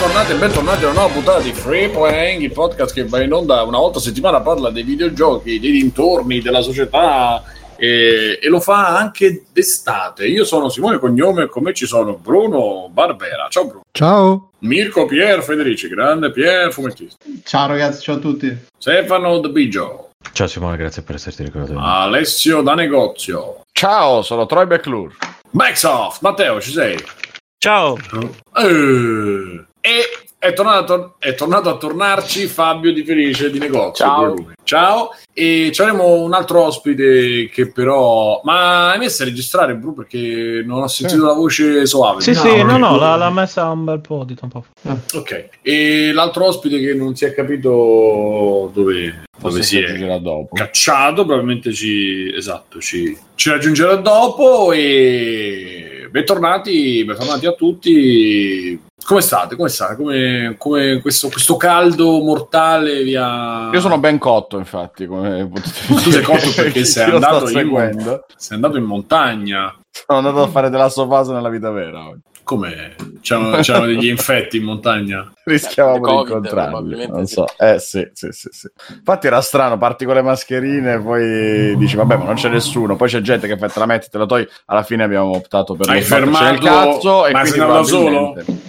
bentornati e bentornati a una nuova puntata di Free Playing, il podcast che va in onda una volta a settimana, parla dei videogiochi, dei dintorni, della società e, e lo fa anche d'estate. Io sono Simone Cognome e con me ci sono Bruno Barbera. Ciao Bruno. Ciao. Mirko Pier Federici, grande Pier fumettista. Ciao ragazzi, ciao a tutti. Stefano The Biggio. Ciao Simone, grazie per esserti ricordato. Alessio da negozio. Ciao, sono Troy McClure. Microsoft, Matteo, ci sei? Ciao. Eh, e è tornato, è tornato a tornarci Fabio di Felice di negozio. Ciao. Ciao. E ci avremo un altro ospite che però... Ma hai messo a registrare, Bru, perché non ho sentito la voce soave. Sì, No, sì, no, no, l'ha, l'ha messa un bel po' di tempo fa. Ok. E l'altro ospite che non si è capito dove, dove si è dopo. cacciato, probabilmente ci... Esatto, ci, ci raggiungerà dopo e... Bentornati, bentornati a tutti. Come state? Come state? Come, come questo, questo caldo mortale vi ha... Io sono ben cotto, infatti, come potete Tu sei cotto perché sei andato, in, seguendo. sei andato in montagna. Sono andato a fare della sofasa nella vita vera oggi. Come? C'erano, c'erano degli infetti in montagna? Rischiavamo di incontrarli. Non sì. so. Eh sì, sì, sì, sì. Infatti era strano, parti con le mascherine, poi dici vabbè, ma non c'è nessuno. Poi c'è gente che fa te la metti, te la togli. Alla fine abbiamo optato per Hai fermato- cazzo. E ma sei andato da probabilmente-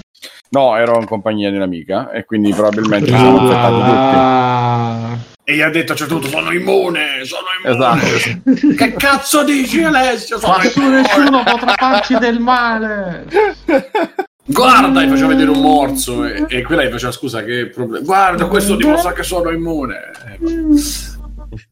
No, ero in compagnia di un'amica e quindi probabilmente ci siamo infettati tutti. Ah, E gli ha detto a un certo punto sono immune, sono immune. Esatto. Che cazzo dici Alessio? Sono Quassù immune. nessuno potrà farci del male. Guarda, gli faceva vedere un morso e, e quella gli faceva scusa che problema. Guarda, questo dimostra che sono immune.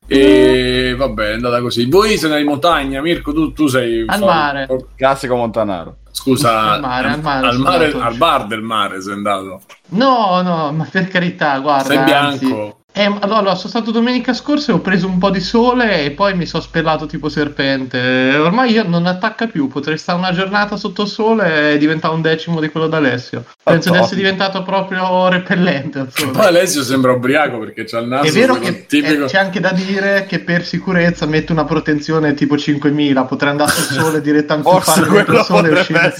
E vabbè, è andata così. Voi siete in montagna, Mirko, tu, tu sei... Al mare. Classico Montanaro. Scusa, Al mare, al mare, al, mare- al bar del mare sei andato. No, no, ma per carità, guarda. sei anzi- bianco. Eh, allora, sono stato domenica scorsa e ho preso un po' di sole e poi mi sono spellato tipo serpente. Ormai io non attacca più, potrei stare una giornata sotto sole e diventare un decimo di quello d'Alessio. Penso di Madonna. essere diventato proprio repellente. Poi Alessio sembra ubriaco perché c'ha il naso È vero che tipico. eh, c'è anche da dire che per sicurezza mette una protezione tipo 5000, potrei andare sul sole direttamente il sole e, uscire-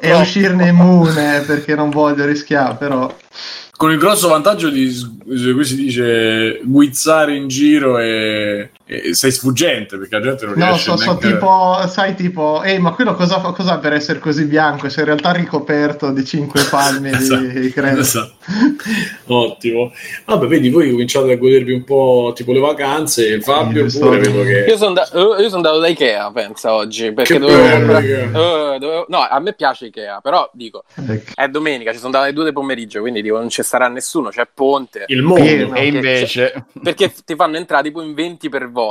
e uscirne immune perché non voglio rischiare, però Con il grosso vantaggio di, qui si dice, guizzare in giro e, sei sfuggente perché la gente non no, riesce so, so neanche... tipo, sai tipo, ehi ma quello cosa fa cosa per essere così bianco? Se in realtà ricoperto di 5 palmi di crema. Esatto. Ottimo. Vabbè, vedi, voi cominciate a godervi un po' tipo le vacanze. Fabio Sì, pure vedo che... Io sono andato da Ikea, pensa oggi, perché Che dovevo bello, comprare... Eh, dovevo- No, a me piace Ikea, però dico, Ecco. è domenica, ci sono andato alle due del pomeriggio, quindi dico, non ci sarà nessuno, c'è ponte. Il mondo. Pieno. E invece, Perché ti fanno entrare tipo in 20 per volta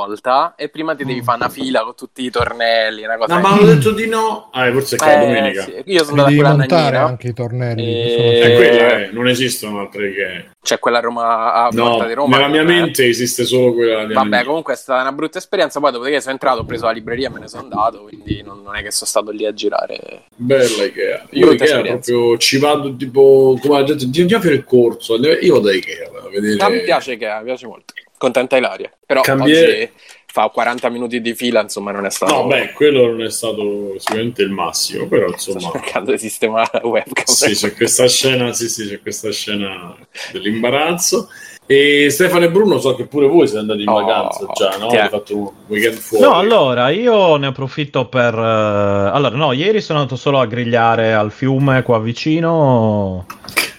e prima ti devi fare una fila con tutti i tornelli, una cosa No, ma hanno detto di no. Ah, forse è che Eh, domenica. sì. Io sono andato a Naniera, anche i tornelli. E- È Eh, quella, eh, non esistono altre che... c'è quella a Roma, a No, Porta di Roma. nella mia eh. mente esiste solo quella Vabbè, comunque è stata una brutta esperienza. Poi, dopodiché, sono entrato, ho preso la libreria e me ne sono andato. Quindi, non, non è che sono stato lì a girare. Bella Ikea. Io Brutta Ikea esperienza. proprio ci vado tipo come la gente andiamo a fare il corso. Io vado da Ikea a vedere. Ma mi piace che mi piace molto. Contenta Ilaria. Però Cambiere- oggi fa 40 minuti di fila, insomma, non è stato. No, beh, quello non è stato sicuramente il massimo, però Sto insomma. cercando di sistemare la webcam. Sì, c'è questa scena, sì, sì, c'è questa scena dell'imbarazzo. E Stefano e Bruno, so che pure voi siete andati in Oh, vacanza già, no? Avete fatto un weekend fuori. No, allora, io ne approfitto per... eh, Allora, no, ieri sono andato solo a grigliare al fiume qua vicino.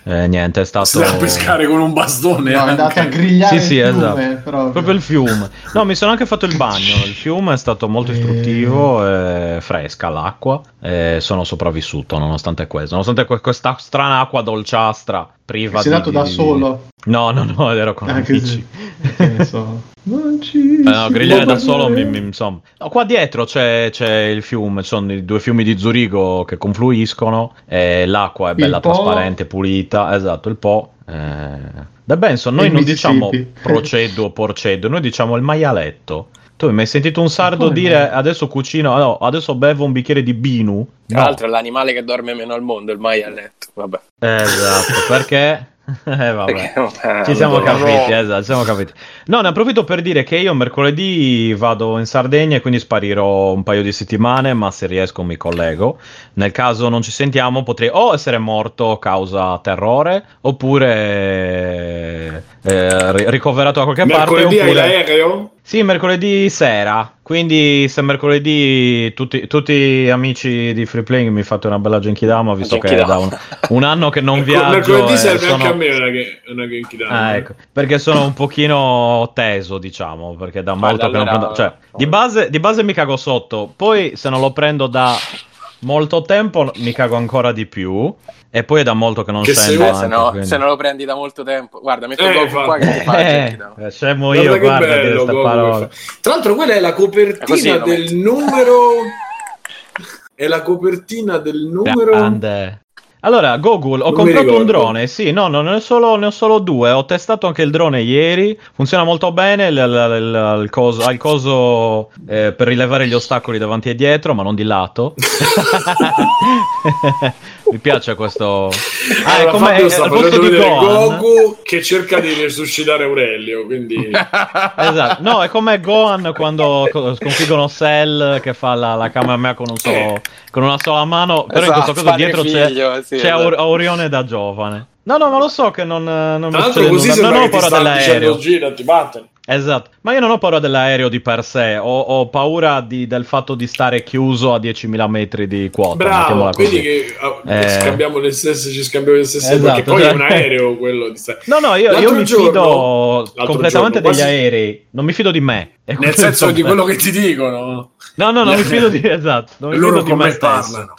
Eh, niente, è stato... Stai a pescare con un bastone. No, anche. andate a grigliare Sì, sì, il fiume, esatto. proprio. Proprio il fiume. No, mi sono anche fatto il bagno. Il fiume è stato molto Eh. istruttivo, e fresca l'acqua. E sono sopravvissuto nonostante questo. Nonostante que- questa strana acqua dolciastra priva Sei di. dato da di- solo. No, no, no, ero con Ah, amici. Che ne so. Non ci Eh, no, grigliare da solo mi, mi- insomma. No, qua dietro c'è, c'è il fiume, sono i due fiumi di Zurigo che confluiscono e l'acqua è bella Il Po. trasparente, pulita, esatto, il Po. Eh... Da Benson, noi non diciamo procedo o porcedo, noi diciamo il maialetto. Tu hai mai sentito un sardo dire no? adesso cucino, no, adesso bevo un bicchiere di binu? Tra No. l'altro, è l'animale che dorme meno al mondo, il mai a letto. Vabbè. Esatto, perché Eh, vabbè. Perché- Ci siamo capiti, esatto, ci siamo capiti. No, ne approfitto per dire che io mercoledì vado in Sardegna e quindi sparirò un paio di settimane, ma se riesco mi collego. Nel caso non ci sentiamo, potrei o essere morto causa terrore, oppure eh, ri- ricoverato da qualche Mercoledì parte. hai Oppure... l'aereo? Sì, mercoledì sera. Quindi se mercoledì tutti, tutti amici di Free Playing mi fate una bella Genkidama, visto che è da un, un anno che non viaggio. Mercoledì serve sono- anche a me una, che- una Genkidama. Ah, ecco, perché sono un pochino teso, diciamo, perché da molto che non prendo... Cioè, di base, di base mi cago sotto, poi se non lo prendo da molto tempo mi cago ancora di più, e poi è da molto che non Che scendo se- Eh, no, quindi- se non lo prendi da molto tempo, guarda, metto Eh, infatti. qua che ti fa Eh, eh, scemo Guarda io, che guarda, a dire bello, queste Goku, parole. che fa- Tra l'altro quella è la È così, copertina del numero... È la copertina del numero... Grande. Allora, Google, ho Non comprato un drone, sì, no, no, ne ho, solo, ne ho solo due, ho testato anche il drone ieri, funziona molto bene, il, il- il- coso, ha il coso eh, per rilevare gli ostacoli davanti e dietro, ma non di lato. Mi piace questo... Ah, Allora, come Fabio sta facendo di vedere Gohan. Goku che cerca di resuscitare Aurelio, quindi... Esatto, no, è come Gohan quando co- sconfiggono Cell che fa la, la Kamehameha con, un solo, con una sola mano, però in Esatto, questo caso padre dietro e c'è, figlio, sì, c'è esatto. Aur- Aurione da giovane. No, no, ma lo so che non, non mi Tra l'altro succede così nulla. Non ho paura dell'aereo. gira, ti battono. Esatto, ma io non ho paura dell'aereo di per sé, ho, ho paura di- del fatto di stare chiuso a 10.000 metri di quota. Bravo, quindi che ah, Eh. scambiamo le stesse, ci scambiamo le stesse Esatto, perché poi cioè- è un aereo quello di sta- No, no, io, io mi giorno- fido completamente giorno, degli quasi- aerei, non mi fido di me. È Nel senso di quello che ti dicono. No, no, non mi fido di esatto, non mi loro fido di me me stesso.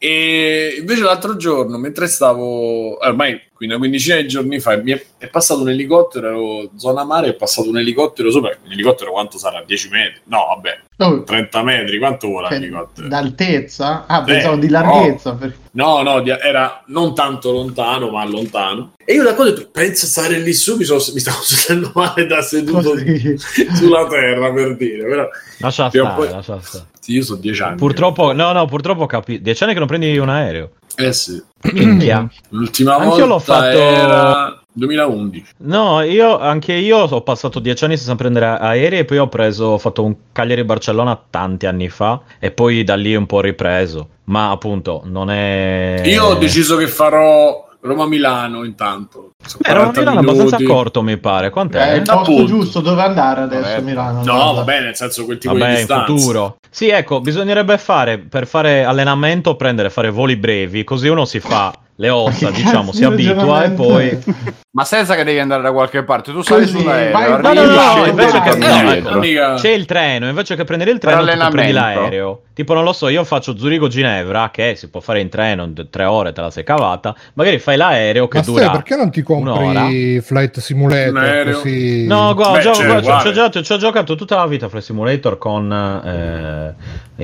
E invece l'altro giorno, mentre stavo, ormai qui una quindicina di giorni fa, mi è, è passato un elicottero, ero zona mare, è passato un elicottero sopra. Un elicottero quanto sarà? 10 metri? No, vabbè, Oh, 30 metri, quanto vola cioè, l'elicottero? d'altezza? Ah, Eh, pensavo di larghezza. per- No, no, di- era non tanto lontano, ma lontano. E io da quando ho detto, penso a stare lì su, mi, sono- mi stavo sentendo male da seduto Così. sulla terra, per dire. Però, Lascia stare, poi- lascia stare. Sì, io sono 10 anni. Purtroppo, no, no, purtroppo capi... Dieci anni che non prendi un aereo. Eh sì. Minchia. L'ultima Anch'io l'ho volta fatto- era 2011. No, io, anche io ho passato dieci anni senza prendere aerei e poi ho preso, ho fatto un Cagliari-Barcellona tanti anni fa e poi da lì un po' ripreso. Ma appunto, non è... Io ho deciso che farò Roma-Milano intanto. Eh, Roma 40 Milano è abbastanza corto, mi pare. È Quant'è? il posto appunto. giusto dove andare adesso Vabbè. Milano. No, guarda. vabbè, nel senso quel tipo di Vabbè, in distanza. futuro. Sì, ecco, bisognerebbe fare per fare allenamento, prendere, fare voli brevi, così uno si fa le ossa, diciamo, si abitua e poi... Ma senza che devi andare da qualche parte, tu sali sull'aereo, vai- arrivi, No, no, no, no, scendi invece che- no, ecco. C'è il treno, invece che prendere il treno, tu prendi l'aereo. Tipo, non lo so, io faccio Zurigo-Ginevra, che si può fare in treno, in tre ore te la sei cavata. Magari fai l'aereo che Ma stai, dura perché non ti un'ora. compri Flight Simulator Un aereo. così? No, guarda, Beh, gio- guarda, ci ho giocato, ci ho giocato tutta la vita Flight Simulator con eh,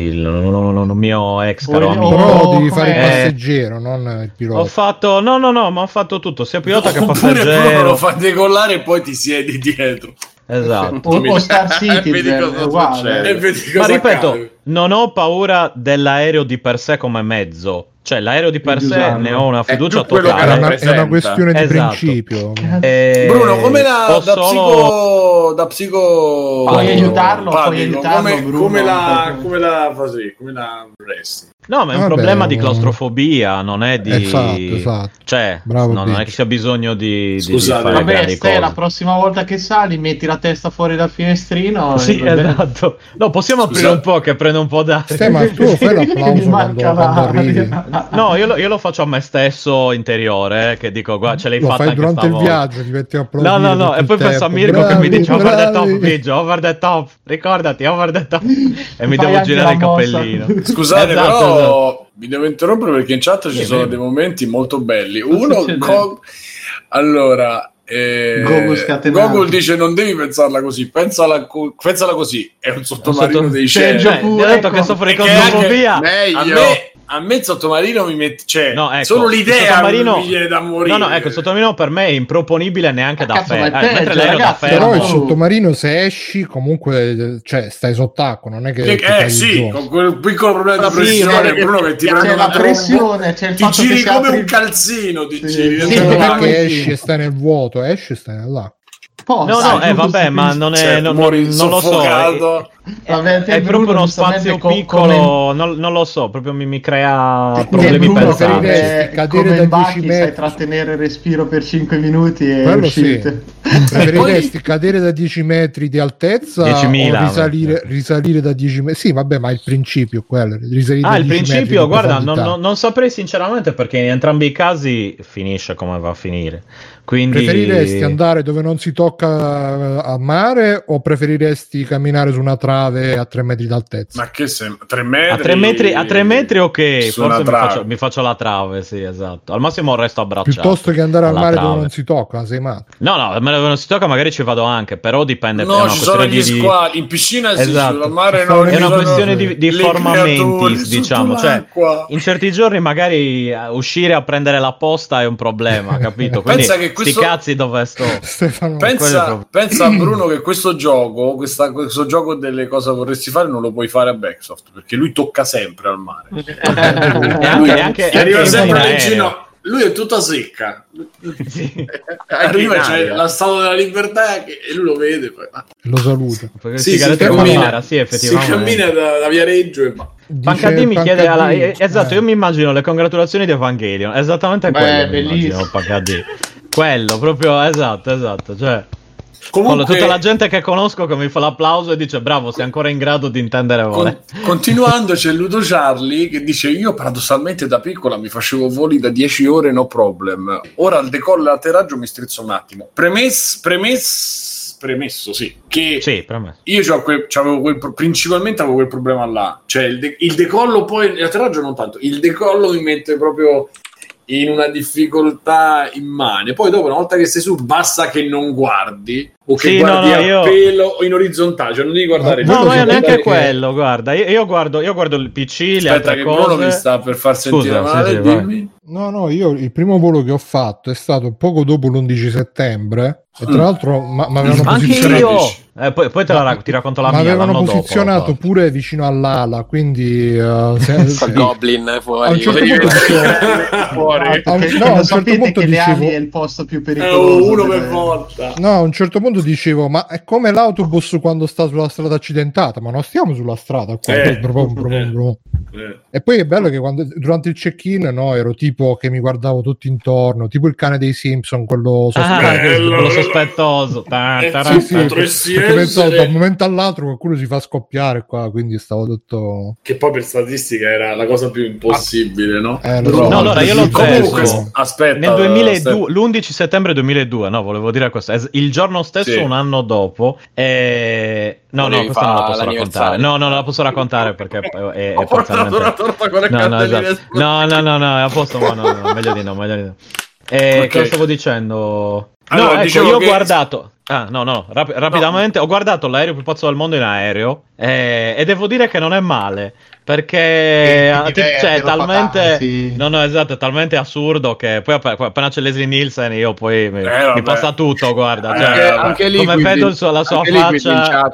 il, il mio ex caro amico. Però Oh, devi fare il com'è? passeggero, non il Ho pilota. fatto, no, no, no, ma ho fatto tutto, sia pilota che Oppure proprio passeggero. lo fa decollare e poi ti siedi dietro. Esatto. O, o Star Vedi Citizen, uguale. Ma ripeto, accade. non ho paura dell'aereo di per sé come mezzo. Cioè, l'aereo di per Di sé ne ho una È fiducia È che totale. una, è una questione di Esatto. principio. Eh, Bruno, come la, da, solo- psico, da psico... Puoi aiutarlo, puoi aiutarlo, come, Bruno, come la, come la fa sì, come la resti. No, ma è un Vabbè, problema di um, claustrofobia, non è di... Esatto, esatto. Cioè, Bravo, no, non è che sia bisogno di, di- di Scusate, fare Vabbè, Ste, la prossima volta che sali, metti la testa fuori dal finestrino. Sì, e esatto. No, possiamo Scusa. aprire un po' che prende un po' d'aria. Stai, ma tu fai l'applauso quando, quando arrivi. No, io lo, io lo faccio a me stesso interiore, eh, che dico, guarda, ce l'hai Lo fatta fai anche durante il stavolta. viaggio, ti metti a No, applaudire no, no, tutto e il poi penso a. Mirko che mi Bravi, dice over the top, bravi. Biggio, over the top, ricordati, over the top, e mi devo girare il cappellino. Scusate, Esatto, però esatto. vi devo interrompere perché in chat ci Sì, sono vero. dei momenti molto belli. Uno? Go- allora, eh, scatenato. Gogol dice non devi pensarla così, pensala, co- pensala così, è un sottomarino sotto- dei il cieli. Cioè, detto ecco. che soffro di claustrofobia. Meglio. A me, a me il sottomarino mi mette. Cioè, No, ecco, solo l'idea sottomarino- mi viene da morire. No, no, ecco, il sottomarino per me è improponibile neanche da Cazzo, ma è ferro. da ragazzi, ferro. Però il sottomarino se esci comunque cioè, stai sott'acqua, non è che... Eh, cadi sì, con quel piccolo problema di Sì, pressione, sì, Bruno, che ti prende la pressione, c'è il ti giri come apre- un calzino, ti Sì, giri sì, non è che esci e stai nel vuoto, esci e stai là. Posso, No, no, eh, vabbè, ma non è. Cioè, non, muori non lo so. soffocato. È, Vabbè, te, è Bruno, proprio uno spazio co- piccolo. Non, non lo so, proprio mi, mi crea problemi preferiresti come, cadere come da Bacchi 10 sai metri. trattenere il respiro per 5 minuti e Quello sì. uscite. Preferiresti cadere da 10 metri di altezza 10.000, o risalire, risalire da 10 metri? Sì, vabbè, ma il principio è quello. Risalire Ah, da il 10 metri principio, guarda, non, non- non saprei sinceramente perché in entrambi i casi finisce come va a finire. Quindi Preferiresti andare dove non si tocca a mare o preferiresti camminare su una trave a 3 metri d'altezza? Ma che sembra? 3 metri? a tre metri, a tre metri ok, su una forse mi trave. faccio, mi faccio la trave, sì, esatto. Al massimo resto abbracciato. Piuttosto che andare al mare trave. dove non si tocca, sei matto. No, no, me non si tocca, magari ci vado anche, però dipende. No, ci sono gli di- squali. In piscina sì, Esatto. sul mare no. È una questione di, di formamenti, diciamo. Cioè, in certi giorni magari eh, uscire a prendere la posta è un problema, capito? Quindi Pensa che questo- sti cazzi dove sto? Pensa, pensa a Bruno che questo gioco, questa- questo gioco delle cose vorresti fare, non lo puoi fare a Backsoft perché lui tocca sempre al mare. E anche, Lui e anche, ti arriva sempre in nel ginocchio. Lui è tutta secca. Sì. Arriva c'è aria. la statua della libertà che- e lui lo vede. Poi, lo. Perché sì, si con cammina, sì, si cammina da, da Viareggio e va. Dice Pancadì mi chiede alla... Pancadì, eh, Esatto, eh. io mi immagino le congratulazioni di Evangelion. Esattamente Beh, quello bellissimo. immagino Pancadì. Quello, proprio, esatto, esatto. Cioè, Comunque, tutta la gente che conosco che mi fa l'applauso e dice bravo, sei ancora in grado di intendere con- vole. continuando c'è Ludo Charlie che dice io paradossalmente da piccola mi facevo voli da 10 ore no problem ora al decollo e atterraggio mi strizzo un attimo Premess, premess, premesso sì che Sì, me. io c'ho quel- c'avevo quel principalmente avevo quel problema là cioè il, de- il decollo poi l'atterraggio non tanto il decollo mi mette proprio in una difficoltà immane poi dopo una volta che sei su basta che non guardi o che Sì, no, guardi no, a io- pelo o in orizzontale cioè non devi guardare No, No, ma io si neanche che- quello, guarda. Io, io guardo, io guardo il PC, le altre che cose. Bruno mi sta per far sentire Scusa, male, dimmi. No, no, io il primo volo che ho fatto è stato poco dopo l'11 settembre e tra Mm. l'altro ma mi avevano Anche posizionato posizionato- io! Eh, poi, poi te la, rac- ti racconto la mi mia. avevano l'anno dopo, posizionato però. pure vicino all'ala, quindi eh, se- Il Goblin eh, a fuori. un certo punto dicevo, fuori a un- no, a un certo sapete punto che le dicevo ali è il posto più Eh, pericoloso. uno per volta. No, a un certo punto dicevo, ma è come l'autobus quando sta sulla strada accidentata, ma non stiamo sulla strada. qua. Eh. Brum, brum, brum. Eh. E poi è bello che quando, durante il check-in no, ero tipo che mi guardavo tutto intorno, tipo il cane dei Simpson, quello Ah. Bello. sospettoso. Eh, sì, sì, perché pensavo da un momento all'altro qualcuno si fa scoppiare qua, quindi stavo tutto... Che poi per statistica era la cosa più impossibile, no? Eh, Però-. No, allora io l'ho Comunque, aspetta, Nel 2002, aspetta. l'11 settembre 2002, no, volevo dire questo. es- Il giorno stesso, Sì. un anno dopo. eh, No, no, Volevi questa non la posso raccontare. No, no, non la posso raccontare perché è, è Ho portato parzialmente- una torta con le No, no, esatto. no, no, no, no, è a posto, ma no, no, meglio di no, meglio di no. Eh, Ok. Cosa stavo dicendo? Allora, no, ecco, io ho che- guardato. Ah, no, no, rap- rapidamente ho guardato l'aereo più pazzo del mondo in aereo eh, e devo dire che non è male perché Ti diverte, cioè, talmente no, no, esatto, è talmente assurdo che poi app- appena c'è Leslie Nielsen io poi mi, Eh, mi passa tutto, guarda, Eh, cioè, Anche, anche lì come vedo la sua faccia-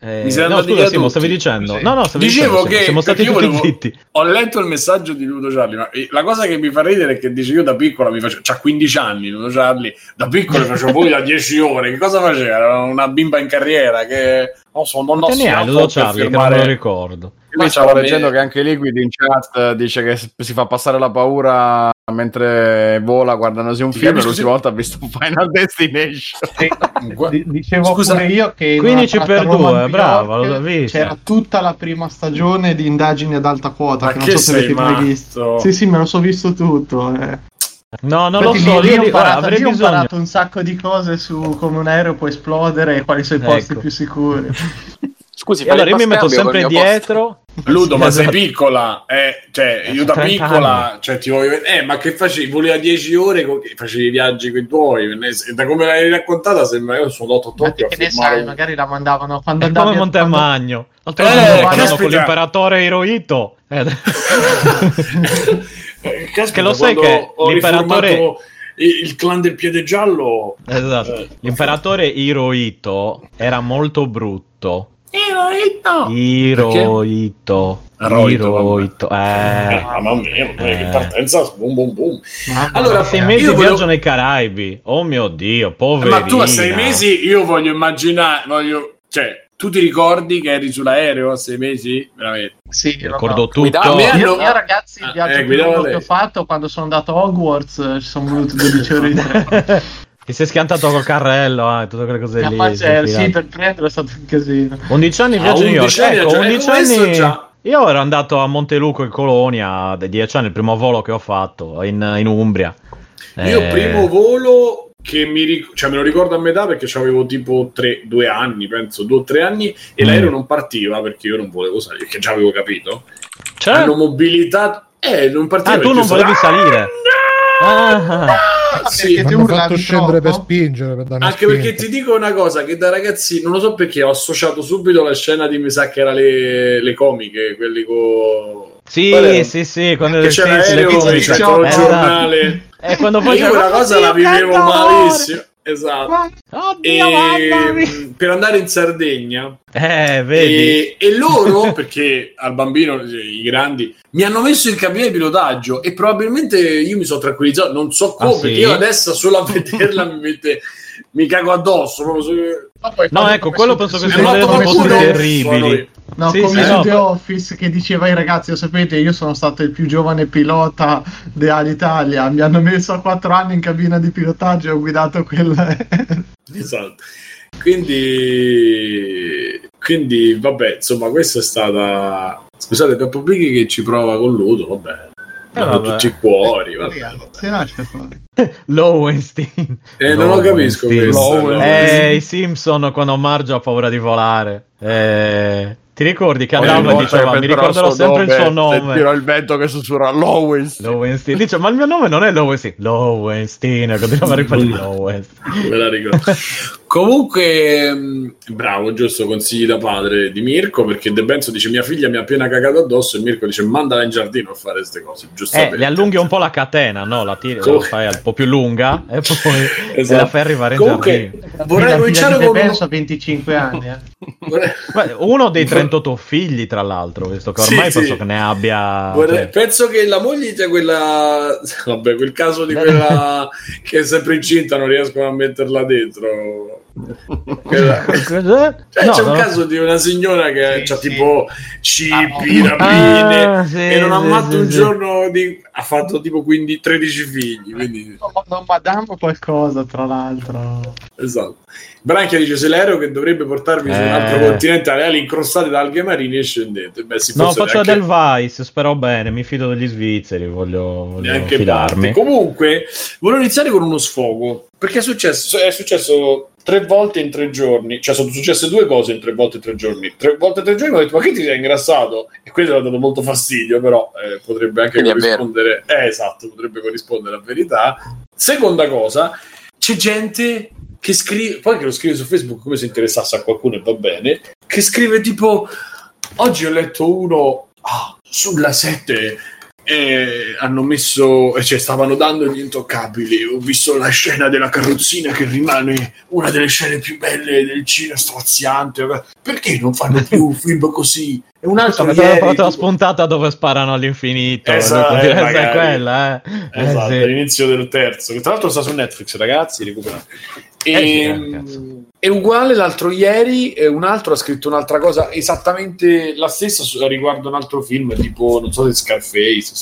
eh, Mi sei no, scusa, Simo, stavi dicendo? Sì. No, no, stavi Dicevo dicendo, che siamo- stati tutti io volevo- zitti. Ho letto il messaggio di Ludo Charlie, ma la cosa che mi fa ridere è che dice io da piccola mi facevo, c'ha 15 anni Ludo Charlie, da piccolo facevo poi da 10 ore, che cosa faceva? Era una bimba in carriera che non so, non Che ne hai, Ludo Charlie, che non me lo ricordo. Lui Ma vabbè. leggendo che anche Liquid in chat dice che si fa passare la paura mentre vola guardandosi un Ti film. L'ultima sì. volta ha visto Final Destination. Di- Dicevo Scusa, pure io che in 15 una per tratta due, Roma-New bravo, York l'ho visto. C'era tutta la prima stagione di indagini ad alta quota. Ma che non so se sei avete mai visto. Sì, sì, me lo so visto tutto. eh. No, non lo so, io ho imparato, avrei ho bisogno. imparato un sacco di cose su come un aereo può esplodere e quali sono i posti Ecco. più sicuri. Scusi, E allora io mi metto sempre mio posto. dietro. Ludo, ma sei Esatto. piccola, eh, cioè, Eh, io da 30 piccola, anni. cioè, ti voglio eh, ma che facevi? Volevi a 10 ore, facevi i viaggi con i tuoi, da come l'hai raccontata sembra io sono Tokyo a che ne sai, magari la mandavano quando È andavi come a- Montemagno. L'altro Eh, con l'imperatore Hirohito. Eh, Eh, caspita, Che lo sai che l'imperatore- il clan del piede giallo esatto. Eh, L'imperatore Hirohito era molto brutto. Hirohito! Hirohito. Hirohito. Eh, Eh. mamma mia, che Eh. partenza, boom boom boom. Mamma Allora. Sei mesi di volevo- viaggio nei Caraibi. Oh mio Dio, poverina. Ma tu a sei mesi, io voglio immaginare, voglio, cioè, tu ti ricordi che eri sull'aereo a sei mesi? Veramente. Sì, Mi ricordo so. tutto. Mi hanno- Io, io, ragazzi, il Ah, viaggio eh, più lungo che ho fatto quando sono andato a Hogwarts eh, ci sono voluti 12 ore di treno. Ti sei schiantato col carrello, eh, tutte quelle cose A lì. Sei sì, per prenderlo è stato un casino. 11 anni Ah, viaggio a New York. 11 anni, Ecco, già- 11 ecco, questo anni. già. Io ero andato a Monteluco in Colonia, dai 10 anni, il primo volo che ho fatto in, in Umbria. Io Eh, primo volo che mi ric- cioè me lo ricordo a metà perché avevo tipo tre, due anni, penso, due o tre anni e Mm. l'aereo non partiva perché io non volevo salire, perché già avevo capito. cioè? Hanno mobilitato eh, non partiva Ah, tu perché non volevi stavo- salire. Ah, Sì, Perché ti Hanno fatto scendere per troppo? spingere. Per dare una Anche perché spinta. ti dico una cosa, che da ragazzi, non lo so perché ho associato subito la scena di mi sa che era le, le comiche, quelli con... sì, sì, sì, quando Che c'era sì, l'aereo, c'era il Esatto. giornale. E quando poi io quella cosa la vivevo malissimo. Esatto. E, per andare in Sardegna Eh, e, e loro, perché al bambino, i grandi, mi hanno messo il cabina di pilotaggio e probabilmente io mi sono tranquillizzato, non so come, Ah, sì? perché io adesso solo a vederla mi mette, mi cago addosso. proprio su- No, ecco, quello penso che È sia delle cose terribili. No, Sì, come sì, su no, The poi- Office che diceva ai ragazzi, lo sapete, io sono stato il più giovane pilota di Alitalia, mi hanno messo a quattro anni in cabina di pilotaggio e ho guidato quel... Esatto. Quindi, quindi, vabbè, insomma, questa è stata. Scusate, Peppo Bighi che ci prova con Ludo, vabbè. Eh, Con vabbè. tutti i cuori, vabbè. Si lascia fare. Lowenstein. Eh, non lo capisco questo. Eh, i Simpson quando Marge ha paura di volare. Eh, ti ricordi che andava e diceva mi ricorderò sempre il suo nome. Sentirò il vento che sussurra Lowenstein. Lowenstein. Dice, ma il mio nome non è Lowenstein. Lowenstein. E continuava a ripetere Lowenstein. Me la ricordo. Comunque, mh, bravo, giusto consigli da padre di Mirko perché De Benzo dice mia figlia mi ha appena cagato addosso e Mirko dice mandala in giardino a fare queste cose, giustamente. Eh, le allunghi un po' la catena, no? La tiri, Com- la fai un po' più lunga e poi Esatto. la fai arrivare in Comunque, giardino. vorrei cominciare con ha 25 anni. Eh. vorrei- Beh, Uno dei 38 figli, tra l'altro, visto che Sì, ormai sì. penso che ne abbia. vorrei- cioè, Penso che la moglie sia quella... Vabbè, quel caso di quella che è sempre incinta non riescono a metterla dentro. Cioè, No, c'è un no. caso di una signora che Sì, ha sì. tipo cibi, Ah, rapine ah, sì, e non ha fatto sì, un sì. giorno di... ha fatto tipo quindi 13 figli quindi No, no, Madame qualcosa, tra l'altro. esatto Branchia dice se l'aereo che dovrebbe portarvi su un Eh. altro continente alle ali incrostate da alghe marine e scendete beh sì No, faccio neanche- del Vice, spero bene, mi fido degli svizzeri, voglio, voglio neanche fidarmi. parte. comunque volevo iniziare con uno sfogo perché è successo, è successo tre volte in tre giorni cioè sono successe due cose in tre volte in tre giorni. Tre volte in tre giorni ho detto ma che ti sei ingrassato? E quello mi ha dato molto fastidio però eh, potrebbe anche Quindi corrispondere eh, esatto potrebbe corrispondere a verità. Seconda cosa c'è gente che scrive poi che lo scrive su Facebook come se interessasse a qualcuno e va bene che scrive tipo oggi ho letto uno ah, sulla 7 e hanno messo cioè stavano dando gli intoccabili ho visto la scena della carrozzina che rimane una delle scene più belle del cinema straziante perché non fanno più un film così e un altro Mi ieri, fatto la spuntata dove sparano all'infinito. Esatto, eh, sai magari. quella, eh. Eh, Esatto, sì. all'inizio del terzo, che tra l'altro sta su Netflix, ragazzi, recuperate. E, Eh sì, e uguale l'altro ieri, eh, un altro ha scritto un'altra cosa esattamente la stessa su- riguardo un altro film, tipo, non so se Scarface.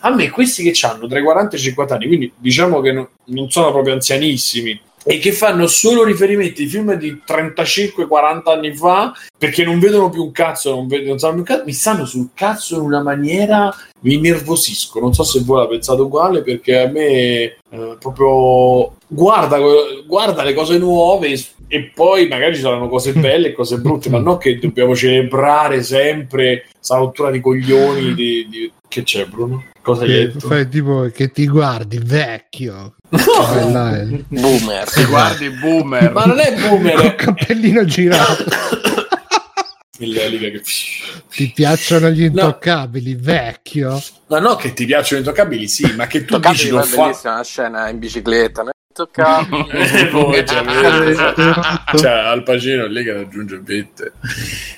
A me questi che hanno tra i 40 e i 50 anni, quindi diciamo che no- non sono proprio anzianissimi, e che fanno solo riferimenti ai film di 35-40 anni fa perché non vedono più un cazzo, non, vedono, non sanno più un cazzo, mi stanno sul cazzo in una maniera mi innervosisco. Non so se voi la pensate uguale, perché a me eh, proprio guarda, guarda le cose nuove e poi magari ci saranno cose belle e cose brutte, ma non che dobbiamo celebrare sempre questa rottura di coglioni di, di... che c'è Bruno? Cosa hai Che, detto? fai tipo che ti guardi vecchio. No! Quella è- Boomer. Ti guardi boomer. Ma non è boomer, Col è cappellino girato. che... Ti piacciono gli intoccabili, vecchio? Ma no, che ti piacciono i intoccabili, sì, ma che tu dici non fa... bellissima la scena in bicicletta. no? Toccabili. E poi c'è Esatto. cioè, Al Pacino lì che raggiunge Vette.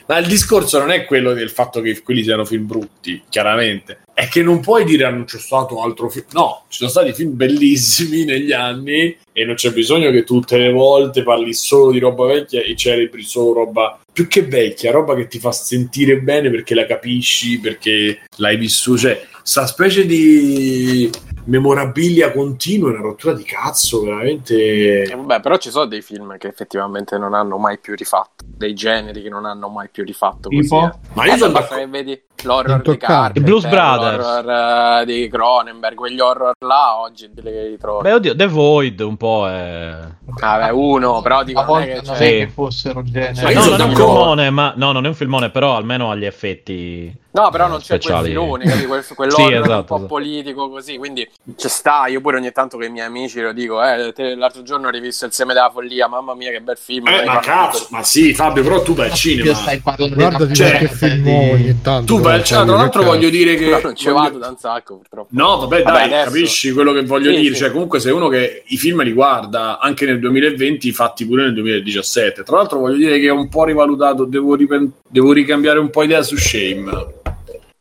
Ma il discorso non è quello del fatto che quelli siano film brutti, chiaramente. È che non puoi dire "Ah, non c'è stato altro film. No, ci sono stati film bellissimi negli anni e non c'è bisogno che tutte le volte parli solo di roba vecchia e celebri solo roba più che vecchia, roba che ti fa sentire bene perché la capisci, perché l'hai vissuto. Cioè, sta specie di memorabilia continua, una rottura di cazzo, veramente. Eh, vabbè, però ci sono dei film che effettivamente non hanno mai più rifatto, dei generi che non hanno mai più rifatto. Così, eh. Ma io Eh, sono basta che vedi l'horror di. Carpenter, Blues Brothers. l'horror eh, di Cronenberg, quegli horror là oggi li ritrovi. Beh, oddio, The Void un po' è... Vabbè, uno, però dico, non è che non c'è- è Sì. che fossero genere. Ma io no, sono non è un filmone, ma no, non è un filmone, però almeno ha gli effetti. No, però non c'è quel Speciali. filone, capi? Quel, quell'horror Sì, un esatto, po' esatto. politico così, quindi ci sta. Io pure ogni tanto con i miei amici lo dico, eh, te- l'altro giorno ho rivisto Il seme della follia, mamma mia che bel film. Eh, ma cazzo, ma sì, Fabio, però tu vai al cinema. Io stai parlando Guardati Cioè, qualche film ogni tanto. Tu al cinema, tra l'altro voglio dire che. Però non ci voglio- vado da un sacco, purtroppo. No, vabbè, Vabbè, dai, adesso- capisci quello che voglio Sì, dire. sì. Cioè, comunque, sei uno che i film li guarda anche nel 2020, fatti pure nel 2017. Tra l'altro, voglio dire che ho un po' rivalutato, devo, ripen- devo ricambiare un po' idea su Shame.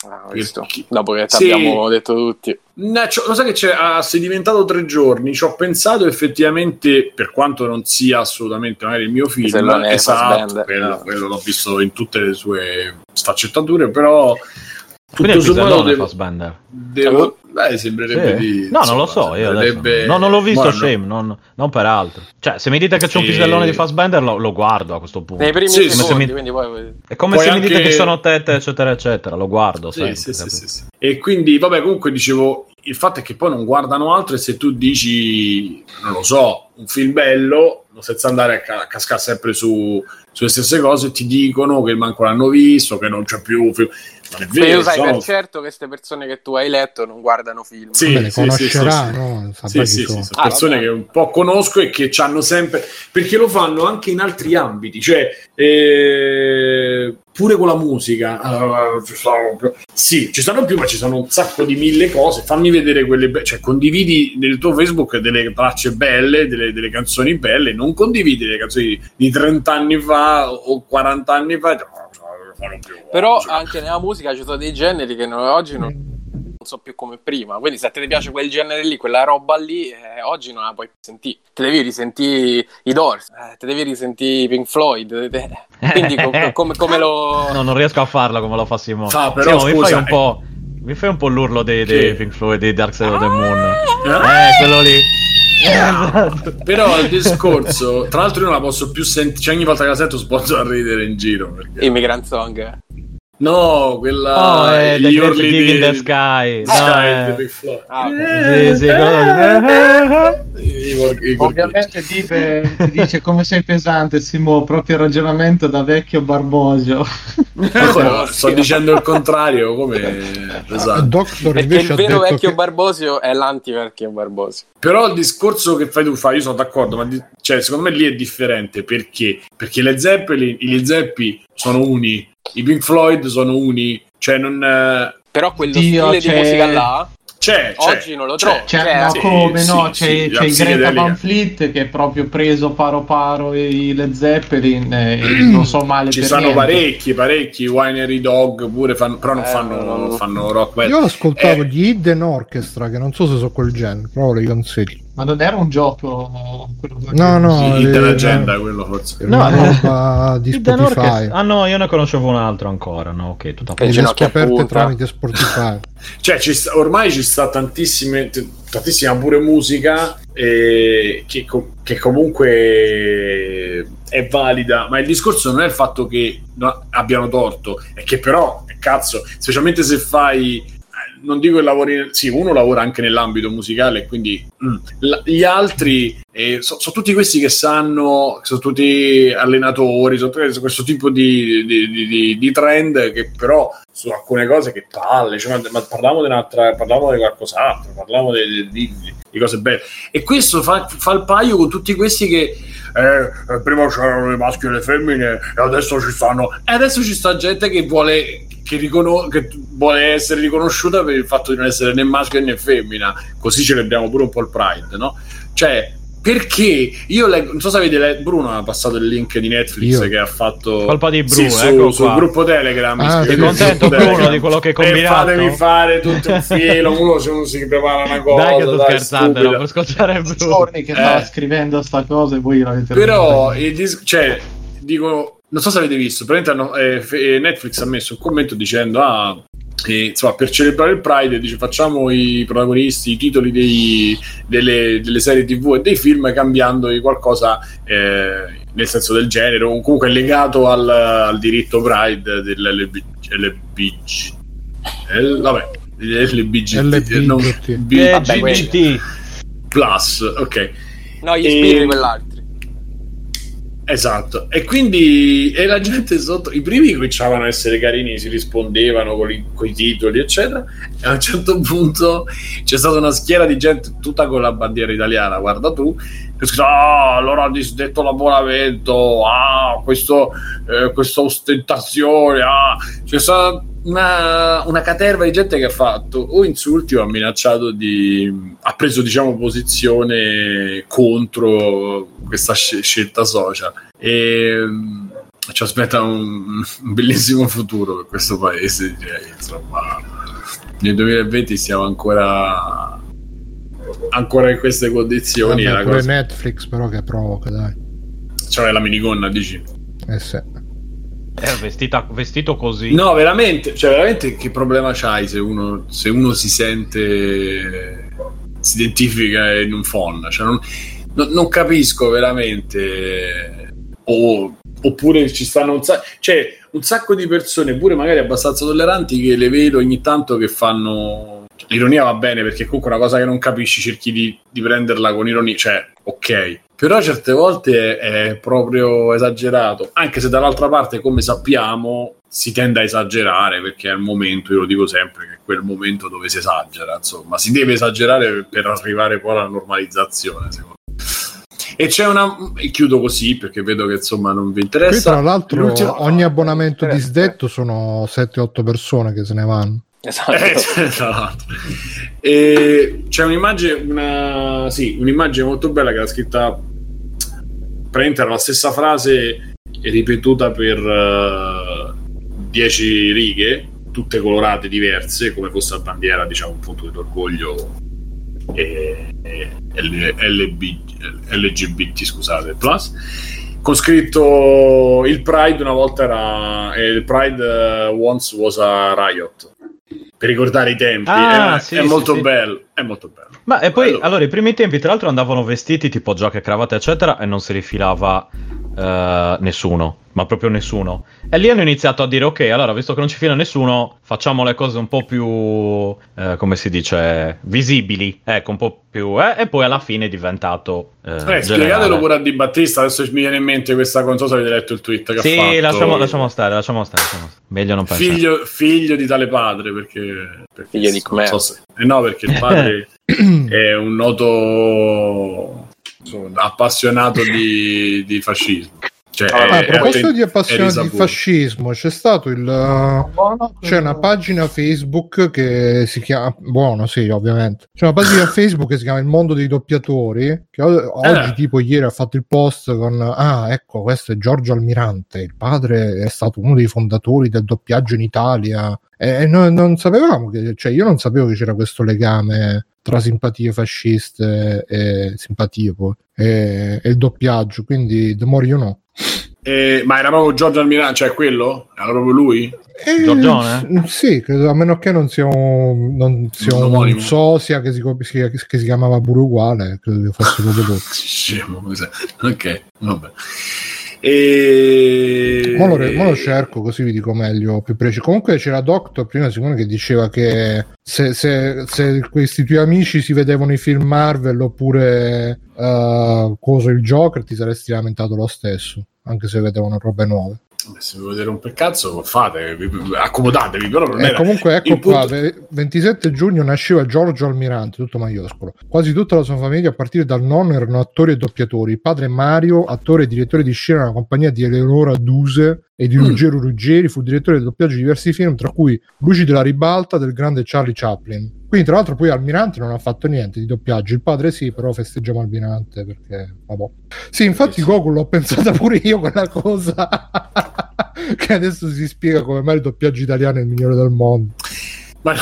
Ah. Perché- Dopo che Sì. abbiamo detto tutti. No, lo sai che c'è? Ah, sei diventato tre giorni. Ci ho pensato effettivamente, per quanto non sia assolutamente magari il mio film, esatto, quello, quello l'ho visto in tutte le sue sfaccettature, però tutto sommato pisellone devo, Fassbender. devo beh, sembrerebbe Sì. di No, non lo so, io no, non l'ho visto Guarda, Shame, non, non per altro. Cioè, se mi dite che c'è un Sì. pisellone di Fassbender, lo, lo guardo a questo punto. Nei primi Sì, secondi, come se mi- quindi poi... È come Poi se mi dite anche- che sono tette, eccetera, eccetera. Lo guardo. Sì, sempre, sì, sì, sì, sì. E quindi, vabbè, comunque dicevo, il fatto è che poi non guardano altro e se tu dici, non lo so, un film bello, senza andare a, ca- a cascare sempre su, sulle stesse cose, ti dicono che manco l'hanno visto, che non c'è più un film. Vero, tu sai sono- per certo che queste persone che tu hai letto non guardano film. Sì, Vabbè, le sì, sì, conoscerà, sì, sì. no? Sì, sì, sono. Ah, persone vabbè. che un po' conosco e che hanno sempre perché lo fanno anche in altri ambiti, cioè eh, pure con la musica. Ci più- sì, ci stanno più, ma ci sono un sacco di mille cose. Fammi vedere quelle, be- cioè condividi nel tuo Facebook delle tracce belle, delle, delle canzoni belle, non condividi le canzoni di 30 anni fa o 40 anni fa. Però cioè. anche nella musica ci sono dei generi che non- oggi non, non so più come prima. Quindi se a te ti piace quel genere lì, quella roba lì, eh, oggi non la puoi più sentire. Te devi risentire i Doors, eh, te devi risentire i Pink Floyd. te- te- Quindi co- co- come, come lo... No, non riesco a farla come lo fa Simone. Fa, però, Simone, mi scusa, fai un eh. po'. Mi fai un po' l'urlo dei, dei? Pink Floyd di Dark Side of the Moon. Eh? Eh, quello lì. Esatto. Però il discorso, tra l'altro, io non la posso più sentire. Cioè, ogni volta che la sento, sbozzo a ridere in giro. Perché... Immigrant Song. No, quella. Oh, è The gli Dig di- in the Sky. No, Sky, eh. Ah, Sì, sì, vor- i Ovviamente Dive ti dice come sei pesante, Simo, proprio il ragionamento da vecchio Barbosio. Ecco, sto dicendo il contrario, come esatto. Doctor Perché invece il vero vecchio che... Barbosio è l'anti-vecchio Barbosio. Però il discorso che fai tu fa, io sono d'accordo, ma di- cioè, secondo me lì è differente perché? Perché le Zeppelin, i Zeppi sono uni, i Pink Floyd sono uni, cioè non eh, Però quello Dio, stile di c'è- musica là, c'è, c'è, oggi non lo c'è. trovo. Cioè, Cioè, ma sì, come sì, no? sì, c'è la c'è il Greta. Van Fleet che è proprio preso paro paro i Led Zeppelin e non so male Ci per stanno niente. parecchi, parecchi, Winery Dog pure fanno, però non Eh, fanno, no, no. non fanno rock. Io ascoltavo Eh. gli Hidden Orchestra, che non so se so quel genere, però li consiglio. Ma non era un gioco quello No, no, Sì, eh, Hidden Agenda, quello forse. No, eh. roba di Spotify. Ah no, io ne conoscevo un altro ancora. No, ok, tutta a Che Le posto. ginocchia scoperte tramite Spotify. Cioè, ci sta- ormai ci sta tantissime, tantissima pure musica eh, che, co- che comunque è valida, ma il discorso non è il fatto che no- abbiano torto, è che però, cazzo, specialmente se fai... eh, Non dico che lavori, sì, uno lavora anche nell'ambito musicale, quindi mm, la- gli altri e so- sono tutti questi che sanno, sono tutti allenatori, sono tutti questo tipo di, di- di- di- trend che però su alcune cose che palle, cioè, ma, ma parliamo di un'altra, parliamo di qualcos'altro, parliamo di cose belle. E questo fa, fa il paio con tutti questi che eh, prima c'erano i maschi e le femmine e adesso ci stanno e adesso ci sta gente che vuole che, ricono- che vuole essere riconosciuta per il fatto di non essere né maschio né femmina così celebriamo pure un po' il pride no? cioè perché io leggo, non so se avete letto, Bruno ha passato il link di Netflix Io. che ha fatto Colpa di Bruno, sì, su- ecco sul gruppo Telegram Ah, sei contento, Bruno, Telegram. di quello che hai e combinato? fatemi fare tutto un filo uno se uno si prepara una cosa Dai che sto scherzando, no, per scocciare Bruno. giorni che stava Eh. scrivendo sta cosa e voi l'avete però il dis- cioè dico non so se avete visto praticamente hanno- eh, eh, Netflix ha messo un commento dicendo ah eh, insomma per celebrare il Pride dice facciamo i protagonisti i titoli dei- delle, delle serie tv e dei film cambiandogli qualcosa eh, nel senso del genere o comunque legato al, al diritto Pride dell'LBG eh, vabbè LBGT LBGT. non- B- Vabbè, GGT. plus ok No, gli E- spiriti quell'altro. Esatto, e quindi e la gente sotto, i primi cominciavano a essere carini, si rispondevano con i, titoli, eccetera. E a un certo punto c'è stata una schiera di gente tutta con la bandiera italiana, guarda tu, che scritto: Ah, allora ha disdetto l'abbonamento, ah, questo, eh, questa ostentazione, ah. C'è stata una, una caterva di gente che ha fatto o insulti o ha minacciato di. ha preso, diciamo, posizione contro questa sce- scelta social. E mm, ci aspetta un, un bellissimo futuro per questo paese. direi, insomma, nel 2020 siamo ancora ancora in queste condizioni. Vabbè, la pure cosa- Netflix però che provoca, dai. Cioè la minigonna, dici? Eh sì. Eh, vestita- vestito così. No, veramente, cioè veramente che problema c'hai se uno, se uno si sente, si identifica in un phon? Cioè, non, non- non capisco veramente. O- oppure ci stanno un sacco, cioè, un sacco di persone, pure magari abbastanza tolleranti, che le vedo ogni tanto che fanno. L'ironia va bene perché comunque una cosa che non capisci, cerchi di, di prenderla con ironia, cioè, ok. Però certe volte è, è proprio esagerato, anche se dall'altra parte, come sappiamo, si tende a esagerare perché è il momento, io lo dico sempre, che è quel momento dove si esagera, insomma, si deve esagerare per arrivare poi alla normalizzazione, secondo me. E c'è una. E chiudo così perché vedo che insomma non vi Qui interessa. tra l'altro ogni abbonamento interessa. disdetto sono 7-8 persone che se ne vanno. Esatto. Eh, tra l'altro. E c'è un'immagine, una, sì, un'immagine molto bella che era scritta praticamente era la stessa frase ripetuta per 10 righe, tutte colorate diverse, come fosse la bandiera, diciamo, un punto dell'orgoglio e, e L- LB LGBT, scusate, plus con scritto il Pride una volta era eh, il Pride eh, once was a riot per ricordare i tempi Ah, è, sì, è sì, molto sì. bello è molto bello Ma e poi, Bello. allora, i primi tempi, tra l'altro, andavano vestiti tipo giacca e cravatta, eccetera, e non si rifilava eh, nessuno, ma proprio nessuno. E lì hanno iniziato a dire, ok, allora, visto che non ci fila nessuno, facciamo le cose un po' più, eh, come si dice, visibili, ecco, un po' più... eh, e poi alla fine è diventato... Eh, eh, spiegatelo pure a Di Battista adesso mi viene in mente questa cosa non so se avete letto il tweet che ha Sì, fatto lasciamo, lasciamo stare, lasciamo stare, lasciamo stare. Meglio non pensare. figlio, figlio di tale padre perché, perché Figlio di non so Khmer. se- eh no perché il padre è un noto insomma, appassionato di, di fascismo cioè, è- Ah, a proposito di appassionati di fascismo, c'è stato il. C'è una pagina Facebook che si chiama. Buono, sì, ovviamente. C'è una pagina Facebook che si chiama Il mondo dei doppiatori. Che oggi, Eh. tipo ieri, ha fatto il post con. Ah, ecco, questo è Giorgio Almirante. Il padre è stato uno dei fondatori del doppiaggio in Italia. E e noi non sapevamo che. Cioè, io non sapevo che c'era questo legame tra simpatie fasciste e simpatie poi e, e il doppiaggio. Quindi, the more you know. Eh, ma era proprio Giorgio Almirante cioè quello? era proprio lui? Eh, Giorgione? Sì, credo, a meno che non sia un, non sia Un un sosia che si, che si chiamava pure uguale, credo che fosse proprio lui. scemo ok vabbè e Mo lo, mo lo cerco così vi dico meglio, più preciso. Comunque c'era Doctor prima Simone che diceva che se, se- se questi tuoi amici si vedevano i film Marvel oppure uh, coso il Joker ti saresti lamentato lo stesso, anche se vedevano robe nuove. Se volete rompere il cazzo, fate, vi- vi- accomodatevi, però non E era... comunque ecco il punto- qua, ve- 27 giugno nasceva Giorgio Almirante, tutto maiuscolo. Quasi tutta la sua famiglia, a partire dal nonno, erano attori e doppiatori. Il padre Mario, attore e direttore di scena nella compagnia di Eleonora Duse e di Mm. Ruggero Ruggeri, fu direttore del doppiaggio di diversi film, tra cui Luci della ribalta del grande Charlie Chaplin. Quindi, tra l'altro, poi Almirante non ha fatto niente di doppiaggio. Il padre sì, però festeggiamo Almirante perché, vabbè. Sì, infatti, Goku l'ho pensata pure io quella cosa. che adesso si spiega come mai il doppiaggio italiano è il migliore del mondo. Ma...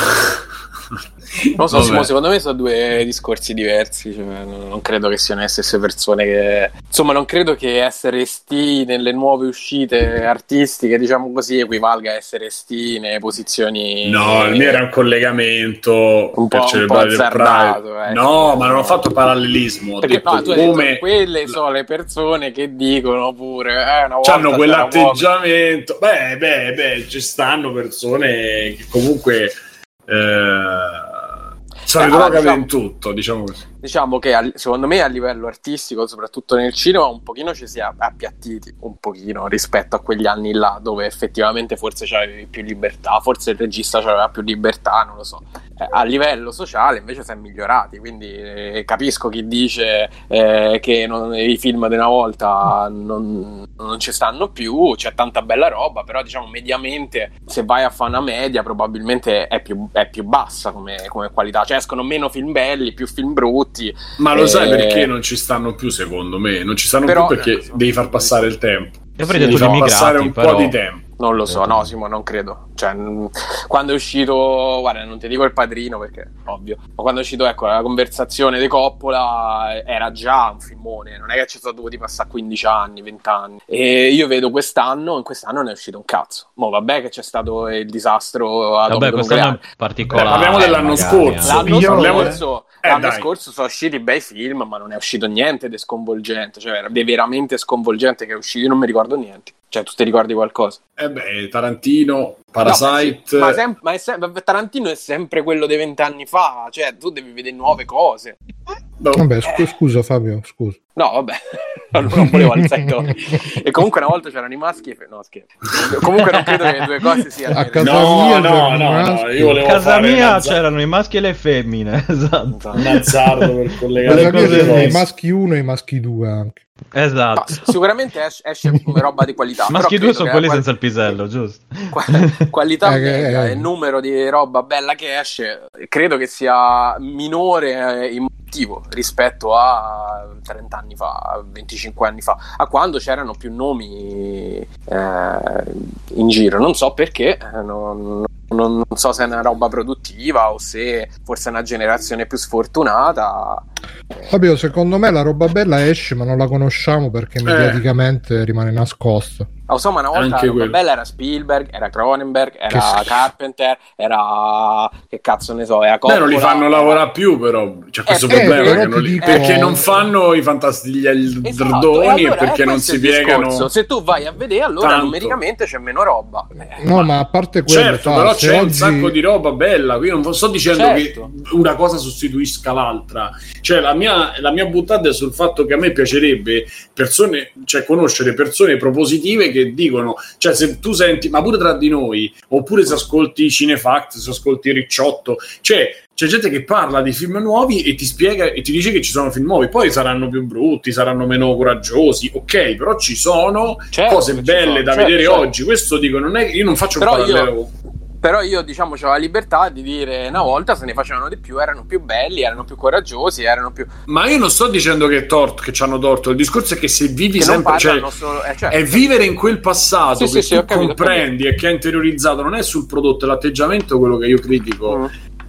Non so. Simo, secondo me sono due discorsi diversi. cioè, non credo che siano le stesse persone che. Insomma, non credo che essere esti nelle nuove uscite artistiche, diciamo così, equivalga a essere esti nelle posizioni. No, il mio era un collegamento Un per celebrare il Pride. eh. No, ma non ho fatto parallelismo. Perché no, tu hai detto, come quelle sono le persone che dicono pure. Eh, hanno quell'atteggiamento. Beh, beh, beh, ci stanno persone che comunque eh, sono allora, diciamo- in tutto, diciamo così. Diciamo che secondo me a livello artistico, soprattutto nel cinema, un pochino ci si è appiattiti, un pochino rispetto a quegli anni là dove effettivamente forse c'avevi più libertà, forse il regista aveva più libertà, non lo so. Eh, a livello sociale invece si è migliorati, quindi eh, capisco chi dice eh, che non- i film di una volta non, non ci stanno più, c'è tanta bella roba, però diciamo mediamente se vai a fare una media probabilmente è più, è più bassa come, come qualità, cioè escono meno film belli, più film brutti. Ma lo sai Eh, perché non ci stanno più, secondo me? Non ci stanno Però- più perché devi far passare il tempo. Io avrei Devi detto far passare un però... po' di tempo. Non lo so, no, Simo, non credo. Cioè, quando è uscito, guarda, non ti dico il padrino perché ovvio, ma quando è uscito, ecco, la conversazione di Coppola eh, era già un filmone, non è che ci sono dovuti passare 15 anni, 20 anni. E io vedo quest'anno, in quest'anno ne è uscito un cazzo. Mo vabbè che c'è stato il disastro a Vabbè, quest'anno particolare. Eh, parliamo dell'anno magari, scorso. eh. L'anno, Io- scorso, Eh, l'anno dai. scorso sono usciti bei film, ma non è uscito niente di sconvolgente, cioè era di veramente sconvolgente che è uscito, io non mi ricordo niente. Cioè, tu ti ricordi qualcosa? Eh beh, Tarantino, No, Parasite. ma, sì, ma sem- ma è sem- Tarantino è sempre quello di vent'anni fa, cioè tu devi vedere nuove cose. no. Vabbè, scu- scusa Fabio, scusa. No, vabbè, non non volevo alzare i toni. E comunque una volta c'erano i maschi e... fe- No, scherzo. Comunque non credo che le due cose siano... A casa No, mia no, no, no, maschi. io volevo A casa fare mia c'erano i maschi e le femmine, esatto. un azzardo per collegare le i maschi 1 e i maschi 2 anche. No, Esatto. s- sicuramente esce, esce roba di qualità. maschi però credo 2 sono quelli la senza il pisello, giusto? qua- qualità Eh, che- media eh. e numero di roba bella che esce, credo che sia minore eh, in motivo rispetto a 30 anni fa, a 25 anni fa, a quando c'erano più nomi eh, in giro. Non so perché, eh, non, non- non so se è una roba produttiva o se forse è una generazione più sfortunata. Fabio, secondo me la roba bella esce, ma non la conosciamo perché Eh. mediaticamente rimane nascosta. Ah, Insomma, una volta Anche quello. bella era Spielberg, era Cronenberg, era Che. Carpenter, era che cazzo ne so, era Beh, Coppola. non li fanno lavorare più, però c'è questo Eh, problema. ti non li- Perché non fanno i fantastici Esatto, drdoni e allora, perché eh, non si piegano. discorso. Se tu vai a vedere, allora Tanto. numericamente c'è meno roba. Eh, No, ma a parte quello, Certo, fa, però c'è un oggi- sacco di roba bella. Qui non sto dicendo Certo. che una cosa sostituisca l'altra. Cioè, la mia, la mia buttata è sul fatto che a me piacerebbe persone, cioè, conoscere persone propositive che dicono, cioè, se tu senti, ma pure tra di noi, oppure se ascolti Cinefact, se ascolti Ricciotto, cioè. C'è gente che parla di film nuovi e ti spiega e ti dice che ci sono film nuovi, poi saranno più brutti, saranno meno coraggiosi, ok, però ci sono Certo cose che belle sono, da certo, vedere certo. oggi. Questo dico, non è io non faccio un Però io- parallelo. Però io, diciamo, ho la libertà di dire una volta se ne facevano di più, erano più belli, erano più coraggiosi, erano più. Ma io non sto dicendo che è torto, che ci hanno torto. Il discorso è che se vivi che sempre, cioè, solo. eh, cioè, è vivere in quel passato Sì, che sì, sì, tu capito, ho comprendi e che hai interiorizzato, non è sul prodotto, è l'atteggiamento quello che io critico. Mm.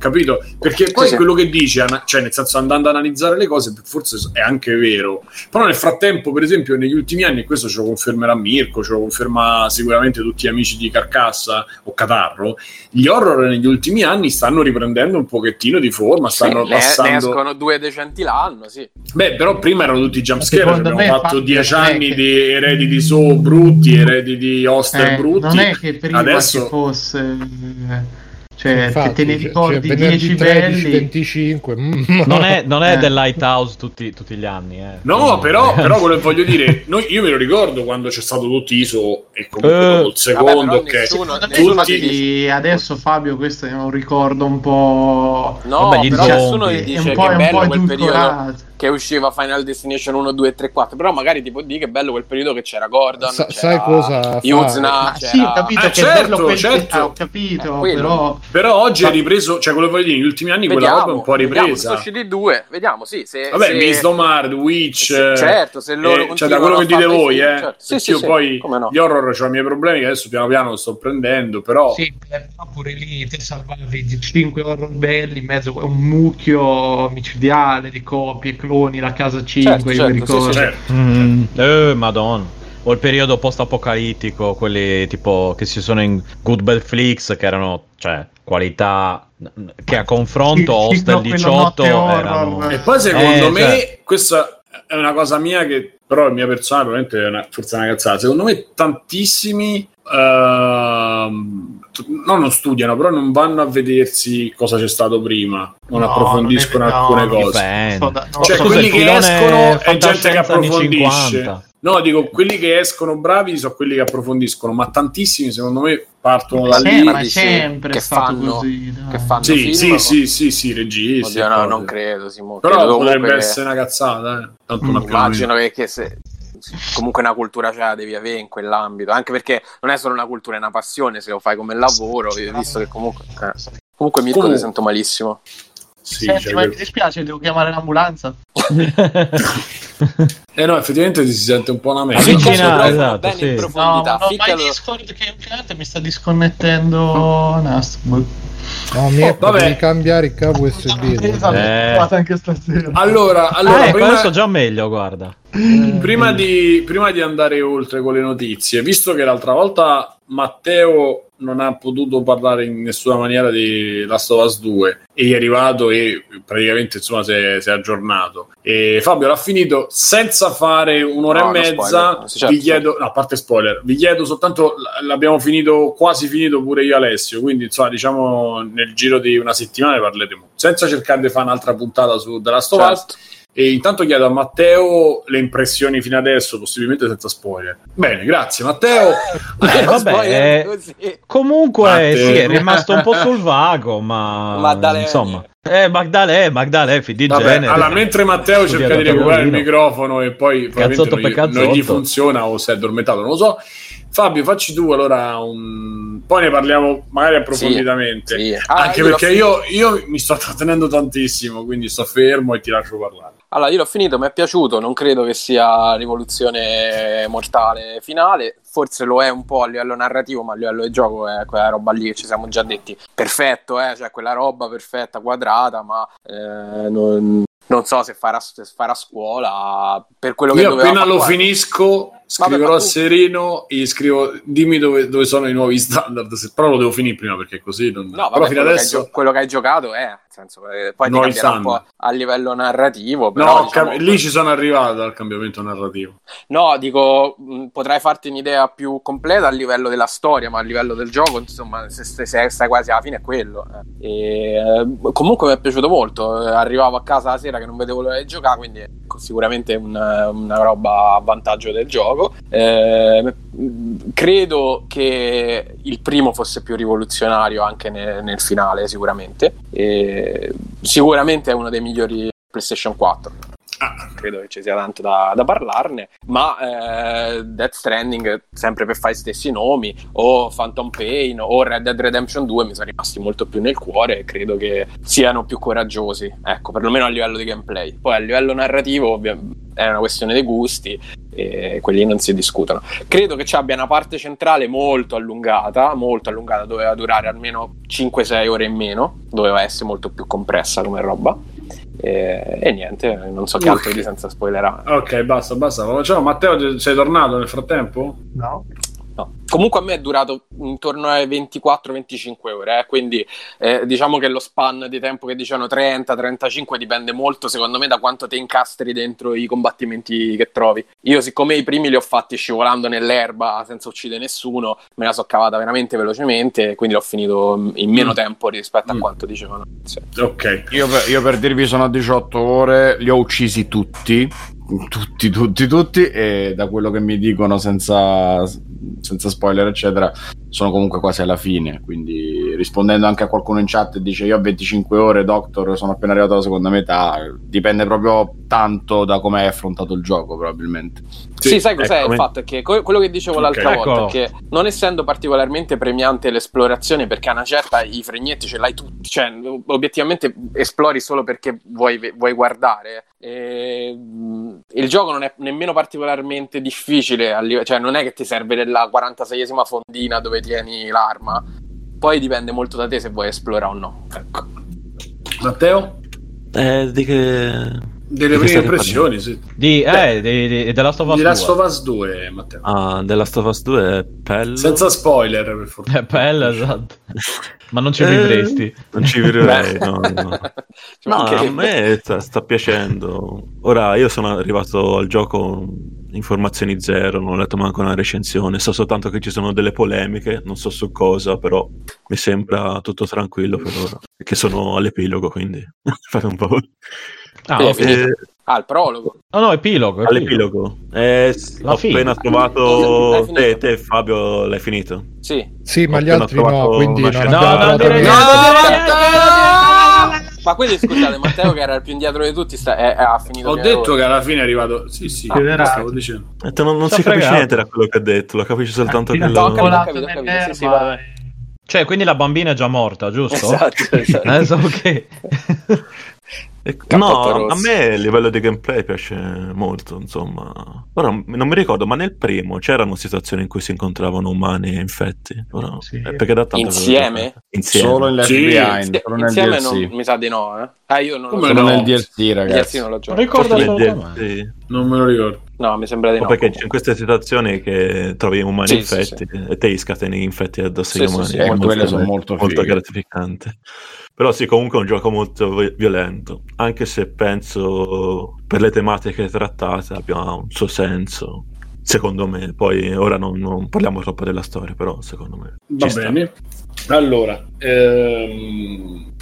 Capito? Perché poi Sì, sì. quello che ana- cioè nel senso andando ad analizzare le cose, forse è anche vero. Però nel frattempo, per esempio, negli ultimi anni, e questo ce lo confermerà Mirko, ce lo conferma sicuramente tutti gli amici di Carcassa o Catarro, gli horror negli ultimi anni stanno riprendendo un pochettino di forma, Sì, stanno ne, ne passando... escono due decenti l'anno, sì. Beh, però prima erano tutti jumpscare, abbiamo fatto dieci anni che- di eredi di So brutti, eredi di Oster Eh, brutti. non è che prima Adesso- ci fosse eh, cioè Infatti, te, ne cioè, ricordi cioè, venerdì 10 13, belli 25 mm, Non è, non è Eh. del Lighthouse tutti, tutti gli anni. Eh. No, però, però quello che voglio dire, noi- io me lo ricordo quando c'è stato tutto ISO e comunque dopo il secondo, che nessuno- me, nessuno tutti- infatti, adesso Fabio questo è un ricordo un po' No, Vabbè, gli però nessuno gli è dice un po', che è è un bello po' quel periodo edulcorato che usciva Final Destination 1, 2, 3, 4. Però magari ti può dire che è bello quel periodo che c'era Gordon, Sa- c'era sai cosa? Yuzna, sì, ho capito Ah, che certo, certo. ah, ho capito Eh, quello. però però oggi è ripreso, cioè quello che voglio dire, negli ultimi anni quella Vediamo, roba è un po' vediamo, ripresa. sono usciti due, vediamo, sì, se, Vabbè, se- Wisdom Hard, Witch, se- certo, se loro eh, cioè da quello che dite voi, insieme, eh, certo. Sì, sì, io sì, poi no. gli horror ho i miei problemi che adesso piano piano sto prendendo, però sì, però pure lì te salvavi 5 horror belli in mezzo a un mucchio micidiale di copie, cloni, la casa 5 Certo, io certo, mi sì, ricordo sì, certo. Mm, eh, madonna. O il periodo post-apocalittico, quelli tipo che si sono in Good Bad Flix, che erano, cioè, qualità che a confronto Sì, sì, Hostel no, quello 18 notte horror. erano... E poi secondo Eh, me, cioè- questa è una cosa mia che però è mia personale, probabilmente è una, forse è una cazzata. Secondo me tantissimi t- no, non studiano, però non vanno a vedersi cosa c'è stato prima, non No, approfondiscono non è- alcune no, cose. Da- no, Cioè, Scusa, quelli che escono è gente che approfondisce. 50. No, dico, quelli che escono bravi sono quelli che approfondiscono, ma tantissimi secondo me partono da Sì, lì. ma è dici sempre che stato fanno- così, dai. che fanno Sì, film, sì, o- sì, sì, sì, registi. Oddio, no, non credo, Simo. Però Credo potrebbe che- essere una cazzata, eh. Tanto Mm, Immagino che, che se comunque una cultura ce la devi avere in quell'ambito, anche perché non è solo una cultura, è una passione se lo fai come lavoro, visto che comunque... eh. Comunque Mirko Comunque- ti sento malissimo. Sì, Senti, ma mi dispiace, devo chiamare l'ambulanza. Eh no, effettivamente si sente un po' una merda. Avvicina- esatto, bene sì. in No, profondità. no, ma ficcalo- il Discord che ultimamente mi sta disconnettendo Nastro. No, mi è Oh, vabbè. devi cambiare il cavo USB. Esatto, Eh. fatto anche stasera. Allora, allora Ah, prima, adesso già meglio, guarda. prima di, prima di andare oltre con le notizie, visto che l'altra volta Matteo non ha potuto parlare in nessuna maniera di Last of Us 2 e è arrivato e praticamente insomma si è, si è aggiornato. E Fabio l'ha finito senza fare un'ora No, e mezza. spoiler. Certo, vi chiedo, no, a parte spoiler vi chiedo soltanto l'abbiamo finito quasi finito pure io Alessio. Quindi insomma diciamo nel giro di una settimana ne parleremo. Senza cercare di fare un'altra puntata su The Last of Us. Certo. E intanto chiedo a Matteo le impressioni fino adesso, possibilmente senza spoiler. Bene, grazie Matteo. Eh, vabbè, Spoiler eh. Comunque, Matteo. sì, è rimasto un po' sul vago, ma Maddalene. insomma. Eh, Magdalè, Magdalè, fi di Vabbè, genere. allora, mentre Matteo cerca di recuperare il microfono e poi probabilmente Cazzotto non gli, non gli funziona o si è addormentato, non lo so. Fabio, facci tu allora un... Poi ne parliamo magari approfonditamente. Sì, sì. Ah, Anche io perché io, io mi sto trattenendo tantissimo, quindi sto fermo e ti lascio parlare. Allora, io l'ho finito, mi è piaciuto, non credo che sia rivoluzione mortale finale, forse lo è un po' a livello narrativo, ma a livello di gioco è quella roba lì che ci siamo già detti. Perfetto, eh? cioè quella roba perfetta, quadrata, ma eh, non, non so se farà, se farà scuola per quello che Io doveva appena lo finisco, scriverò a tu- Sereno e scrivo dimmi dove, dove sono i nuovi standard. Però lo devo finire prima perché così non. No, però vabbè, fino quello, adesso. che gio- quello che hai giocato è, nel senso, eh, poi ti Nuovi cambierà un po' a livello narrativo, però, No, diciamo- cam- lì ci sono arrivato al cambiamento narrativo. No, dico, potrai farti un'idea più completa a livello della storia, ma a livello del gioco, insomma, se, se- se stai quasi alla fine è quello. eh. E, eh, comunque mi è piaciuto molto. eh, Arrivavo a casa la sera che non vedevo l'ora di giocare, quindi sicuramente una, una roba a vantaggio del gioco. Eh, mh, credo che il primo fosse più rivoluzionario anche ne- nel finale, sicuramente. E, sicuramente è uno dei migliori PlayStation 4 Credo che ci sia tanto da, da parlarne, ma eh, Death Stranding, sempre per fare gli stessi nomi, o Phantom Pain o Red Dead Redemption 2 mi sono rimasti molto più nel cuore e credo che siano più coraggiosi, ecco, perlomeno a livello di gameplay. Poi a livello narrativo ovvia- è una questione dei gusti e quelli non si discutono. Credo che ci abbia una parte centrale molto allungata, molto allungata, doveva durare almeno 5-6 ore in meno, doveva essere molto più compressa come roba. E, e niente, non so che altro di senza spoilerare. Ok, basta, basta. Facciamo. Matteo, sei tornato nel frattempo? No. No. Comunque a me è durato intorno alle 24-25 ore, eh, quindi eh, diciamo che lo span di tempo che dicevano 30-35 dipende molto secondo me da quanto ti incastri dentro i combattimenti che trovi. Io siccome i primi li ho fatti scivolando nell'erba senza uccidere nessuno, me la so cavata veramente velocemente, quindi l'ho finito in meno Mm. tempo rispetto a Mm. quanto dicevano. Sì. Ok. Io per, io per dirvi sono a 18 ore, li ho uccisi tutti, tutti, tutti, tutti, e da quello che mi dicono senza, senza spoiler, eccetera, sono comunque quasi alla fine. Quindi rispondendo anche a qualcuno in chat, dice io ho 25 ore, Doctor, sono appena arrivato alla seconda metà, dipende proprio tanto da come hai affrontato il gioco, probabilmente. Sì, sai cos'è ecco, il fatto? È che que- quello che dicevo Ok. l'altra Eccolo. volta è che non essendo particolarmente premiante l'esplorazione, perché a una certa i fregnetti ce l'hai tutti, cioè obiettivamente esplori solo perché vuoi, vuoi guardare. E, mh, il gioco non è nemmeno particolarmente difficile, a live- cioè non è che ti serve della 46esima fondina dove tieni l'arma. Poi dipende molto da te se vuoi esplorare o no. Ecco. Matteo? Eh, di che... Delle prime impressioni, sì. Di, eh, di, di, The Last of Us Di 2. Last of Us 2, Matteo. Ah, The Last of Us 2 è bello. Senza spoiler, per fortuna. Eh, bella, esatto. Ma non ci Eh, vivresti. Non ci vivrei, no, no. No, a me sta, sta piacendo. Ora io sono arrivato al gioco informazioni zero, non ho letto manco una recensione, so soltanto che ci sono delle polemiche, non so su cosa, però mi sembra tutto tranquillo per ora, che sono all'epilogo, quindi fate un po'. Ah, Sì, ho finito. Eh, Ah, il prologo. No, no, epilogo. epilogo. all'epilogo. Eh, ho fine. appena trovato te, te Fabio l'hai finito. Sì. Sì, ma gli altri no, quindi non No, niente. niente. Ma quelli scusate, Matteo che era il più indietro di tutti sta- è- è- ha finito Ho detto ero- che alla fine è arrivato. Sì, sì, Chiuderà. stavo dicendo. Eh, non non si capisce niente da quello che ha detto, lo capisci soltanto che Appena No, ho capito, ho colato capito, ho capito, nell'erba sì, sì, va. Cioè, quindi la bambina è già morta, giusto? Esatto, esatto. Adesso ok. No, a me il livello di gameplay piace molto, insomma. Ora non mi ricordo, ma nel primo c'erano situazioni in cui si incontravano umani e infetti. Ora, Sì. eh, perché da tanto Insieme? Insieme. Solo in Left Sì, Behind, Insieme DLC. non, mi sa di no, eh. Ah, io non Come lo Solo no? nel DLC, DLC ragazzi. non l'ho Non giocato. ricordo assolutamente. DLC. Non me lo ricordo. No, mi sembra di no. O perché in queste situazioni che trovi umani Sì, infetti e te gli scateni infetti addosso Sì, agli sì, umani. sì, È e quelle molto- sono molto molto gratificante. Però sì, comunque è un gioco molto vi- violento, anche se penso per le tematiche trattate abbia un suo senso. Secondo me, poi ora non, non parliamo troppo della storia, però secondo me Va ci sta. bene. Allora, ehm,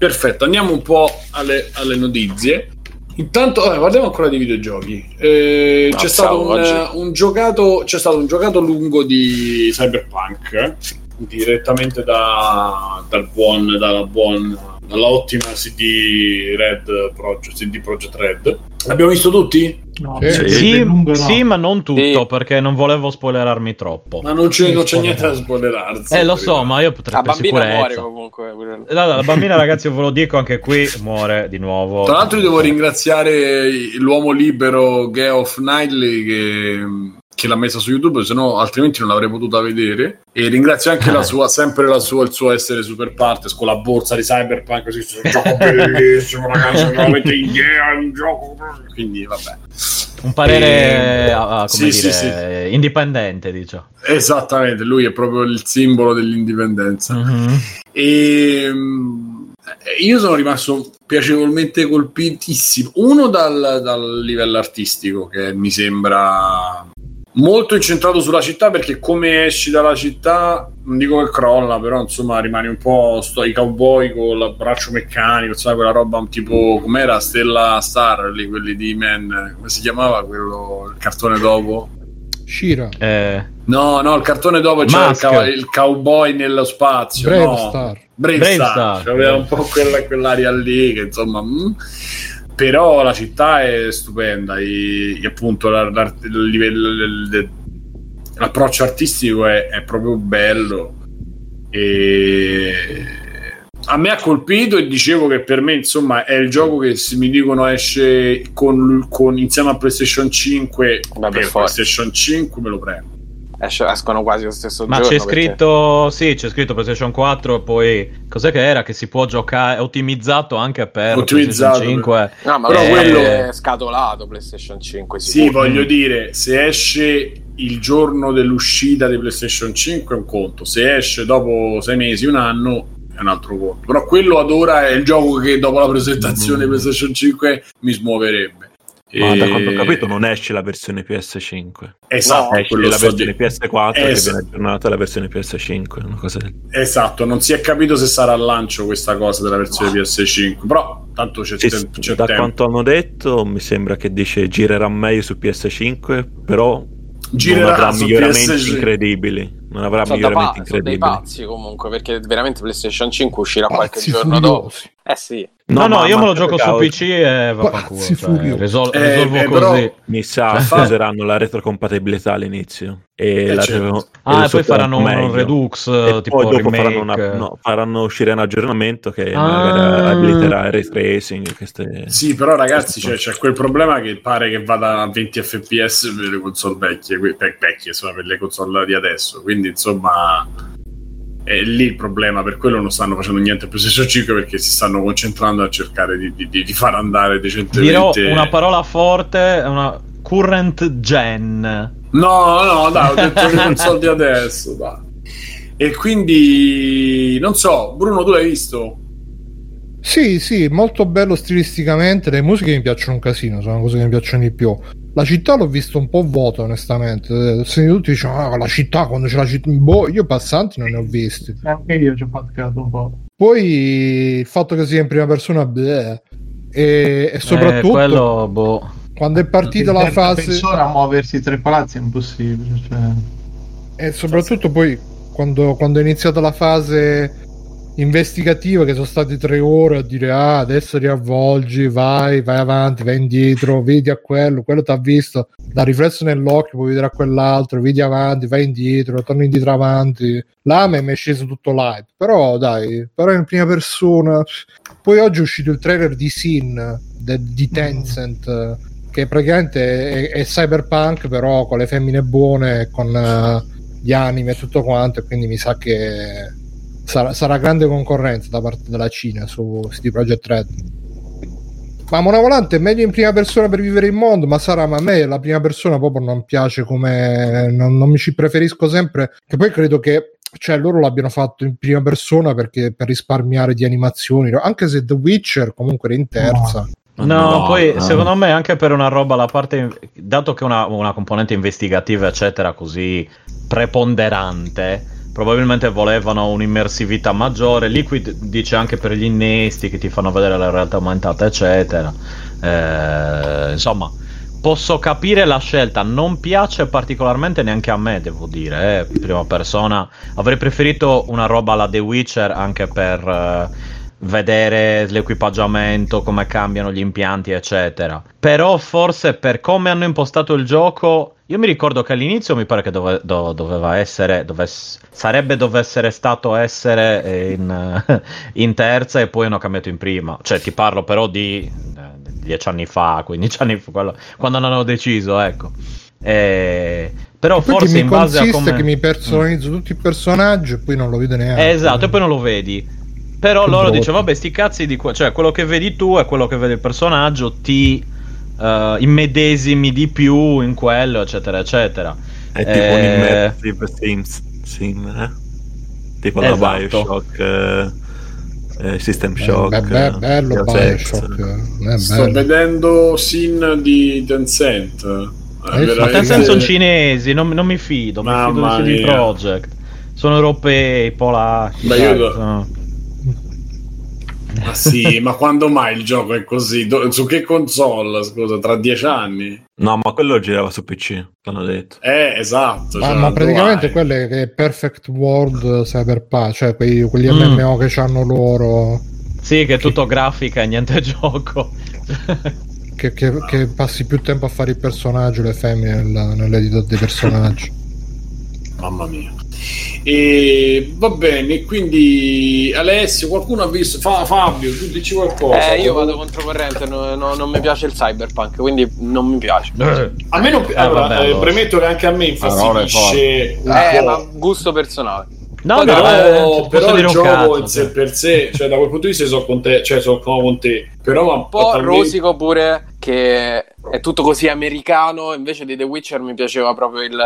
perfetto, andiamo un po' alle, alle notizie. Intanto, eh, parliamo ancora di videogiochi. Eh, No, c'è, stato un, un giocato, c'è stato un giocato lungo di Cyberpunk eh, direttamente da, dal buon, dalla buon, dalla ottima CD Red Project, CD Project Red. L'abbiamo visto tutti? No, Sì. sì, lungo no. sì, ma non tutto, Sì. perché non volevo spoilerarmi troppo. Ma non c'è, non c'è niente da spoilerarsi. Eh, lo so, ma io potrei La per bambina muore sicurezza. comunque. no, la bambina, ragazzi, io ve lo dico anche qui, muore di nuovo. Tra l'altro, io devo ringraziare l'uomo libero Geoff Knightley che, che l'ha messa su YouTube, se no altrimenti non l'avrei potuta vedere. E ringrazio anche la sua, sempre la sua, il suo essere super partes con la borsa di Cyberpunk. Così, è un gioco bellissimo, ragazzi. Non avete idea, è un gioco. Quindi, vabbè, Un parere Eh, ah, come sì, dire, sì, indipendente, diciamo. esattamente. Lui è proprio il simbolo dell'indipendenza. Mhm. E mm, io sono rimasto piacevolmente colpitissimo. Uno dal, dal livello artistico, che mi sembra molto incentrato sulla città, perché come esci dalla città, non dico che crolla, però insomma rimani un po' sto, i cowboy con l'abbraccio meccanico, insomma quella roba un tipo com'era Stella Star, lì, quelli di Man, come si chiamava quello, il cartone dopo? Shira, Eh, No, no, il cartone dopo c'era il, Mask. cav- il cowboy nello spazio. Brave no. Star. Brave, Brave Star. Star. Cioè, aveva un po' quella, quell'aria lì che insomma... mm. Però la città è stupenda e, e appunto la- il livello, l'approccio artistico è, è proprio bello e a me ha colpito e dicevo che per me insomma è il gioco che se mi dicono esce con, con- insieme a PlayStation 5 Vabbè, per forza. PlayStation 5 me lo prendo escono quasi lo stesso Ma giorno. c'è perché- scritto, sì, c'è scritto PlayStation 4 e poi cos'è che era? Che si può giocare, è ottimizzato anche per Ottimizzato, PlayStation 5. No, ma Però però quello- è scatolato PlayStation 5. sì sicuro. voglio dire se esce il giorno dell'uscita di PlayStation 5 è un conto se esce dopo sei mesi un anno è un altro conto però quello ad ora è il gioco che dopo la presentazione di Mm. PlayStation 5 mi smuoverebbe Ma da E- quanto ho capito non esce la versione PS5. esatto, No, Esce la sto versione di- PS4 Eh, che viene aggiornata alla versione PS5. Una cosa del- Esatto, non si è capito se sarà al lancio questa cosa della versione PS5, però tanto c'è, Sì, tem- c'è da tempo. quanto hanno detto, mi sembra che dice girerà meglio su PS5, però Girerà non avrà su miglioramenti PS5. incredibili. Non avrà Sono, da miglioramenti pa- sono dei incredibili. pazzi comunque perché veramente PlayStation 5 uscirà qualche Pazzi giorno dopo. Eh sì. No, no, io me lo gioco su PC e va Pazzi fanculo, cioè, risol- Eh, risolvo eh, così. però- Mi sa useranno la retrocompatibilità all'inizio. E, Eh, la certo. Ah, e poi faranno un meglio. Redux, E tipo poi dopo faranno, una- no, faranno uscire un aggiornamento che Ah. magari abiliterà il ray tracing. Queste... Sì, però ragazzi Questo- c'è, c'è quel problema che pare che vada a 20 fps per le console vecchie, que- pe- vecchie insomma, per le console di adesso, quindi insomma è lì il problema, per quello non stanno facendo niente PlayStation 5 perché si stanno concentrando a cercare di, di- di- far andare Dirò decentemente... una parola forte, una current gen. No, no, dai, ho detto le console di adesso, dai. E quindi non so, Bruno, tu l'hai visto? Sì, sì, molto bello stilisticamente. Le musiche mi piacciono un casino, sono cose che mi piacciono di più. La città l'ho visto un po' vuota, onestamente. Eh, Se tutti dicono, ah, la città, quando c'è la città. Boh, io passanti non ne ho visti. Anche io ci ho faticato un po'. Poi il fatto che sia in prima persona, bleh. E, e soprattutto Eh, quello, boh. quando è partita In la fase. persona a muoversi tra i palazzi è impossibile. Cioè... E soprattutto poi quando, quando è iniziata la fase investigativa, che sono state tre ore a dire ah, adesso riavvolgi, vai, vai avanti, vai indietro, vedi a quello, quello ti ha visto, da riflesso nell'occhio, puoi vedere a quell'altro, vedi avanti, vai indietro, torni indietro avanti. Là mi è sceso tutto live, però dai, però in prima persona. Poi oggi è uscito il trailer di Sin de- di Tencent. Che praticamente è, è cyberpunk, però con le femmine buone, con eh, gli anime e tutto quanto. E quindi mi sa che sarà, sarà grande concorrenza da parte della Cina su CD Projekt Red. Ma Mona Volante è meglio in prima persona per vivere il mondo, ma sarà, ma a me la prima persona proprio non piace come non, non mi ci preferisco sempre. Che poi credo che cioè loro l'abbiano fatto in prima persona perché per risparmiare di animazioni, anche se The Witcher comunque era in terza. No, poi no. secondo me anche per una roba la parte dato che una, una componente investigativa eccetera così preponderante probabilmente volevano un'immersività maggiore. Liquid dice anche per gli innesti che ti fanno vedere la realtà aumentata eccetera. Eh, insomma posso capire la scelta. Non piace particolarmente neanche a me devo dire eh, prima persona. Avrei preferito una roba alla The Witcher anche per eh, vedere l'equipaggiamento, come cambiano gli impianti, eccetera. Però forse per come hanno impostato il gioco, io mi ricordo che all'inizio mi pare che dove- do- doveva essere, dovess- sarebbe dovessere stato essere in, in terza e poi hanno cambiato in prima. Cioè ti parlo però di eh, dieci anni fa, 15 anni fa, quello- quando non hanno deciso, ecco. Eh, però Poi forse in base a come... che mi personalizzo tutti i personaggi e poi non lo vedo neanche. Esatto, e poi non lo vedi. Però Che loro brutto. dicono, vabbè, sti cazzi di qua, cioè quello che vedi tu è quello che vede il personaggio, ti eh, immedesimi di più in quello, eccetera, eccetera. È tipo Eh, un immersive Sims, sim, eh? Tipo la Esatto. Bioshock, eh, eh, System Eh, Shock. beh, beh, eh, bello. Bioshock. eh, Sto bello. vedendo Sin di Tencent. Eh, Ma Tencent sono cinesi, non, non mi fido, mi fido Mamma di CD mia. Projekt. Sono europei, polacchi. Ma sai, io- Ma sì, ma quando mai il gioco è così? Do- su che console, scusa, tra dieci anni? No, ma quello girava su PC, l'hanno detto. Eh, esatto. Ma, cioè, ma praticamente che è Perfect World Cyberpunk, cioè quei- quegli Mm. MMO che hanno loro, Sì, che è tutto grafica e niente gioco. che, che- che passi più tempo a fare il personaggio, le femmine nel- nell'editor dei personaggi. Mamma mia. E va bene, quindi Alessio, qualcuno ha visto? Fa, Fabio, tu dici qualcosa? Eh, io vado controcorrente, no- no- non mi piace il cyberpunk, quindi non mi piace. A me non Eh, allora, vabbè, eh, allora. premetto che anche a me infastidisce un Eh, ma gusto personale. No, no, però, eh, però il dire un gioco cazzo. in sé per sé, cioè da quel punto di vista sono con te, cioè sono con te, però Un po' rosico pure che è tutto così americano, invece di The Witcher mi piaceva proprio il,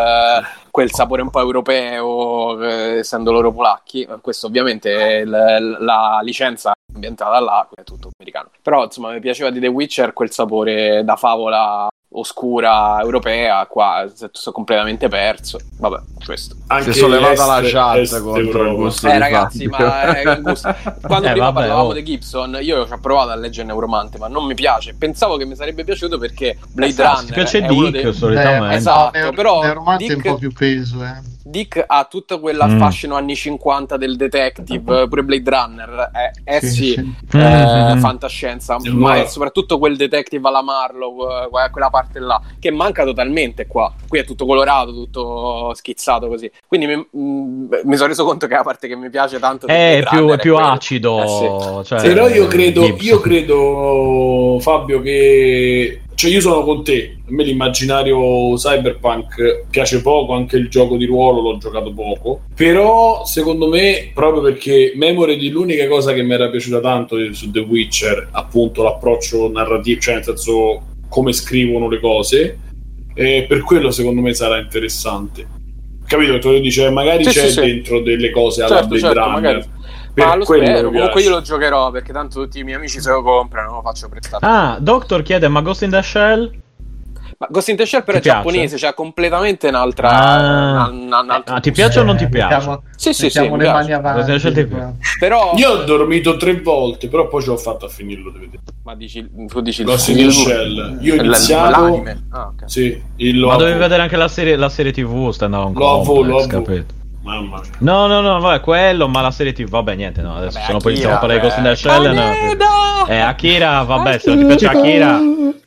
quel sapore un po' europeo, eh, essendo loro polacchi. Questo ovviamente è il- la licenza ambientata là, quindi è tutto americano. Però insomma mi piaceva di The Witcher quel sapore da favola oscura europea, qua sono completamente perso. Vabbè, questo. anche Si è sollevata la chat contro il gusto Eh ragazzi, ma è un gusto. Quando Eh, prima vabbè, parlavamo oh. di Gibson, io ci ho provato a leggere Neuromante, ma non mi piace. Pensavo che mi sarebbe piaciuto perché Blade Esatto, Runner Ti piace Dick dei- solitamente? esatto, Neo- però Neuromante è un Dick- po' più peso, eh. Dick ha tutto quell'affascino anni 50 del detective, pure Blade Runner, è, eh sì, sì. eh, Mhm. fantascienza, Sì, ma è soprattutto quel detective alla Marlowe, eh, que- quella parte là, che manca totalmente qua. Qui è tutto colorato, tutto schizzato così. Quindi mi, mm, mi sono reso conto che la parte che mi piace tanto È più, è più quella. acido. Eh sì. cioè, Però io credo, io credo, Fabio, che cioè io sono con te. A me l'immaginario cyberpunk piace poco, anche il gioco di ruolo l'ho giocato poco. Però, secondo me, proprio perché Memory di l'unica cosa che mi era piaciuta tanto su The Witcher, appunto l'approccio narrativo, cioè nel senso come scrivono le cose, e per quello secondo me sarà interessante. Capito? Tu dice, magari Sì, c'è sì, sì. dentro delle cose alla Certo, Blade certo, Runner. magari. Per Ma lo quello spero, comunque io lo giocherò perché tanto tutti i miei amici se lo comprano, lo faccio prestare. Ah, Doctor chiede, ma Ghost in the Shell? Ma Ghost in the Shell però Ti è piace? giapponese, cioè completamente un'altra... Ah. un- un altro Ah, ti piace o non ti Eh, piace? mettiamo- Sì, sì, sì, le piace. mani avanti. Però... Io ho dormito tre volte, però poi ce l'ho fatto a finirlo. Ma dici, tu dici Ghost in the Shell. Io ho iniziato. l'anime. Ah, ok. Sì, Ma dovevi vedere anche la serie, la serie TV, avevo, lo complex, avevo. capito? Mamma mia. No, no, no, vabbè, quello, ma la serie TV, vabbè, niente, no, adesso Vabbè, se no poi Akira, iniziamo a parlare di Ghost in the eh. Shell. no. Eh, Akira, vabbè, se non ti piace Akira,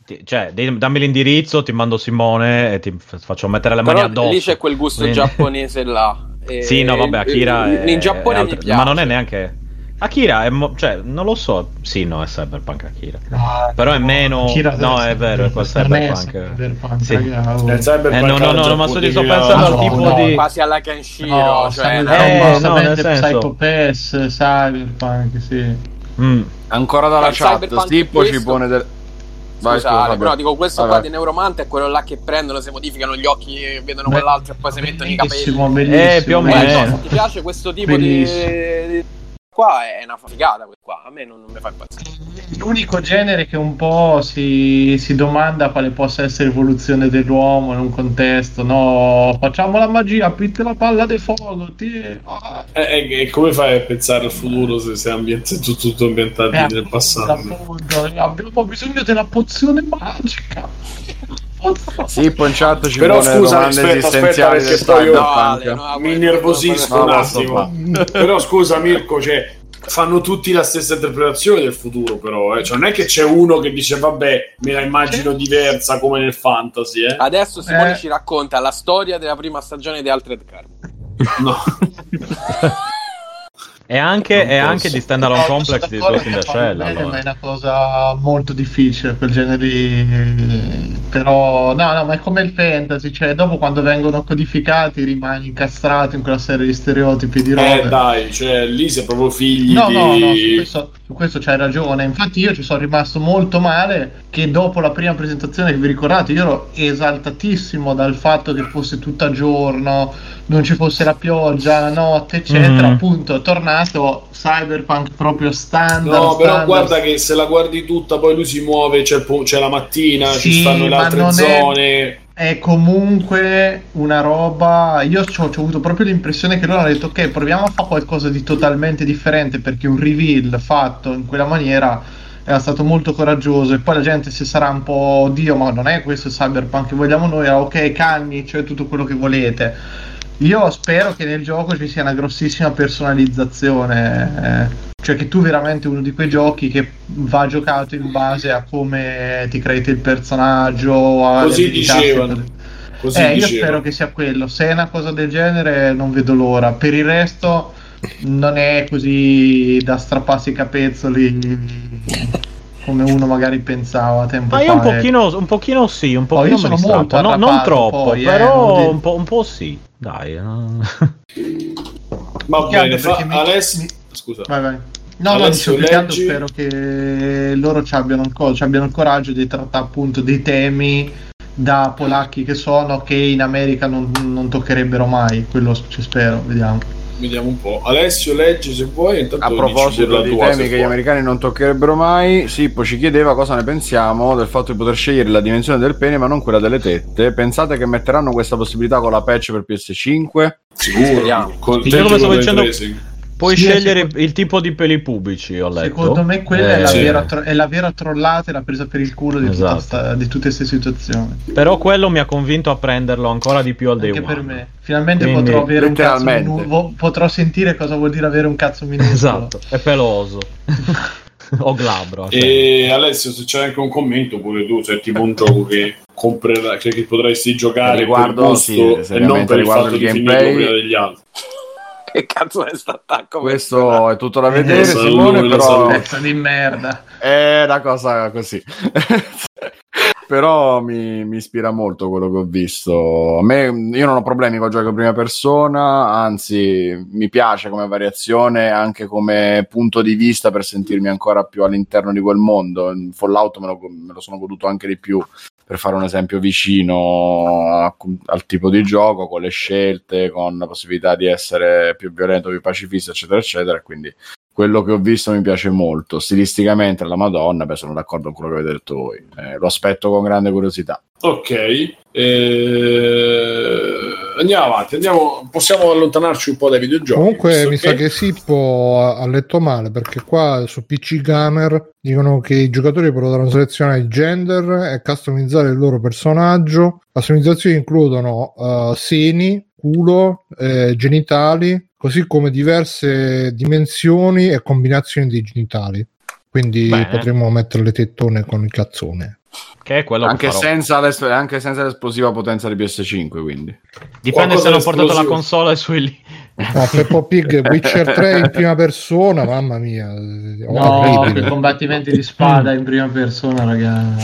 ti- cioè, dammi l'indirizzo, ti mando Simone e ti faccio mettere le mani Però addosso. lì c'è quel gusto Quindi- giapponese là. E- Sì, no, vabbè, Akira in, è, in Giappone è piace. Ma non è neanche... Akira è... mo- cioè, non lo so. Sì, no, è cyberpunk Akira. No, Però è meno- Akira no, è vero, è quel cyberpunk. cyberpunk, Sì. oh. Nel cyberpunk Eh, no, no, no, alla ma sto, sto pensando al No, tipo no. di... Quasi alla Kenshiro, No, cioè... no. Eh, no, nel di senso- Pass, Cyberpunk, sì. Mm. Ancora dalla il chat, cyberpunk Stippo è ci questo? pone del... Vai, Scusa, scusa, Ale, Fabio. però dico questo Vabbè. qua di Neuromante è quello là che prendono, si modificano gli occhi, e vedono Beh, quell'altro e poi si mettono i capelli. Bellissimo, bellissimo. Eh, più o Eh, meno. no, se ti piace questo tipo di... Qua è una figata, qua. A me non, non mi fa impazzire. L'unico genere che un po' si, si domanda quale possa essere l'evoluzione dell'uomo in un contesto, no? Facciamo la magia, pitte la palla di fuoco, ti... ah, Eh, eh, e come fai a pensare al futuro se sei ambiente, tutto, tutto ambientato eh, nel passato? appunto, abbiamo bisogno della pozione magica. Stippo in chat ci Però scusa, domande aspetta, esistenziali aspetta, del perché poi io- No, Mi innervosisco No, un attimo. Però scusa Mirko, cioè, fanno tutti la stessa interpretazione del futuro, però. Eh. Cioè, non è che c'è uno che dice, vabbè, me la immagino diversa come nel fantasy. Eh. Adesso Simone Eh. ci racconta la storia della prima stagione di Altered Carbon. No. E anche, e posso. anche di Standalone No, Complex di Ghost in the Shell. bene, allora. Ma è una cosa molto difficile quel genere lì. Però, no, no, ma è come il fantasy, cioè dopo quando vengono codificati rimani incastrato in quella serie di stereotipi di robe. Eh, dai, cioè, lì sei proprio figli No, di... no, no, su questo, su questo c'hai ragione. Infatti, io ci sono rimasto molto male. Che dopo la prima presentazione, che vi ricordate, io ero esaltatissimo dal fatto che fosse tutto a giorno, non ci fosse la pioggia, la notte, eccetera. Mhm. Appunto, è tornato Cyberpunk proprio standard. No, però standard. guarda che se la guardi tutta, poi lui si muove, c'è, c'è la mattina, Sì, ci stanno le altre non è- zone. è comunque una roba. Io ho, ho avuto proprio l'impressione che loro hanno detto: Ok, proviamo a fare qualcosa di totalmente differente. Perché un reveal fatto in quella maniera era stato molto coraggioso. E poi la gente si sarà un po': Oddio, ma non è questo il cyberpunk che vogliamo noi. Era ok, calmi, cioè tutto quello che volete. Io spero che nel gioco ci sia una grossissima personalizzazione. eh, cioè che tu veramente uno di quei giochi che va giocato in base a come ti crei il personaggio, Così dicevano. Così Eh, io spero che sia quello. Se è una cosa del genere, non vedo l'ora. Per il resto, non è così da strapparsi i capezzoli come uno magari pensava tempo Ma fa. io un ecco. pochino, un pochino sì, un Oh, pochino me sono molto. No, non troppo, poi, eh, però di- un, po', un po' sì. Dai. eh. Più che altro bene, fa... perché mi- Alessio... mi- Scusa. Vai, vai. No, no, Alessio, dicevo che altro leggi. spero che loro ci abbiano, il co- ci abbiano il coraggio di trattare appunto dei temi da polacchi che sono che in America non, non toccherebbero mai. Quello ci spero, vediamo. Vediamo un po'. Alessio, leggi se vuoi. A proposito dei temi che gli americani non toccherebbero mai, Sippo ci chiedeva cosa ne pensiamo del fatto di poter scegliere la dimensione del pene ma non quella delle tette. Pensate che metteranno questa possibilità con la patch per PS5? Sicuro. Sì, Speriamo. Con il facendo. Puoi Sì, scegliere secondo- il tipo di peli pubblici, ho letto. Secondo me quella è, Eh, la sì. vera tro- è la vera trollata e la presa per il culo di, tutta Esatto. sta- di tutte queste situazioni. Però quello mi ha convinto a prenderlo ancora di più al day Anche one. per me. Finalmente Quindi, potrò avere un cazzo minuscolo. Potrò sentire cosa vuol dire avere un cazzo minuscolo. Esatto, è peloso. o glabro. cioè. E Alessio, se c'è anche un commento pure tu, se è tipo un gioco che comprerai, cioè che potresti giocare Riguardo, per gusto sì, e non per il riguardo fatto il di gameplay. finirlo prima degli altri. Che cazzo è sta attacco? Questo è tutto da vedere, Lo saluto, Simone, però. Pezzo di merda. è una cosa così. Però mi, mi ispira molto quello che ho visto. A me, io non ho problemi con il gioco in prima persona, anzi, mi piace come variazione, anche come punto di vista per sentirmi ancora più all'interno di quel mondo. In Fallout me lo, me lo sono goduto anche di più, per fare un esempio vicino a- al tipo di gioco, con le scelte, con la possibilità di essere più violento, più pacifista, eccetera, eccetera. Quindi quello che ho visto mi piace molto. Stilisticamente, la Madonna, beh, sono d'accordo con quello che avete detto voi. Eh, lo aspetto con grande curiosità. Ok, eh, andiamo avanti, andiamo, possiamo allontanarci un po' dai videogiochi. Comunque mi sa che Sippo ha, ha letto male perché qua su PC Gamer dicono che i giocatori potranno selezionare il gender e customizzare il loro personaggio. Customizzazioni includono eh, seni, culo, eh, genitali, così come diverse dimensioni e combinazioni di genitali. Quindi Bene. potremmo mettere le tettone con il cazzone. Che è quello Anche che farò. senza, anche senza l'esplosiva potenza di PS5, quindi. Dipende Qualcosa se hanno portato la console sui lì. No, Peppo Pig, Witcher 3 in prima persona, mamma mia, No, orribile. quei combattimenti di spada in prima persona, raga.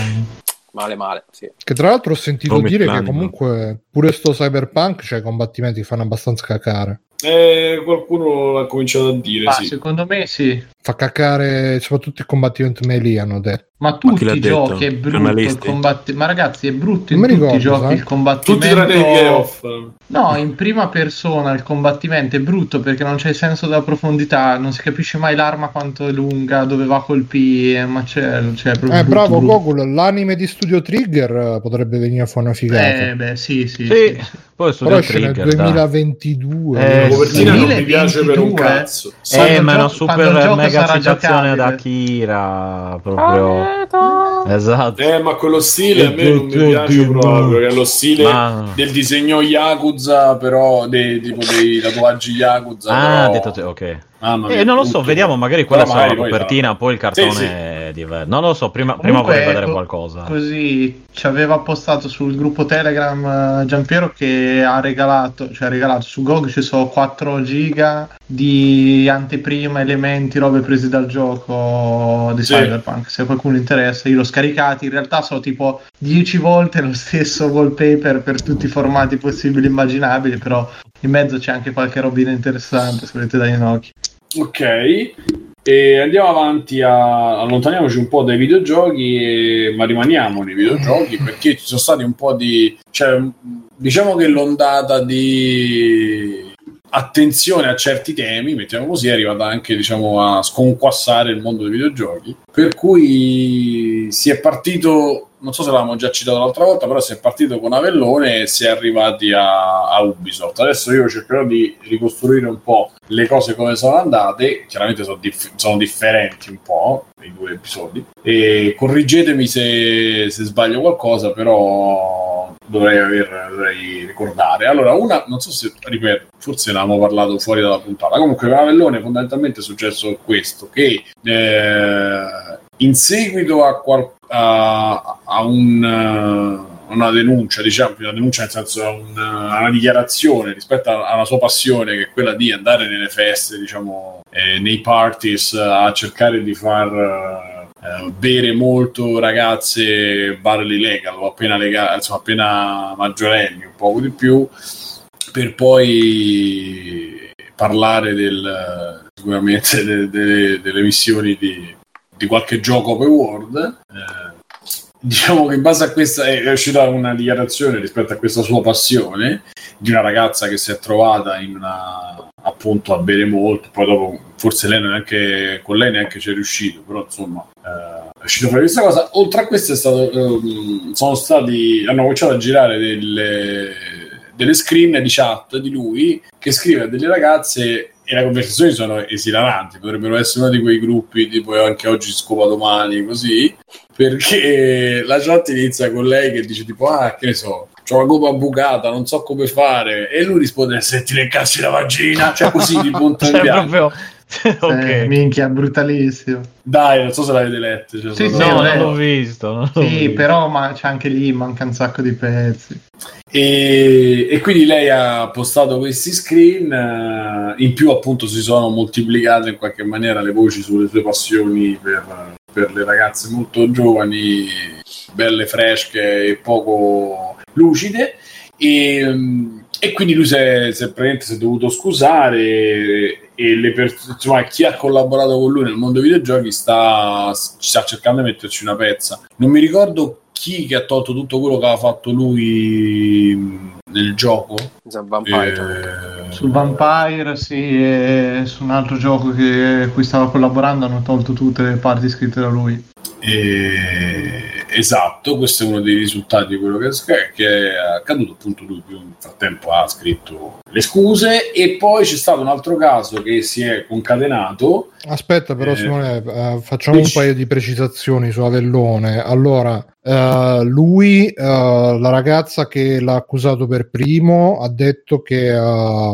Male, male, sì. Che tra l'altro ho sentito Come dire che comunque pure sto cyberpunk, cioè i combattimenti fanno abbastanza cacare. Eh, qualcuno l'ha cominciato a dire, Ma sì. secondo me sì. Fa cacare soprattutto il combattimento melee, hanno detto. Ma tutti l'ha i detto? giochi è brutto il combattimento. Ma ragazzi, è brutto in tutti i ricordo, giochi sai? il combattimento. Tutti i. No, in prima persona il combattimento è brutto perché non c'è il senso della profondità, non si capisce mai l'arma quanto è lunga, dove va a colpire, è un macello, cioè proprio Eh, brutto, bravo brutto. Gogol, l'anime di Studio Trigger eh, potrebbe venire a fare una figata. Eh, beh, sì, sì. Sì, sì. poi su Però nel trigger. dai. 2022. Eh, La copertina non mi 2022, piace per un cazzo. Sì. Eh, ma è una super mega sarà citazione da giocabile. Kira. Proprio. Esatto. Eh, ma quello stile a me non mi piace proprio, è lo stile Ma- del disegno Yakuza, però dei, tipo dei tatuaggi Yakuza. Ah, però- detto te, ok. Mia, Eh, non lo so, vediamo, magari quella sarà la copertina, poi il cartone Sì, sì. è diverso. Non lo so, prima, prima Comunque, vorrei vedere co- qualcosa. Così ci aveva postato sul gruppo Telegram eh, Giampiero che ha regalato, cioè ha regalato su GOG ci sono 4 giga di anteprima, elementi, robe prese dal gioco di Sì. Cyberpunk. Se qualcuno interessa, io l'ho scaricato. In realtà sono tipo 10 volte lo stesso wallpaper per tutti i formati possibili e immaginabili, però in mezzo c'è anche qualche robina interessante se volete dare in occhio. Ok, e andiamo avanti, a... allontaniamoci un po' dai videogiochi, e- ma rimaniamo nei videogiochi perché ci sono stati un po' di... Cioè, diciamo che l'ondata di attenzione a certi temi, mettiamo così, è arrivata anche diciamo, a sconquassare il mondo dei videogiochi, per cui si è partito, non so se l'avevamo già citato l'altra volta, però si è partito con Avellone e si è arrivati a, a Ubisoft. Adesso io cercherò di ricostruire un po' le cose come sono andate, chiaramente sono, diff- sono differenti un po' i due episodi, e corrigetemi se, se sbaglio qualcosa, però dovrei, aver, dovrei ricordare. Allora, una, non so se, ripeto, forse ne avevamo parlato fuori dalla puntata, comunque con Avellone fondamentalmente è successo questo, che eh, in seguito a, qual- a- a un, eh, una denuncia, diciamo, una denuncia nel senso una, una dichiarazione rispetto alla sua passione che è quella di andare nelle feste, diciamo, eh, nei parties a cercare di far eh, bere molto ragazze barley legal o appena, lega- insomma, appena maggiorenni, un poco di più, per poi parlare del, sicuramente de- de- delle missioni di, di qualche gioco open world. Eh, diciamo che in base a questa è uscita una dichiarazione rispetto a questa sua passione di una ragazza che si è trovata in una, appunto a bere molto poi dopo forse lei neanche con lei neanche ci è riuscito però insomma eh, è uscito fuori questa cosa. Oltre a questo stato ehm, sono stati hanno cominciato a girare delle, delle screen di chat di lui che scrive a delle ragazze e le conversazioni sono esilaranti potrebbero essere uno di quei gruppi tipo anche oggi scopa domani così perché la chat inizia con lei che dice tipo ah che ne so c'ho la gola bucata non so come fare e lui risponde se ti leccassi la vagina cioè così di punto in Cioè, bianco. proprio... ok. Eh, minchia, brutalissimo. dai non so se l'avete letto cioè, Sì, sono- sì, No, non l'ho visto. non l'ho Sì, visto. però ma c'è anche lì, manca un sacco di pezzi. E, e quindi lei ha postato questi screen. eh, in più, appunto, si sono moltiplicate in qualche maniera le voci sulle sue passioni per, per le ragazze molto giovani, belle, fresche e poco lucide. E, mm, e quindi lui si è, si è praticamente si è dovuto scusare. E le pers- insomma, chi ha collaborato con lui nel mondo dei videogiochi sta, sta cercando di metterci una pezza. Non mi ricordo chi che ha tolto tutto quello che aveva fatto lui nel gioco. Vampire. Eh, Sul Vampire, sì, e su un altro gioco che cui stava collaborando hanno tolto tutte le parti scritte da lui. eh, esatto, questo è uno dei risultati di quello che, che è accaduto. Appunto, lui nel frattempo ha scritto le scuse. E poi c'è stato un altro caso che si è concatenato. Aspetta, però, Eh, Simone, eh, facciamo un paio di precisazioni su Avellone. Allora, eh, lui, eh, la ragazza che l'ha accusato per primo, ha detto che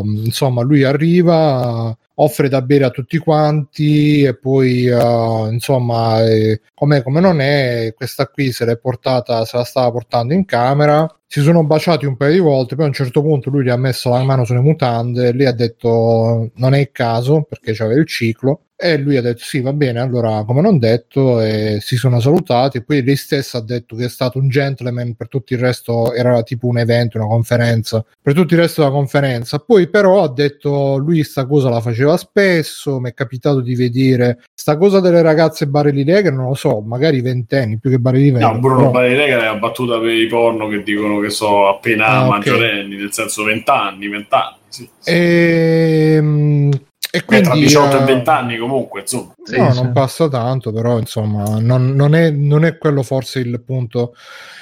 insomma lui arriva. Offre da bere a tutti quanti e poi eh, insomma eh, come non è questa qui se l'è portata se la stava portando in camera. Si sono baciati un paio di volte poi a un certo punto lui gli ha messo la mano sulle mutande e lei ha detto non è il caso perché c'aveva il ciclo e lui ha detto sì va bene allora come non detto e si sono salutati e poi lei stessa ha detto che è stato un gentleman per tutto il resto era tipo un evento una conferenza per tutto il resto della conferenza poi però ha detto lui sta cosa la faceva spesso mi è capitato di vedere sta cosa delle ragazze barelli negre non lo so magari ventenni più che barelli negri No, Bruno però- Barinega è la battuta per i porno che dicono che so appena Ah, maggiorenni, nel senso 20 anni, 20 anni. Sì. Ehm, e Beh, quindi tra 18 e eh, 20 anni comunque, insomma. Sì, no, sì. non passa tanto, però insomma, non, non è, non è quello forse il punto.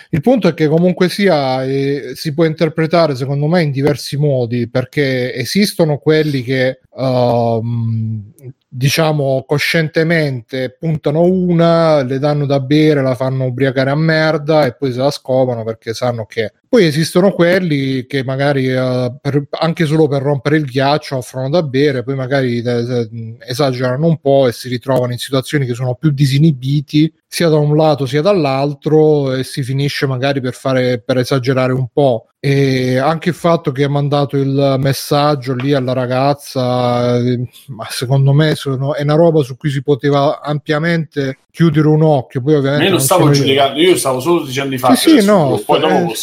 Il punto è che comunque sia, eh, si può interpretare secondo me in diversi modi, perché esistono quelli che ehm, diciamo coscientemente puntano una, le danno da bere, la fanno ubriacare a merda e poi se la scopano perché sanno che. Poi esistono quelli che magari eh, per- anche solo per rompere il ghiaccio offrono da bere, poi magari eh, eh, esagerano un po' e si ritrovano in situazioni che sono più disinibiti sia da un lato sia dall'altro e si finisce magari per fare per esagerare un po'. E anche il fatto che ha mandato il messaggio lì alla ragazza, eh, ma secondo me sono- è una roba su cui si poteva ampiamente chiudere un occhio. Poi ovviamente io non stavo giudicando, io stavo solo dicendo i fatti. Sì, sì, no, poi dopo eh,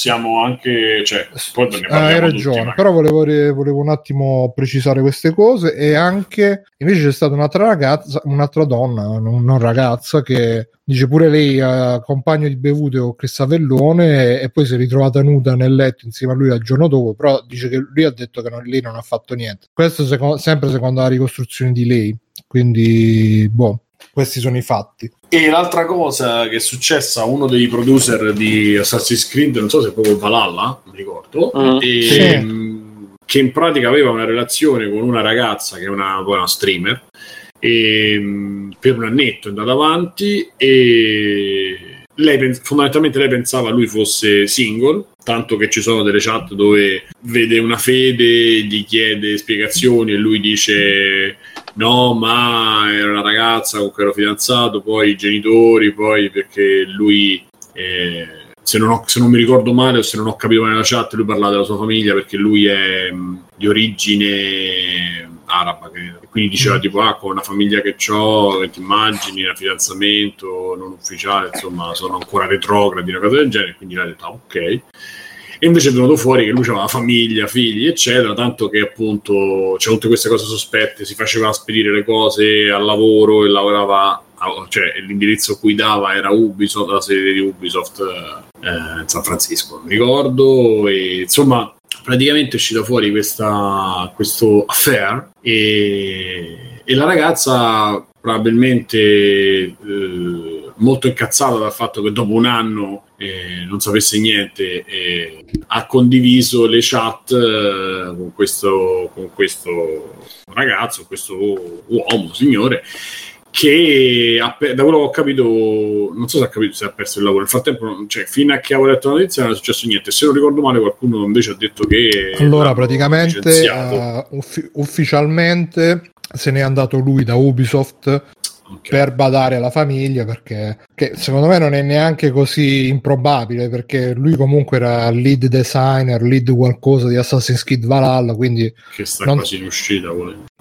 anche, cioè, poi ne parliamo hai tutti, ragione, magari. però volevo, volevo un attimo precisare queste cose e anche invece c'è stata un'altra ragazza, un'altra donna, non, ragazza, che dice pure lei eh, compagno di bevute con Cristavellone e, e poi si è ritrovata nuda nel letto insieme a lui il giorno dopo, però dice che lui ha detto che non- lei non ha fatto niente. Questo seco- sempre secondo la ricostruzione di lei, quindi boh, questi sono i fatti. E l'altra cosa che è successa a uno dei producer di Assassin's Creed, non so se è proprio Valhalla, non mi ricordo, Mm. e, Sì. mh, che in pratica aveva una relazione con una ragazza che è una, una streamer, e, mh, per un annetto è andata avanti e lei fondamentalmente lei pensava lui fosse single, tanto che ci sono delle chat dove vede una fede, gli chiede spiegazioni e lui dice no, ma era una ragazza con cui ero fidanzato, poi i genitori, poi perché lui eh, se non, ho- se non mi ricordo male o se non ho capito bene la chat, lui parlava della sua famiglia perché lui è mh, di origine araba, credo. E quindi diceva tipo, ah, con una famiglia che ho, che ti immagini, un fidanzamento non ufficiale, insomma, sono ancora retrogradi, una cosa del genere, quindi l'ha detto, ah, ok. E invece è venuto fuori che lui aveva famiglia, figli, eccetera, tanto che appunto c'è tutte queste cose sospette, si faceva spedire le cose al lavoro e lavorava, cioè l'indirizzo cui dava era Ubisoft, la sede di Ubisoft eh, San Francisco, mi ricordo, e insomma praticamente è uscita fuori questa, questo affair e, e la ragazza probabilmente eh, molto incazzata dal fatto che dopo un anno eh, non sapesse niente e ha condiviso le chat eh, con questo, con questo ragazzo, questo uomo, signore che ha da quello che ho capito non so se ha capito se ha perso il lavoro nel frattempo cioè, fino a che avevo letto la notizia non è successo niente se non ricordo male qualcuno invece ha detto che Allora, praticamente, eh, uffi- ufficialmente se n'è andato lui da Ubisoft. Per badare alla famiglia perché che secondo me non è neanche così improbabile perché lui comunque era lead designer, lead qualcosa di Assassin's Creed Valhalla, quindi che sta non- quasi in uscita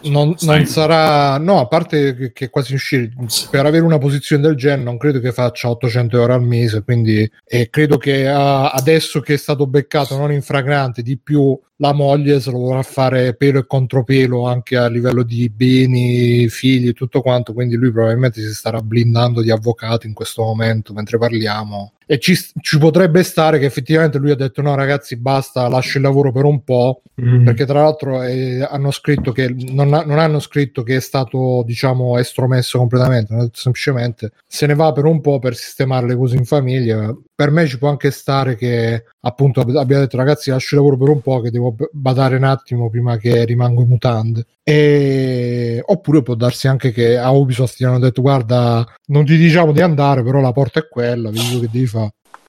non, non sarà no, a parte che, che è quasi uscire per avere una posizione del genere non credo che faccia 800 euro al mese quindi e credo che ah, adesso che è stato beccato non in fragrante di più la moglie se lo dovrà fare pelo e contropelo anche a livello di beni, figli e tutto quanto quindi lui probabilmente si starà blindando di avvocati in questo momento mentre parliamo e ci, ci potrebbe stare che effettivamente lui ha detto no ragazzi basta lascio il lavoro per un po' perché tra l'altro eh, hanno scritto che non, ha- non hanno scritto che è stato diciamo estromesso completamente semplicemente se ne va per un po' per sistemare le cose in famiglia per me ci può anche stare che appunto ab- abbia detto ragazzi lascio il lavoro per un po' che devo badare un attimo prima che rimango in mutande e... oppure può darsi anche che a Ubisoft gli hanno detto guarda non ti diciamo di andare però la porta è quella vedi che devi fare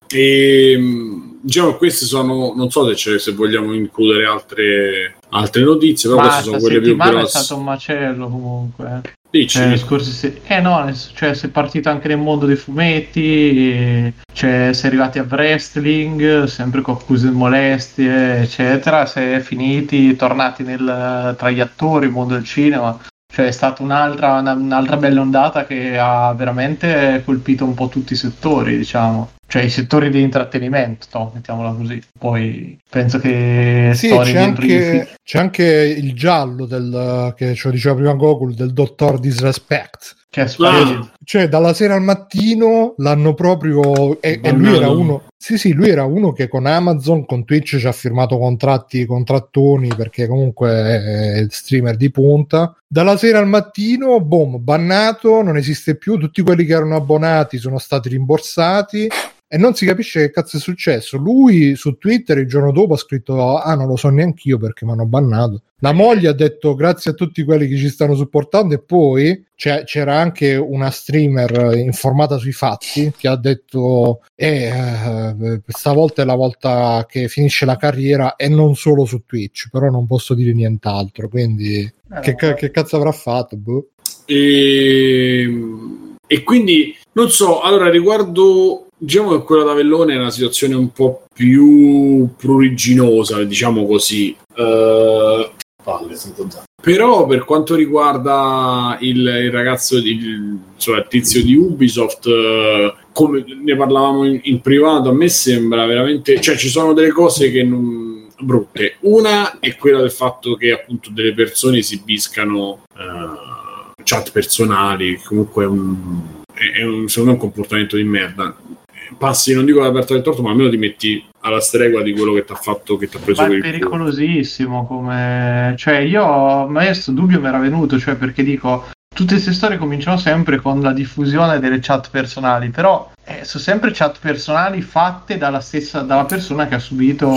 E mh, diciamo queste sono, non so se, se vogliamo includere altre, altre notizie, però Ma queste sono quelle più settimana è grosse. stato un macello comunque. Dici? Cioè, le scorse se- eh no, cioè, si è partito anche nel mondo dei fumetti, cioè, si è arrivati a wrestling, sempre con accuse di molestie, eccetera, si è finiti, tornati nel- tra gli attori, il mondo del cinema. Cioè, è stata un'altra, una- un'altra bella ondata che ha veramente colpito un po' tutti i settori, diciamo. Cioè, i settori di intrattenimento, no, mettiamola così. Poi penso che Sì, c'è anche, c'è anche il giallo del, che ce lo diceva prima Gokul del dottor Disrespect. Cioè, spariti. Cioè, dalla sera al mattino l'hanno proprio. E, e lui era uno. Sì, sì, lui era uno che con Amazon, con Twitch ci ha firmato contratti, contrattoni perché comunque è il streamer di punta. Dalla sera al mattino, boom, bannato, non esiste più. Tutti quelli che erano abbonati sono stati rimborsati. E non si capisce che cazzo è successo. Lui su Twitter il giorno dopo ha scritto: Ah, non lo so neanche io perché mi hanno bannato. La moglie ha detto grazie a tutti quelli che ci stanno supportando. E poi c'è- c'era anche una streamer informata sui fatti che ha detto: eh, eh, stavolta è la volta che finisce la carriera e non solo su Twitch. Però non posso dire nient'altro. Quindi, Eh, che, che cazzo avrà fatto? Boh. E, e quindi non so, allora riguardo diciamo che quella d'Avellone è una situazione un po' più pruriginosa, diciamo così. Eh, palle, però per quanto riguarda il, il ragazzo, il, cioè il tizio di Ubisoft, eh, come ne parlavamo in, in privato, a me sembra veramente, cioè ci sono delle cose che non brutte. Una è quella del fatto che appunto delle persone esibiscano eh, chat personali, comunque è un, è un, secondo me un comportamento di merda. Passi, non dico l'aperta del torto, ma almeno ti metti alla stregua di quello che ti ha fatto, che ti ha preso Ma è per culo. pericolosissimo come... Cioè io, a me questo dubbio mi era venuto, cioè perché dico, tutte queste storie cominciano sempre con la diffusione delle chat personali, però eh, sono sempre chat personali fatte dalla stessa, dalla persona che ha subito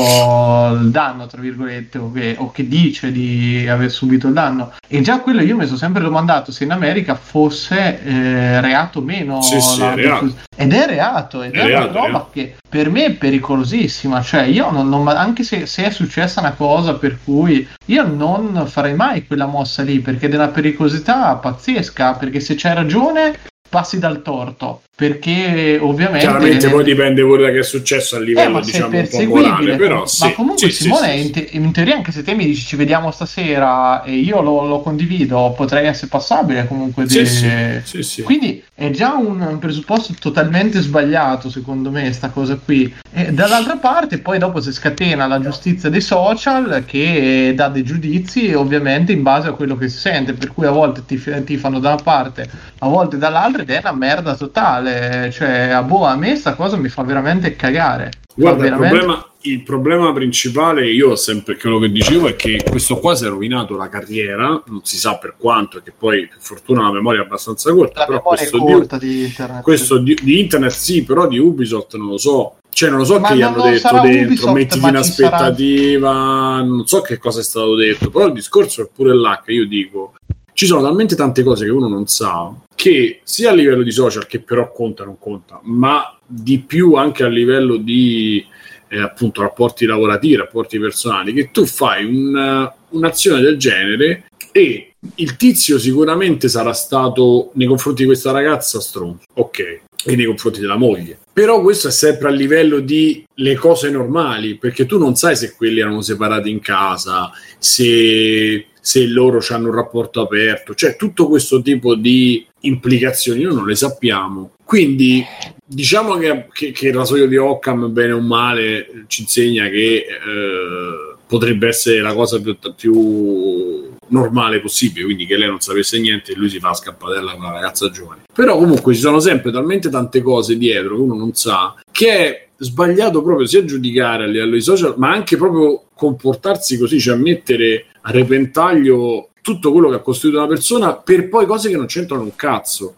il danno, tra virgolette, o che, o che dice di aver subito il danno. E già quello io mi sono sempre domandato se in America fosse eh, reato o meno. Sì, sì, è reato. Ed è reato, ed È è, reato, una roba che per me è pericolosissima. Cioè, io non, non- anche se, se è successa una cosa per cui io non farei mai quella mossa lì perché è una pericolosità pazzesca. Perché se c'è ragione, passi dal torto perché ovviamente Chiaramente poi dipende pure da che è successo a eh, livello sei diciamo un po' morale, però sì. ma comunque sì, Simone sì, in, te- in teoria anche se te mi dici ci vediamo stasera e io lo, lo condivido potrei essere passabile comunque de- quindi è già un, un presupposto totalmente sbagliato secondo me sta cosa qui e dall'altra parte poi dopo si scatena la giustizia dei social che dà dei giudizi ovviamente in base a quello che si sente per cui a volte ti, ti fanno da una parte a volte dall'altra ed è una merda totale cioè a, boh, a me sta cosa mi fa veramente cagare Guarda, il veramente- problema, il problema principale, io ho sempre quello che dicevo, è che questo qua si è rovinato la carriera, non si sa per quanto, che poi per fortuna la memoria è abbastanza corta, la però memoria questo, di, corta di internet questo di, di internet sì, però di Ubisoft non lo so. Cioè, non lo so Ma che gli hanno detto dentro, Ubisoft, mettiti in ci sarà- aspettativa, non so che cosa è stato detto, però il discorso è pure là che io dico. Ci sono talmente tante cose che uno non sa che sia a livello di social, che però conta non conta, ma di più anche a livello di eh, appunto rapporti lavorativi, rapporti personali, che tu fai un- un'azione del genere e il tizio sicuramente sarà stato nei confronti di questa ragazza stronzo, ok, e nei confronti della moglie. Però questo è sempre a livello di le cose normali, perché tu non sai se quelli erano separati in casa, se, se loro hanno un rapporto aperto, cioè tutto questo tipo di implicazioni noi non le sappiamo. Quindi diciamo che, che, che il rasoio di Occam, bene o male, ci insegna che eh, potrebbe essere la cosa più, più normale possibile, quindi che lei non sapesse niente e lui si fa a scappadella con una ragazza giovane. Però comunque ci sono sempre talmente tante cose dietro che uno non sa che è sbagliato proprio sia giudicare a livello di social, ma anche proprio comportarsi così, cioè mettere a repentaglio tutto quello che ha costruito una persona per poi cose che non c'entrano un cazzo.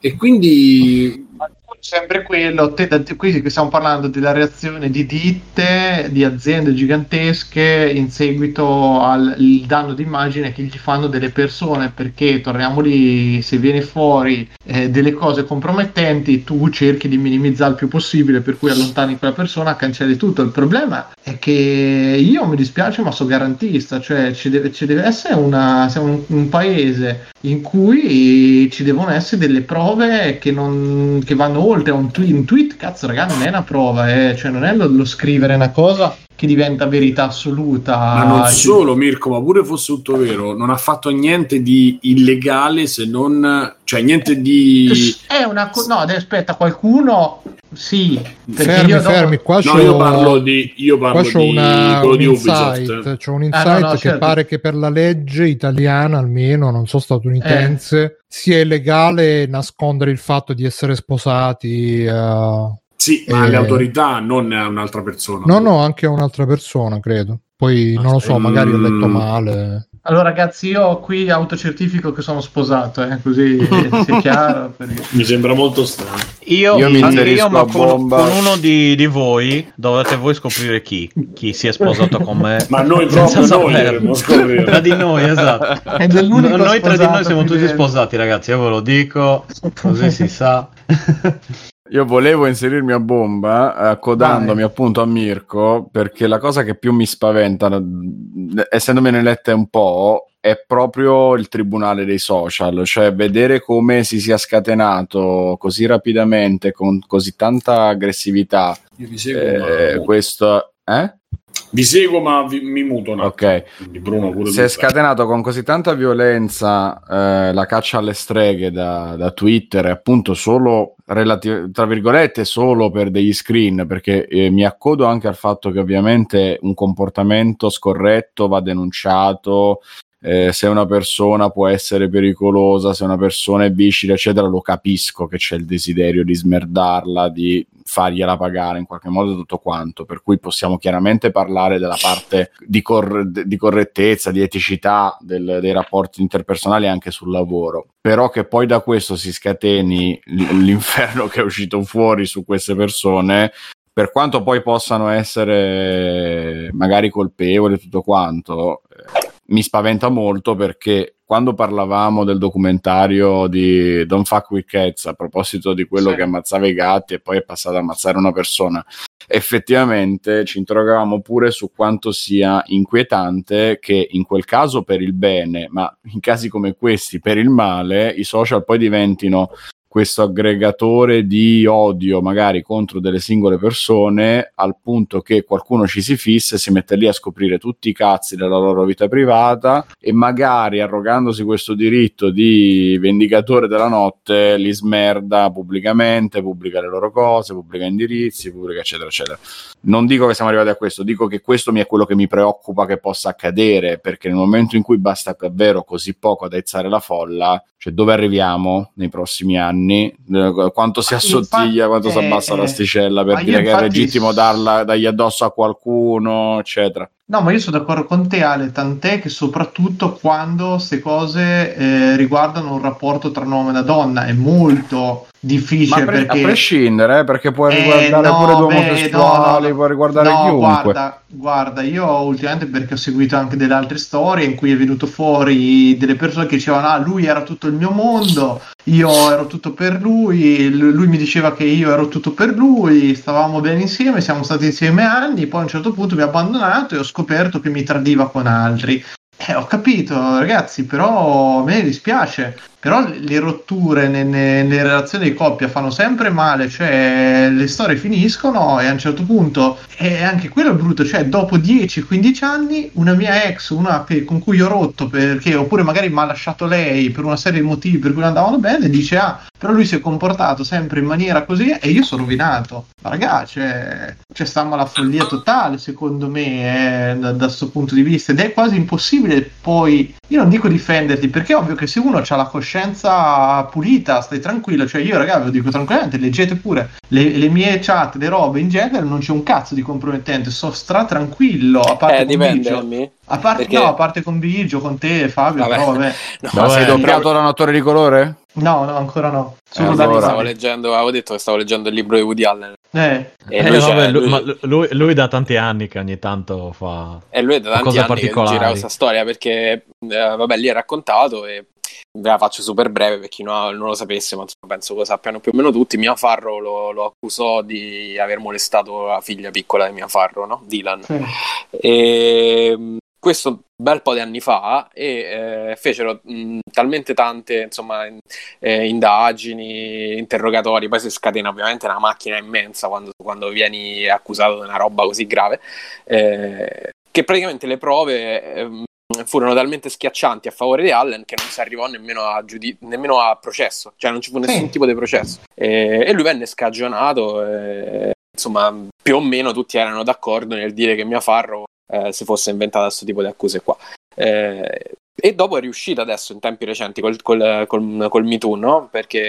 E quindi sempre quello, te, da- qui stiamo parlando della reazione di ditte, di aziende gigantesche in seguito al danno d'immagine che gli fanno delle persone, perché torniamo lì, se viene fuori eh, delle cose compromettenti, tu cerchi di minimizzare il più possibile, per cui allontani quella persona, cancelli tutto. Il problema è che io mi dispiace, ma sono garantista, cioè ci deve, ci deve essere una, un, un paese in cui ci devono essere delle prove che, non, che vanno oltre a un tweet. Un tweet, cazzo, raga, non è una prova, eh. cioè non è lo, lo scrivere una cosa che diventa verità assoluta. Ma non solo Mirko, ma pure fosse tutto vero, non ha fatto niente di illegale se non, cioè niente di... È una co- no, adesso aspetta, qualcuno sì, Fermi, io fermi, qua No, io parlo di, io parlo qua c'ho di, una, un di insight, c'ho un Ah, insight no, no, che certo. pare che per la legge italiana almeno, non so statunitense, Eh. sia illegale nascondere il fatto di essere sposati. eh, Sì, ma Eh. alle autorità, non a un'altra persona. No, no, anche a un'altra persona, credo. Poi non lo so, magari ho letto Mm. male. Allora, ragazzi, io qui autocertifico che sono sposato, eh, così sia chiaro. perché- Mi sembra molto strano. Io, Io mi inserisco io, con, bomba. con uno di, di voi dovete voi scoprire chi, chi si è sposato con me. Ma noi proprio noi saperlo. dovremmo scoprire. Tra di noi, esatto. No- noi tra di noi siamo tutti sposati, ragazzi. Io ve lo dico, così si sa. Io volevo inserirmi a bomba, accodandomi Vai. appunto a Mirko, perché la cosa che più mi spaventa, essendomene lette un po', è proprio il tribunale dei social, cioè vedere come si sia scatenato così rapidamente, con così tanta aggressività, Io vi seguo, eh, ma... questo... Eh? Vi seguo, ma vi- mi muto un. Ok. Bruno pure Si è scatenato con così tanta violenza eh, la caccia alle streghe da, da Twitter, appunto solo relati- tra virgolette solo per degli screen, perché eh, mi accodo anche al fatto che ovviamente un comportamento scorretto va denunciato. Eh, se una persona può essere pericolosa, se una persona è vicina, eccetera, lo capisco che c'è il desiderio di smerdarla, di fargliela pagare in qualche modo tutto quanto, per cui possiamo chiaramente parlare della parte di, cor- di correttezza, di eticità del- dei rapporti interpersonali anche sul lavoro, però che poi da questo si scateni l- l'inferno che è uscito fuori su queste persone, per quanto poi possano essere magari colpevoli tutto quanto, mi spaventa molto perché quando parlavamo del documentario di Don't Fuck With Cats a proposito di quello Sì. che ammazzava i gatti e poi è passato ad ammazzare una persona, effettivamente ci interrogavamo pure su quanto sia inquietante che in quel caso per il bene, ma in casi come questi per il male, i social poi diventino questo aggregatore di odio magari contro delle singole persone al punto che qualcuno ci si fissa e si mette lì a scoprire tutti i cazzi della loro vita privata e magari arrogandosi questo diritto di vendicatore della notte li smerda pubblicamente, pubblica le loro cose, pubblica indirizzi, pubblica eccetera eccetera. Non dico che siamo arrivati a questo, dico che questo mi è quello che mi preoccupa che possa accadere perché nel momento in cui basta davvero così poco ad aizzare la folla, cioè dove arriviamo nei prossimi anni, Eh, quanto si assottiglia, infatti, quanto si abbassa eh, l'asticella per dire che è legittimo darla, dargli addosso a qualcuno, eccetera. No, ma io sono d'accordo con te, Ale, tant'è che soprattutto quando queste cose eh, riguardano un rapporto tra un uomo e una donna è molto difficile pre- perché... a prescindere, eh, perché può Eh, riguardare no, pure due omosessuali, no, no. può riguardare No, chiunque. Guarda, guarda, io ultimamente perché ho seguito anche delle altre storie in cui è venuto fuori delle persone che dicevano ah lui era tutto il mio mondo, io ero tutto per lui, lui mi diceva che io ero tutto per lui, stavamo bene insieme, siamo stati insieme anni, poi a un certo punto mi ha abbandonato e ho scoperto che mi tradiva con altri. Eh, ho capito, ragazzi, però a me dispiace. Però le rotture ne- ne- nelle relazioni di coppia fanno sempre male, cioè le storie finiscono e a un certo punto è anche quello brutto, cioè dopo 10-15 anni una mia ex, una che- con cui ho rotto perché oppure magari mi ha lasciato lei per una serie di motivi per cui non andavano bene, dice ah, però lui si è comportato sempre in maniera così e io sono rovinato. Ma ragazzi, cioè, cioè stiamo alla follia totale secondo me eh, da questo punto di vista ed è quasi impossibile poi, io non dico difenderti perché è ovvio che se uno ha la coscienza pulita, stai tranquillo, cioè io ragazzi ve lo dico tranquillamente, leggete pure le, le mie chat, le robe in genere, non c'è un cazzo di compromettente, sto stra tranquillo, a parte Eh, dipende. A parte, Perché- no, a parte con Biggio, con te, Fabio, Vabbè. però vabbè. No, Ma Vabbè, sei no, doppiato da un attore di colore? No, no, ancora no. Solo Eh, allora. Stavo leggendo, avevo detto che stavo leggendo il libro di Woody Allen. Eh, Eh, lui, vabbè, lui, ma lui, lui da tanti anni che ogni tanto fa... E lui è da tanti Cose anni che particolari. gira questa storia perché, eh, vabbè, lì è raccontato e ve la faccio super breve per chi non, non lo sapesse, ma penso lo sappiano più o meno tutti. Mia Farro lo, lo accusò di aver molestato la figlia piccola di Mia Farro, no? Dylan. sì. E mh, questo un bel po' di anni fa e eh, fecero mh, talmente tante insomma in- eh, indagini, interrogatori, poi si scatena ovviamente una macchina immensa quando, quando vieni accusato di una roba così grave, eh, che praticamente le prove ehm, furono talmente schiaccianti a favore di Allen che non si arrivò nemmeno a, giudi- nemmeno a processo, cioè non ci fu nessun Sì. tipo di processo. E, e lui venne scagionato. e, insomma, più o meno tutti erano d'accordo nel dire che Mia Farro eh, si fosse inventata questo tipo di accuse qua. Eh, e dopo è riuscita adesso in tempi recenti col, col, col, col Me Too, no? Perché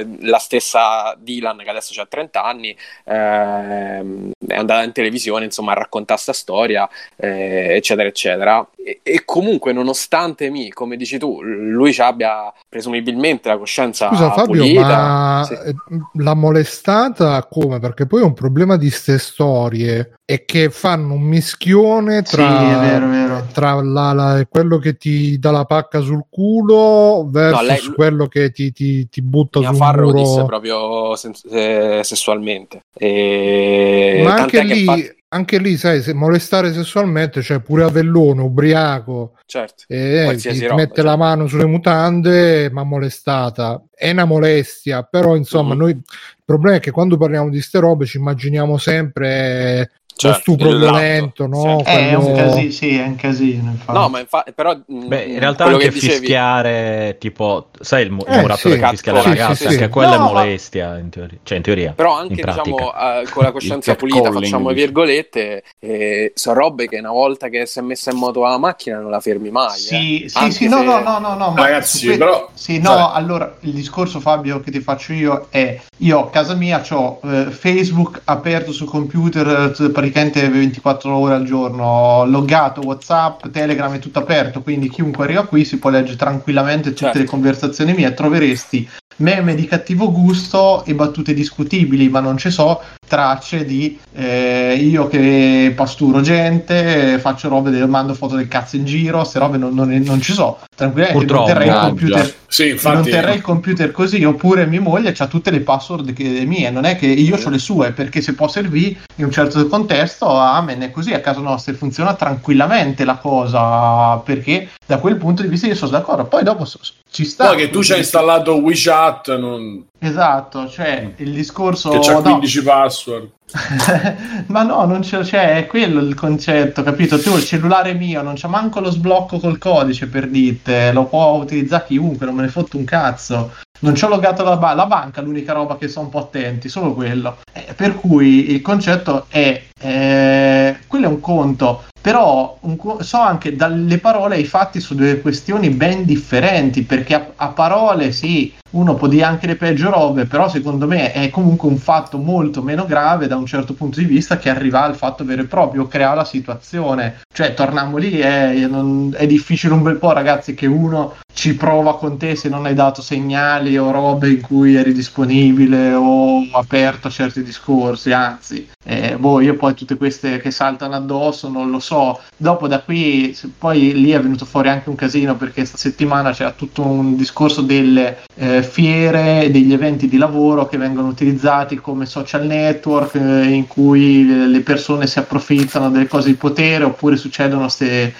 eh, la stessa Dylan, che adesso ha 30 anni, ehm, è andata in televisione insomma a raccontare sta storia, eh, eccetera, eccetera. E, e comunque, nonostante mi, come dici tu, lui ci abbia presumibilmente la coscienza Scusa Fabio, pulita. ma sì. eh, la molestata come? Perché poi un problema di ste storie è che fanno un mischione Sì, tra, è vero, è vero. tra la- la- quello che ti dà la pacca sul culo versus No, lei- quello che ti, ti- ti butta Mia sul Farro lo disse muro. proprio sen- eh, sessualmente. E Ma anche che lì, fa- anche lì, sai, se molestare sessualmente, cioè pure Avellone, ubriaco, certo. e ti, roba, mette cioè. la mano sulle mutande, ma molestata. È una molestia, però insomma, Mhm. noi il problema è che quando parliamo di ste robe ci immaginiamo sempre lo Certo, stupro violento, no? certo. Eh, è un Quello- casino, sì, è un casino. infatti. No, ma infatti, però mh, Beh, in realtà quello anche che dicevi, fischiare, tipo, sai il, mu- il Eh, muratore sì. che fischia le Sì, sì, ragazze, sì, anche sì. quella No, è ma- molestia, in teoria. Cioè, in teoria. però anche diciamo eh, con la coscienza pulita, facciamo dici. virgolette, eh, sono robe che una volta che si è messa in moto la macchina non la fermi mai. Sì, eh. sì, Anche sì, no, se- no, no, no, no, ma Ragazzi, su que- però- Sì, no, Vabbè. allora il discorso Fabio che ti faccio io è io a casa mia ho Facebook aperto sul computer eh, praticamente 24 ore al giorno, loggato WhatsApp, Telegram è tutto aperto, quindi chiunque arriva qui si può leggere tranquillamente tutte Certo. le conversazioni mie, troveresti meme di cattivo gusto e battute discutibili, ma non ci so, tracce di eh, io che pasturo gente, faccio robe, del, mando foto del cazzo in giro, queste robe non, non, non ci so. Tranquillamente non Purtroppo, terrei il computer. Sì, non infatti. terrei il computer così, oppure mia moglie ha tutte le password che mie, non è che io ho le sue, perché se può servire in un certo contesto, amen, è così a casa nostra funziona tranquillamente la cosa, perché da quel punto di vista io sono d'accordo. Poi dopo so- ci sta. Poi che tu ci hai installato WeChat non... Esatto, cioè il discorso... che c'ha no. 15 password. Ma no, non c'è, cioè, è quello il concetto, capito? Tu il cellulare mio non c'ha manco lo sblocco col codice per dite, lo può utilizzare chiunque, non me ne fotto un cazzo. Non ci ho logato la, ba- la banca, l'unica roba che sono un po' attenti, solo quello. Eh, per cui il concetto è, eh, quello è un conto, però un so anche dalle parole ai fatti su due questioni ben differenti, perché a, a parole sì, uno può dire anche le peggio robe, però secondo me è comunque un fatto molto meno grave da un certo punto di vista che arriva al fatto vero e proprio, crea la situazione. Cioè, torniamo lì, è, non- è difficile un bel po', ragazzi, che uno ci prova con te se non hai dato segnali o robe in cui eri disponibile o aperto a certi discorsi, anzi, eh, boh, io poi tutte queste che saltano addosso non lo so. Dopo da qui, poi lì è venuto fuori anche un casino perché sta settimana c'era tutto un discorso delle eh, fiere, degli eventi di lavoro che vengono utilizzati come social network eh, in cui le persone si approfittano delle cose di potere oppure succedono queste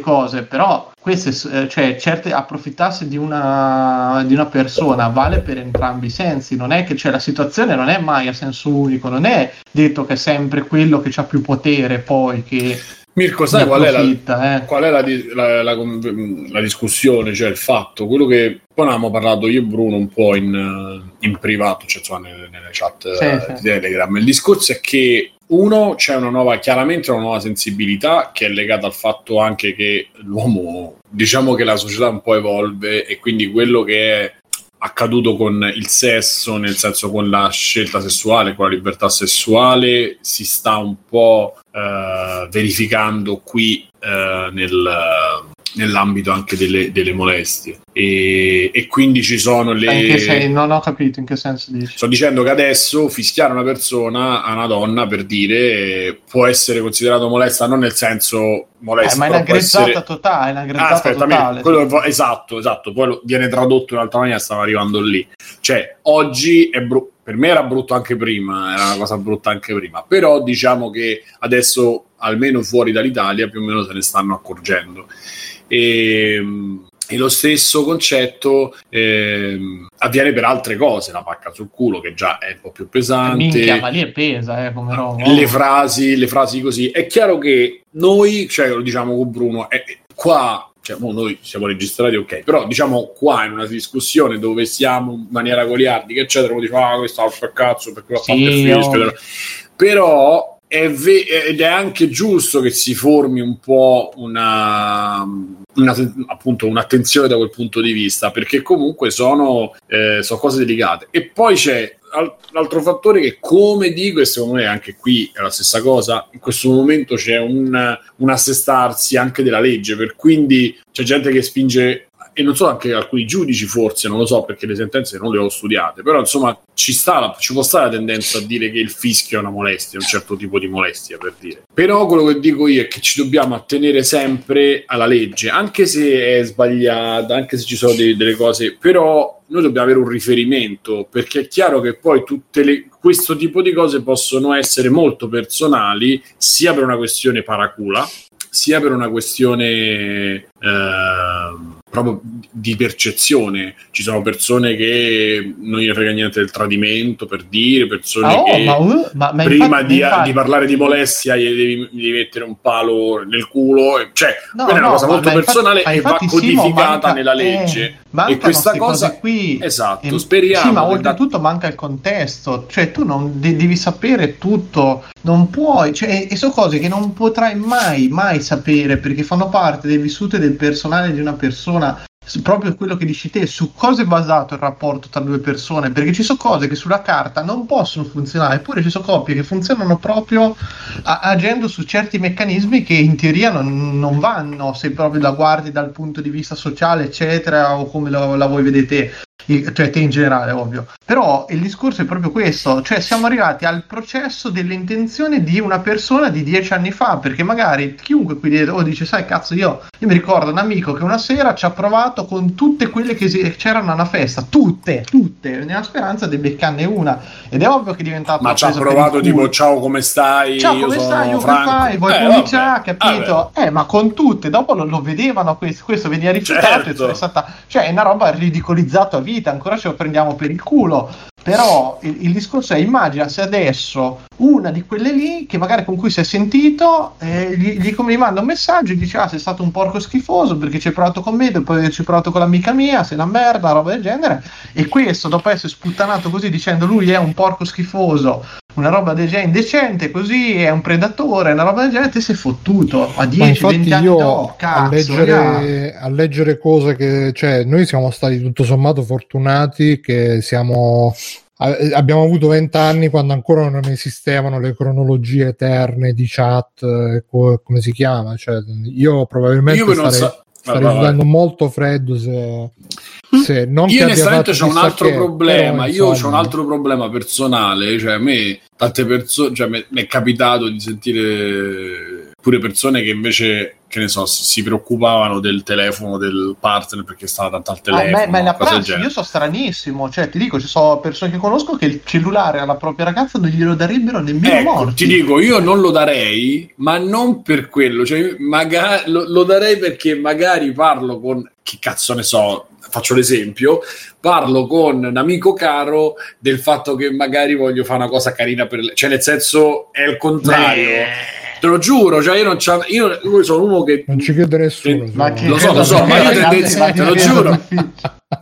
cose, però queste, eh, cioè, certe approfittarsi di una, di una persona vale per entrambi i sensi, non è che cioè, la situazione non è mai a senso unico, non è detto che è sempre quello che ha più potere poi che Mirko, sai qual è la, eh. qual è la, la- la discussione, cioè il fatto, quello che poi ne avevamo parlato io e Bruno un po' in, eh, in privato, cioè insomma, nelle, nelle chat eh, Sì, di sì. Telegram. Il discorso è che uno c'è una nuova, chiaramente una nuova sensibilità che è legata al fatto anche che l'uomo, diciamo che la società un po' evolve e quindi quello che è accaduto con il sesso, nel senso con la scelta sessuale, con la libertà sessuale, si sta un po' eh, verificando qui eh, nel- nell'ambito anche delle, delle molestie. E, e quindi ci sono le... Sen- non ho capito in che senso dici. Sto dicendo che adesso fischiare una persona a una donna per dire eh, può essere considerato molesta, non nel senso Eh, molesta, ma è una grezzata essere- totale, è una Ah, grezzata aspetta, totale. quello vo- esatto, esatto, poi lo- viene tradotto in un'altra maniera, stavo arrivando lì. Cioè, oggi è brutto, per me era brutto anche prima, era una cosa brutta anche prima, però diciamo che adesso, almeno fuori dall'Italia, più o meno se ne stanno accorgendo. E, e lo stesso concetto ehm, avviene per altre cose, la pacca sul culo che già è un po' più pesante Minchia, ma lì è pesa, eh, come roba. le frasi, le frasi così. È chiaro che noi, cioè lo diciamo con Bruno, è, è- qua, cioè noi siamo registrati, ok, però diciamo qua in una discussione dove siamo in maniera goliardica, eccetera, uno dice, ah, questo è un cazzo perché l'ha Sì, fatto il fischio. Però è ve- ed è anche giusto che si formi un po' una, una- appunto un'attenzione da quel punto di vista perché comunque sono, eh, sono cose delicate. E poi c'è al- l'altro fattore che come dico e secondo me anche qui è la stessa cosa in questo momento c'è un, un assestarsi anche della legge per quindi c'è gente che spinge e non so anche alcuni giudici forse non lo so perché le sentenze non le ho studiate però insomma ci, sta la- ci può stare la tendenza a dire che il fischio è una molestia un certo tipo di molestia per dire. Però quello che dico io è che ci dobbiamo attenere sempre alla legge anche se è sbagliata anche se ci sono dei- delle cose però noi dobbiamo avere un riferimento perché è chiaro che poi tutte le, questo tipo di cose possono essere molto personali sia per una questione paracula sia per una questione ehm, proprio di percezione. Ci sono persone che non gli frega niente del tradimento, per dire, persone Ah, oh, che ma, uh, ma- ma prima infatti- di, infatti- di parlare di molestia gli devi, gli devi mettere un palo nel culo. e- Cioè, No, quella è una no, cosa molto infatti- personale e va codificata manca- nella eh, legge. mancano e questa cosa qui. esatto, E- speriamo Sì, ma che da- oltretutto manca il contesto, cioè tu non de- devi sapere tutto, non puoi, cioè, e sono cose che non potrai mai, mai sapere perché fanno parte del vissuto e del personale di una persona. Su- Proprio quello che dici te, su cosa è basato il rapporto tra due persone, perché ci sono cose che sulla carta non possono funzionare, eppure ci sono coppie che funzionano proprio a- agendo su certi meccanismi che in teoria non, non vanno se proprio la guardi dal punto di vista sociale, eccetera, o come lo- la vuoi vedere te. Cioè te in generale, ovvio. Però il discorso è proprio questo, cioè siamo arrivati al processo delle intenzioni di una persona di dieci anni fa, perché magari chiunque qui dietro dice, sai cazzo, io, io mi ricordo un amico che una sera ci ha provato con tutte quelle che si- c'erano alla festa, tutte, tutte, nella speranza di beccarne una. Ed è ovvio che è diventato Ma ci ha provato tipo ciao come stai? Ciao, io come stai? Io Franco. fai? Vuoi Eh, cominciare? vabbè, Capito? Eh, ma con tutte, dopo lo, lo vedevano questo, questo veniva rifiutato, Certo. è stata, cioè è una roba ridicolizzato a vita, ancora ce lo prendiamo per il culo. Però il, il discorso è immagina se adesso una di quelle lì che magari con cui si è sentito eh, gli, gli, gli manda un messaggio e dice ah sei stato un porco schifoso perché ci hai provato con me dopo averci provato con l'amica mia sei una merda roba del genere. E questo dopo essere sputtanato così dicendo lui è un porco schifoso una roba del genere indecente così è un predatore una roba del genere te sei fottuto a Ma 10 infatti 20 anni io dopo a, cazzo leggere, a leggere cose che cioè noi siamo stati tutto sommato fortunati che siamo a- abbiamo avuto vent'anni quando ancora non esistevano le cronologie eterne di chat eh, co- come si chiama? Cioè, io probabilmente Io starei, so- starei vai, sudando molto freddo se, se non Io onestamente c'ho un altro che, problema, però, io ho un altro problema personale, cioè a me tante persone, cioè mi è capitato di sentire pure persone che invece, che ne so, si si preoccupavano del telefono del partner perché stava tanto al Ah, telefono, ma, ma una cose del prassi, genere. io so stranissimo, cioè ti dico, ci sono persone che conosco che il cellulare alla propria ragazza non glielo darebbero nemmeno Ecco, morti. ti dico, io non lo darei, ma non per quello, cioè magari, lo, lo darei perché magari parlo con, che cazzo ne so, faccio l'esempio, parlo con un amico caro del fatto che magari voglio fare una cosa carina per lei, cioè nel senso è il contrario, te lo giuro, cioè io non c'ho, io, io sono uno che... non ci crede nessuno Ma insomma. che Lo so, lo so, ma io tendenzialmente, te lo giuro.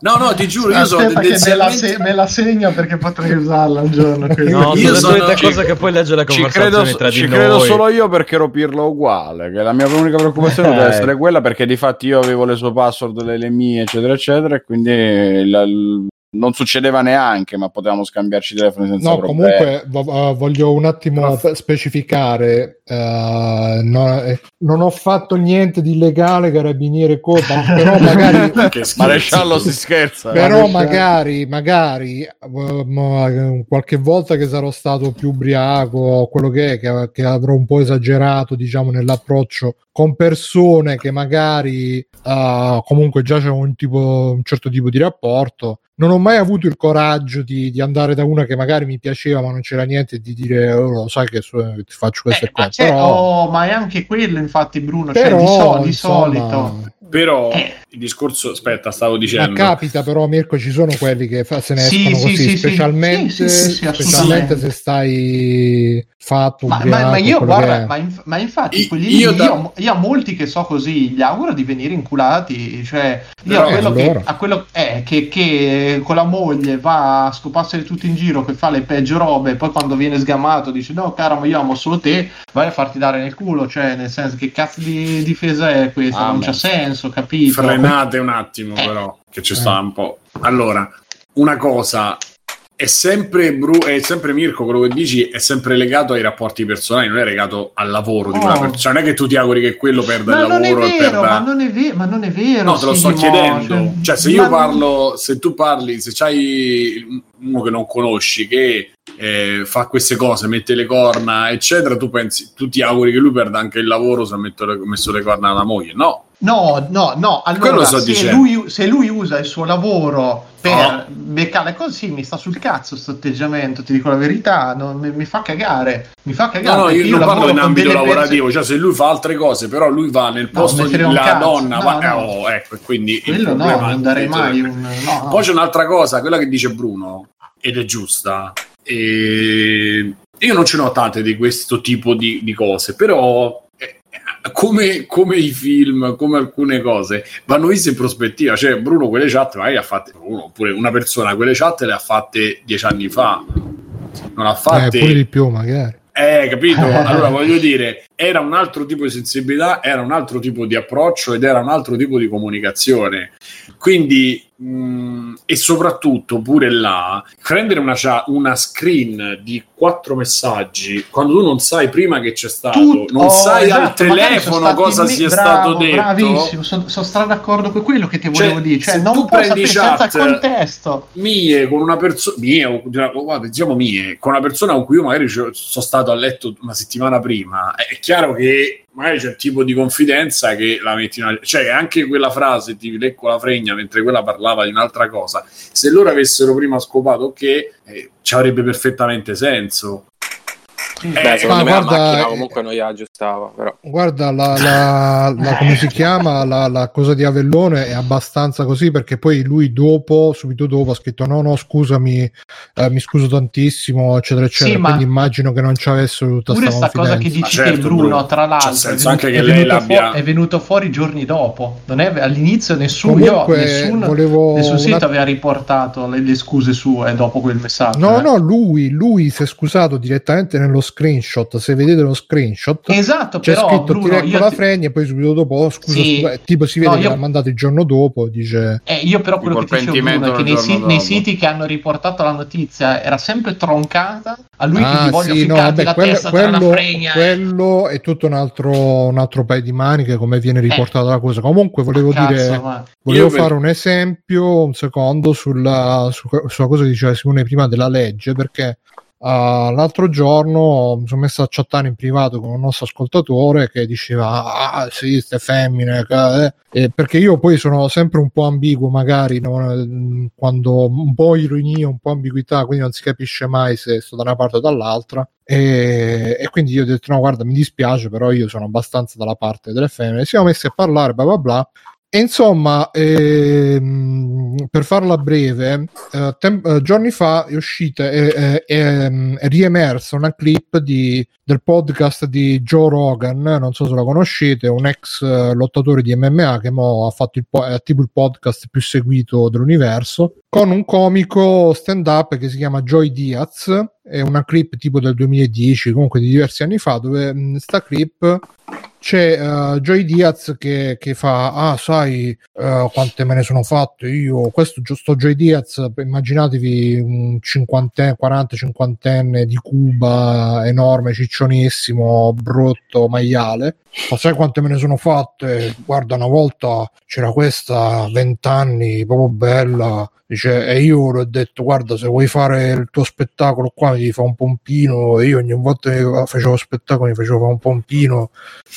No, no, ti giuro, io sono che me la, tendenzialmente... se- me la segno perché potrei usarla un giorno. No, Io sono solite ci- cose che poi legge le Ci conversazioni credo, tra di ci noi. credo solo io perché ero pirlo uguale. Che la mia unica preoccupazione Eh. deve essere quella perché di fatti io avevo le sue password, le, le mie, eccetera, eccetera. E quindi la- non succedeva neanche, ma potevamo scambiarci i telefoni senza No, problemi. comunque vo- uh, voglio un attimo pe- specificare, uh, no- eh, non ho fatto niente di illegale, carabiniere colpa, però magari. Maresciallo si scherza. eh. però magari, magari uh, qualche volta che sarò stato più ubriaco o quello che è, che, che avrò un po' esagerato, diciamo, nell'approccio con persone che magari uh, comunque già c'è un, tipo, un certo tipo di rapporto. Non ho mai avuto il coraggio di, di andare da una che magari mi piaceva, ma non c'era niente, e di dire, oh, lo sai che so- ti faccio queste Eh, ma, cose. c'è- Però, oh, ma è anche quello, infatti, Bruno. cioè, però, di, so- di insomma, solito. Però Eh. il discorso, aspetta, stavo Ma dicendo... capita però Mirko ci sono quelli che fa- se ne Sì, escono sì, così sì, specialmente, Sì, sì, sì, sì, specialmente se stai fatto Ma, ma- ma io guarda, ma, inf- ma infatti I- quelli io lì, da- io, io a molti che so così gli auguro di venire inculati, cioè io Però- a quello, allora. che, a quello eh, che, che con la moglie va a scoparsene tutto in giro, che fa le peggio robe, e poi quando viene sgamato dice no caro ma io amo solo te, vai a farti dare nel culo, cioè nel senso che cazzo di difesa è questa, Ah, non beh. c'ha senso, capito? Frenate un attimo, Eh. però, che ci sta un po'. Allora, una cosa è sempre, Bru- è sempre Mirko, quello che dici è sempre legato ai rapporti personali, non è legato al lavoro di Oh. una persona. Non è che tu ti auguri che quello perda Ma il lavoro e vero, perda. ma non è, ve- ma non è vero. No, te lo sto chiedendo. Cioè, se io ma- parlo, se tu parli, se c'hai uno che non conosci che eh, fa queste cose, mette le corna, eccetera, tu pensi, tu ti auguri che lui perda anche il lavoro se ha messo le corna alla moglie? No, No, no, no. Allora, sto se lui, se lui usa il suo lavoro per No. beccare così, mi sta sul cazzo sto atteggiamento, ti dico la verità, non- mi, mi fa cagare. Mi fa cagare. No, no, perché io non parlo in ambito lavorativo, cioè se lui fa altre cose, però lui va nel No, posto me di frega un la cazzo. donna, No, va, no. oh, ecco, quindi Quello no, non darei mai un... No, no. Poi c'è un'altra cosa, quella che dice Bruno, ed è giusta. E io non ce n'ho tante di questo tipo di, di cose, però eh, come, come i film, come alcune cose, vanno viste in prospettiva. Cioè, Bruno quelle chat magari ha fatte, Bruno, oppure una persona quelle chat le ha fatte dieci anni fa. Non ha Eh, fatte pure di più magari. eh, capito? Allora voglio dire, era un altro tipo di sensibilità, era un altro tipo di approccio ed era un altro tipo di comunicazione. Quindi mh, e soprattutto pure là prendere una, una screen di quattro messaggi quando tu non sai prima che c'è stato, Tu- non sai al esatto, sono telefono cosa sia bravo, stato detto. Bravissimo, sono, sono stra d'accordo con quello che ti Cioè, volevo dire. Cioè, non tu puoi prendi sapere senza contesto. mie con una persona mie guarda, diciamo mie con una persona con cui io magari sono stato a letto una settimana prima è chiaro che magari c'è un tipo di confidenza che la metti in una... cioè anche quella frase ti lecco la fregna mentre quella parlava di un'altra cosa se loro avessero prima scopato che eh, ci avrebbe perfettamente senso Beh, Eh, secondo ma me la guarda, macchina eh, comunque non gli aggiustava, però. Guarda, la, la- la- come si chiama la, la cosa di Avellone è abbastanza così perché poi lui dopo, subito dopo, ha scritto: No, no, scusami, eh, mi scuso tantissimo, eccetera, eccetera. Sì, Quindi immagino che non ci avessero tutta Pure questa sta cosa che confidenza. dici certo, Bruno, Bruno. tra l'altro, C'è senso è anche venuto, che è lei venuto l'abbia- fu- è venuto fuori giorni dopo. Non è, all'inizio nessuno, io, Comunque, nessun, volevo nessun sito una- aveva riportato le, le scuse sue dopo quel messaggio. No, eh. no, lui, lui si è scusato direttamente nello screenshot. Se vedete lo screenshot, Esatto, c'è però scritto Bruno, ti ecco la ti- fregna e poi subito dopo oh, scusa, Sì. scusa. tipo si vede No, che io- l'ha mandato il giorno dopo dice Eh, io però quello che ti dicevo Bruno, è che nei, si- nei siti che hanno riportato la notizia era sempre troncata a lui che Ah, gli voglio sì, no, vabbè, la quello, testa tra quello- fregna eh. quello è tutto un altro, un altro paio di maniche come viene riportata la cosa. Comunque volevo Eh. Cazzo, dire, ma- volevo Io fare un esempio, un secondo, sulla, su- sulla cosa che diceva Simone prima della legge, perché ah, l'altro giorno mi sono messo a chattare in privato con un nostro ascoltatore che diceva ah sì, ste femmine, eh." Perché io poi sono sempre un po' ambiguo magari no? quando un po' ironia, un po' ambiguità, quindi non si capisce mai se sto da una parte o dall'altra. E, e quindi io ho detto: No, guarda, mi dispiace, però io sono abbastanza dalla parte delle femmine. Siamo messi a parlare, bla bla bla. E insomma, ehm, per farla breve, eh, tem- eh, giorni fa è uscita, è- è riemersa una clip di- del podcast di Joe Rogan, non so se la conoscete, un ex eh, lottatore di MMA che mo ha fatto il, po- tipo il podcast più seguito dell'universo, con un comico stand-up che si chiama Joy Diaz, è una clip tipo del 2010, comunque di diversi anni fa, dove mh, sta clip c'è uh, Joy Diaz che, che fa ah sai eh, quante me ne sono fatte io? Questo giusto Joy Diaz immaginatevi un cinquantenne 40 cinquantenne di Cuba enorme ciccionissimo brutto maiale. Ma sai quante me ne sono fatte? Guarda una volta c'era questa 20 anni proprio bella Dice, e io le ho detto, guarda, se vuoi fare il tuo spettacolo qua mi fare un pompino. E io ogni volta che facevo spettacolo mi facevo fare un pompino.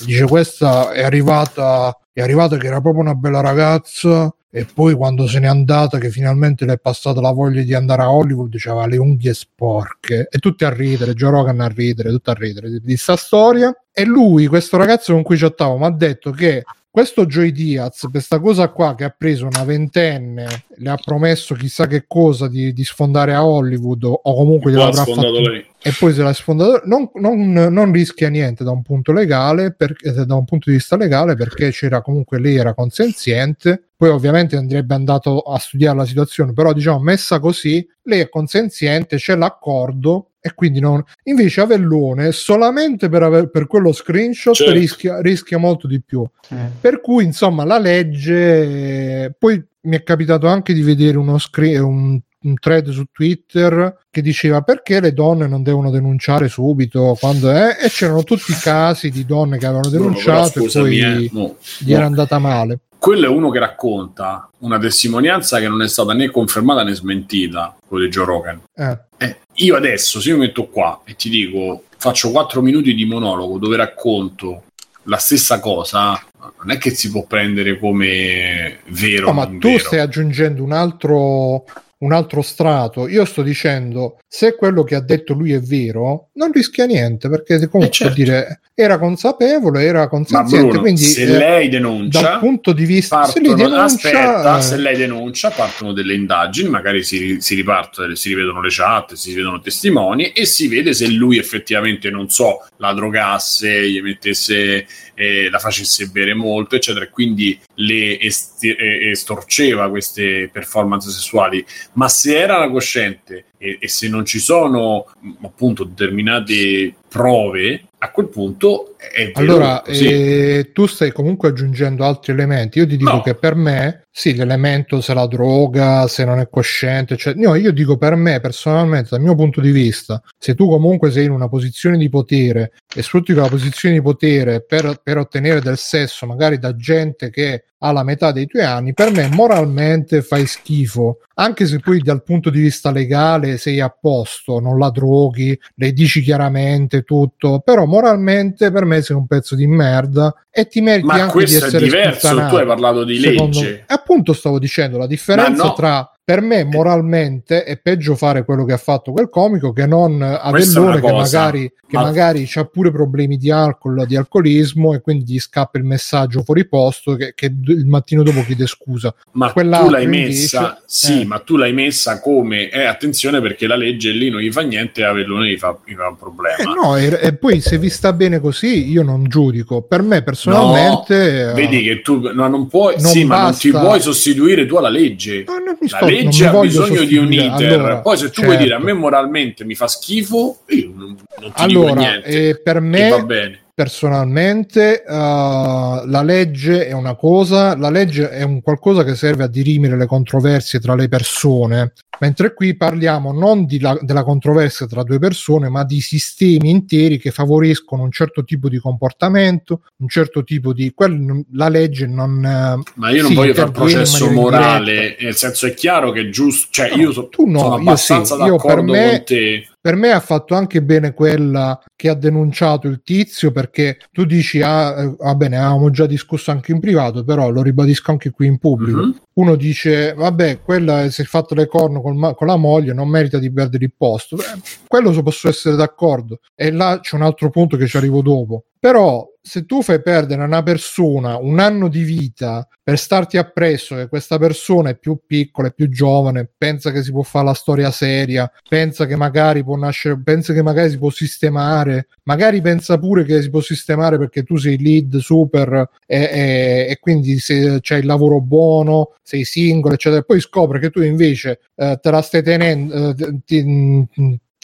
Dice, questa è arrivata, è arrivata che era proprio una bella ragazza. E poi quando se n'è andata, che finalmente le è passata la voglia di andare a Hollywood, diceva le unghie sporche. E tutti a ridere, Joe Rogan a ridere, tutti a ridere di, di sta storia. E lui, questo ragazzo con cui chattavo, mi ha detto che questo Joy Diaz, questa cosa qua che ha preso una ventenne, le ha promesso chissà che cosa di, di sfondare a Hollywood o comunque Poi ha gliel'avrà sfondato fatto lei. e poi se l'ha sfondato non, non, non rischia niente da un punto legale perché, da un punto di vista legale perché c'era comunque lei era consenziente poi ovviamente andrebbe andato a studiare la situazione però diciamo messa così lei è consenziente c'è l'accordo e quindi non invece Avellone solamente per, aver, per quello screenshot Certo. rischia, rischia molto di più Sì. per cui insomma la legge poi mi è capitato anche di vedere uno screen un, un thread su Twitter che diceva perché le donne non devono denunciare subito quando è e c'erano tutti i casi di donne che avevano No, denunciato e scusami, poi eh, no, gli no. era andata male quello è uno che racconta una testimonianza che non è stata né confermata né smentita, quello di Joe Rogan. Eh, Eh, io adesso, se io metto qua e ti dico, faccio 4 minuti di monologo dove racconto la stessa cosa, non è che si può prendere come vero. no, ma non tu vero. stai aggiungendo un altro un altro strato io sto dicendo se quello che ha detto lui è vero non rischia niente perché comunque Eh, certo. dire era consapevole era consenziente Bruno, quindi se eh, lei denuncia, dal punto di vista se partono, lei denuncia aspetta, eh, se lei denuncia, partono delle indagini, magari si, si ripartono, si rivedono le chat, si vedono testimoni e si vede se lui effettivamente, non so, la drogasse, gli mettesse, eh, la facesse bere molto, eccetera, e quindi le esti- eh, estorceva queste performance sessuali. Ma se era la cosciente e, e se non ci sono appunto determinate prove, a quel punto è vero allora eh, tu stai comunque aggiungendo altri elementi io ti dico No. che per me sì, l'elemento se la droga, se non è cosciente, cioè, no, io dico per me personalmente, dal mio punto di vista, se tu comunque sei in una posizione di potere e sfrutti quella posizione di potere per, per ottenere del sesso, magari da gente che ha la metà dei tuoi anni, per me moralmente fai schifo, anche se poi dal punto di vista legale sei a posto, non la droghi, le dici chiaramente tutto, però moralmente per me sei un pezzo di merda e ti meriti Ma anche di questo è essere diverso, tu hai parlato di Secondo- legge. Appunto stavo dicendo la differenza no. tra per me moralmente è peggio fare quello che ha fatto quel comico che non Avellone che magari, che Ma- magari ha pure problemi di alcol, di alcolismo e quindi gli scappa il messaggio fuori posto che, che il mattino dopo chiede scusa. Ma tu Quell'altro l'hai messa, sì, eh. ma tu l'hai messa come eh, attenzione perché la legge lì non gli fa niente e Avellone gli fa, gli fa un problema. Eh, no, e, e poi se vi sta bene così io non giudico. Per me personalmente... No, eh, vedi che tu no, non puoi, non sì, ma non ti basta- puoi sostituire tu alla legge. no, non mi La sto- legge mi ha bisogno di un sostituire. iter. Allora, Poi se tu vuoi dire a certo. me moralmente mi fa schifo, io non, non ti dico Allora, niente. eh, per me va bene. Personalmente uh, la legge è una cosa, la legge è un qualcosa che serve a dirimere le controversie tra le persone, mentre qui parliamo non di la- della controversia tra due persone, ma di sistemi interi che favoriscono un certo tipo di comportamento, un certo tipo di... quel- la legge non... eh, Ma io non voglio fare processo morale, nel senso è chiaro che è giusto, cioè No, io so- tu no, sono io abbastanza sì, io per d'accordo me- con te. Per me ha fatto anche bene quella che ha denunciato il tizio perché tu dici, ah, eh, va bene, avevamo già discusso anche in privato, però lo ribadisco anche qui in pubblico. Mhm. Uno dice, vabbè, quella si è fatto le corna ma- con la moglie, non merita di perdere il posto. Beh, quello so- posso essere d'accordo. E là c'è un altro punto che ci arrivo dopo. Però se tu fai perdere a una persona un anno di vita per starti appresso che questa persona è più piccola, è più giovane, pensa che si può fare la storia seria, pensa che magari può nascere, pensa che magari si può sistemare, magari pensa pure che si può sistemare perché tu sei lead super e, e- e quindi se c'hai il lavoro buono, sei singolo, eccetera, poi scopre che tu invece eh, te la stai tenendo, eh, ti- mm,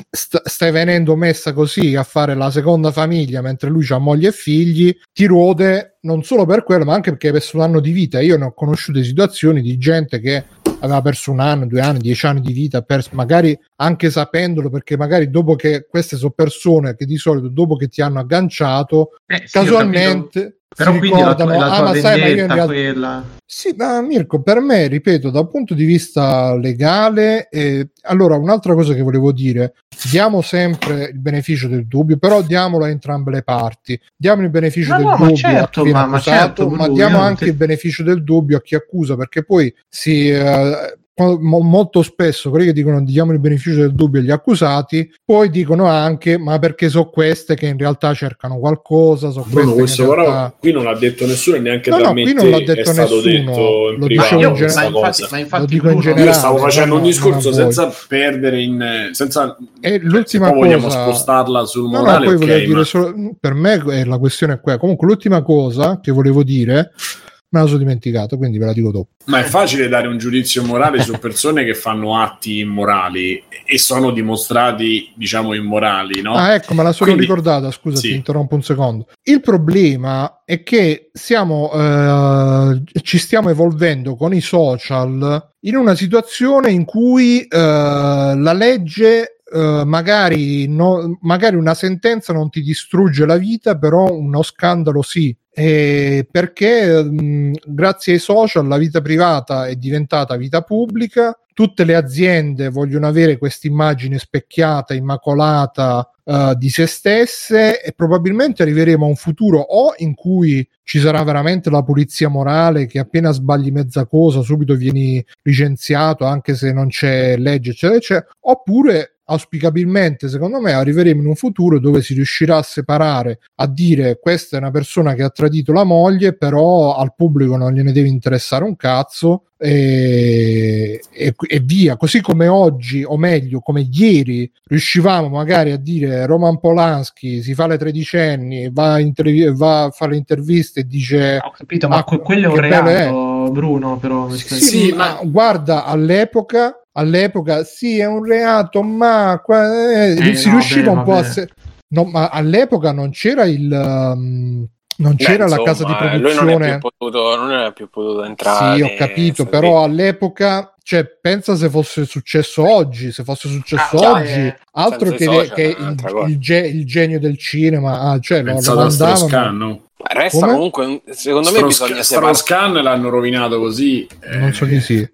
st- stai venendo messa così a fare la seconda famiglia mentre lui ha moglie e figli, ti ruode non solo per quello, ma anche perché hai perso un anno di vita. Io ne ho conosciute situazioni di gente che aveva perso un anno, due anni, dieci anni di vita, per, magari anche sapendolo, perché magari dopo che queste sono persone che di solito dopo che ti hanno agganciato, Eh, sì, casualmente Però si quindi la tua, ricordano, "Ah, ma sai, ma io in realtà quella. sì, ma Mirko, per me, ripeto, dal punto di vista legale, eh, allora un'altra cosa che volevo dire, diamo sempre il beneficio del dubbio, però diamolo a entrambe le parti. Diamo il beneficio No, del no, ma dubbio certo, a chi viene ma- accusato, certo, ma diamo anche il beneficio del dubbio a chi accusa, perché poi si... eh, molto spesso quelli che dicono diamo il beneficio del dubbio agli accusati poi dicono anche ma perché so queste che in realtà cercano qualcosa so queste questo che in però realtà... qui non l'ha detto nessuno e neanche No, da no, me qui non l'ha detto nessuno, detto in lo dicevo in questa ma infatti, ma infatti Lo dico in generale. Io stavo facendo un discorso senza perdere in senza E se l'ultima vogliamo cosa- spostarla sul No, no, morale, poi ok, volevo dire ma- solo- per me è la questione è quella. Comunque, l'ultima cosa che volevo dire me la sono dimenticato, quindi ve la dico dopo. Ma è facile dare un giudizio morale su persone che fanno atti immorali e sono dimostrati, diciamo, immorali, no? Ah, ecco, me la sono Quindi- ricordata. Scusa, sì. ti interrompo un secondo. Il problema è che siamo, eh, ci stiamo evolvendo con i social in una situazione in cui eh, la legge. eh, magari, no- magari una sentenza non ti distrugge la vita, però uno scandalo sì. E perché mh, grazie ai social la vita privata è diventata vita pubblica, tutte le aziende vogliono avere questa immagine specchiata, immacolata eh, di se stesse e probabilmente arriveremo a un futuro o in cui ci sarà veramente la pulizia morale che appena sbagli mezza cosa subito vieni licenziato anche se non c'è legge eccetera eccetera oppure auspicabilmente secondo me arriveremo in un futuro dove si riuscirà a separare a dire questa è una persona che ha tradito la moglie però al pubblico non gliene deve interessare un cazzo e, e- e via così come oggi o meglio come ieri riuscivamo magari a dire Roman Polanski si fa le tredicenni va, a intervi- va a fare le interviste e dice Ho capito, ma Ah, que- quello è un bello è. reato, Bruno, però. sì, cioè- sì, ma guarda all'epoca all'epoca sì è un reato ma qua- eh, Eh, si no, riusciva beh, un po' a vabbè. se- no, ma all'epoca non c'era il um, non Beh, c'era la insomma, casa di eh, Lui non è produzione. potuto, non è più potuto entrare. Sì, ho capito, però all'epoca, cioè, pensa se fosse successo oggi, se fosse successo Ah, oggi, eh, altro senza che, social che il, il ge- il genio del cinema, ah, cioè, lo, lo a mandavano. Resta Come? comunque, secondo me Strauss- bisogna separare. Strauss-Kahn l'hanno rovinato così. eh, Non so chi sia.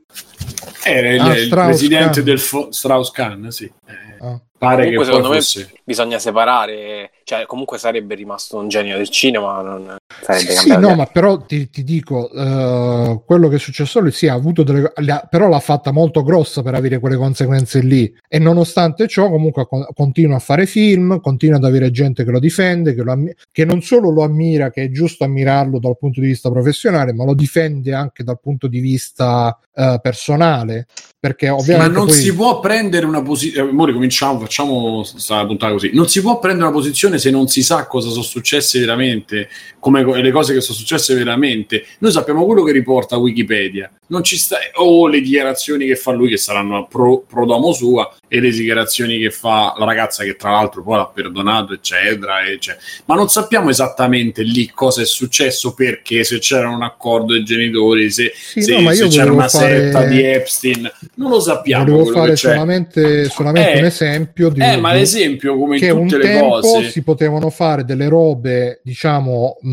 Era il, Ah, il presidente del fo- Strauss-Kahn, sì. Eh, Ah. Pare Comunque, che poi secondo me fosse... bisogna separare, cioè comunque sarebbe rimasto un genio del cinema, non sarebbe Sì, cambiato. no, ma però ti, ti dico, eh, quello che è successo a lui, sì, ha avuto delle, ha- però l'ha fatta molto grossa per avere quelle conseguenze lì. E nonostante ciò, comunque con- continua a fare film, continua ad avere gente che lo difende, che, lo ammi- che non solo lo ammira, che è giusto ammirarlo dal punto di vista professionale, ma lo difende anche dal punto di vista eh, personale. Perché Ma ovviamente non poi- si può prendere una posizione. Ora cominciamo, facciamo sta puntata così. Non si può prendere una posizione se non si sa cosa sono successe veramente, come co- le cose che sono successe veramente. Noi sappiamo quello che riporta Wikipedia, non ci sta, o le dichiarazioni che fa lui, che saranno pro, pro domo sua, e le dichiarazioni che fa la ragazza, che tra l'altro poi l'ha perdonato, eccetera, eccetera. Ma non sappiamo esattamente lì cosa è successo, perché, se c'era un accordo dei genitori, se, Sì, se- no, se c'era una fare- setta di Epstein. Non lo sappiamo. volevo fare solamente, solamente Eh, un esempio di, Eh, ma l'esempio, come che in un tutte le tempo cose, si potevano fare delle robe, diciamo, mh,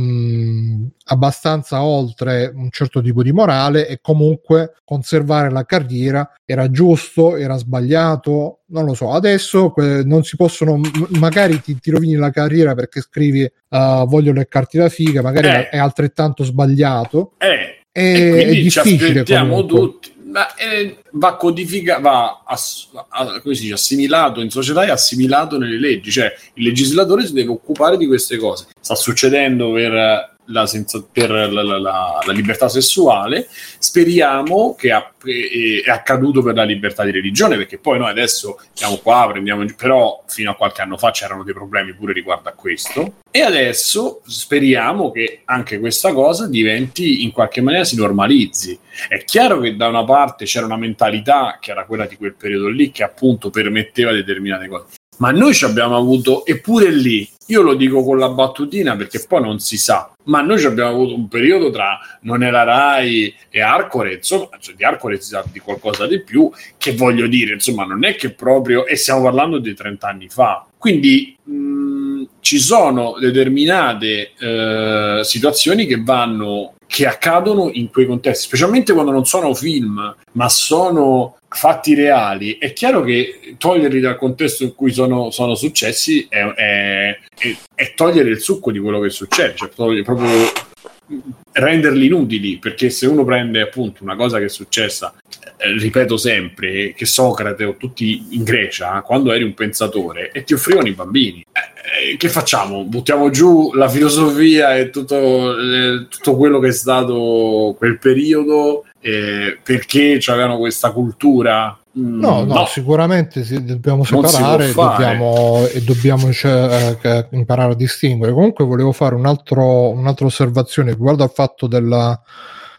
abbastanza oltre un certo tipo di morale e comunque conservare la carriera era giusto, era sbagliato, non lo so. Adesso que- non si possono, m- magari ti, ti rovini la carriera perché scrivi uh, voglio leccarti la figa, magari Eh. è altrettanto sbagliato. eh, È, e quindi ci difficile aspettiamo comunque. tutti. Ma eh, va codificato, va ass- a- dice, assimilato in società e assimilato nelle leggi. Cioè, il legislatore si deve occupare di queste cose. Sta succedendo per la, senza- per la, la- la- libertà sessuale. Speriamo che a- è accaduto per la libertà di religione, perché poi noi adesso siamo qua, prendiamo però fino a qualche anno fa c'erano dei problemi pure riguardo a questo. E adesso speriamo che anche questa cosa diventi in qualche maniera si normalizzi. È chiaro che da una parte c'era una mentalità che era quella di quel periodo lì che appunto permetteva determinate cose. Ma noi ci abbiamo avuto, eppure lì, io lo dico con la battutina perché poi non si sa, ma noi ci abbiamo avuto un periodo tra non era Rai e Arcore, insomma, cioè di Arcore si sa di qualcosa di più, che voglio dire, insomma, non è che proprio, e stiamo parlando di 30 anni fa. Quindi mh, ci sono determinate eh, situazioni che vanno, che accadono in quei contesti, specialmente quando non sono film, ma sono fatti reali. È chiaro che toglierli dal contesto in cui sono, sono successi è, è- è- è togliere il succo di quello che succede, cioè proprio renderli inutili perché se uno prende appunto una cosa che è successa ripeto sempre che Socrate o tutti in Grecia quando eri un pensatore e ti offrivano i bambini eh, eh, che facciamo? buttiamo giù la filosofia e tutto, eh, tutto quello che è stato quel periodo eh, perché avevano questa cultura Mm, No, no, sicuramente si- dobbiamo si separare e dobbiamo, e dobbiamo cioè, eh, imparare a distinguere. Comunque volevo fare un altro, un'altra osservazione riguardo al fatto della,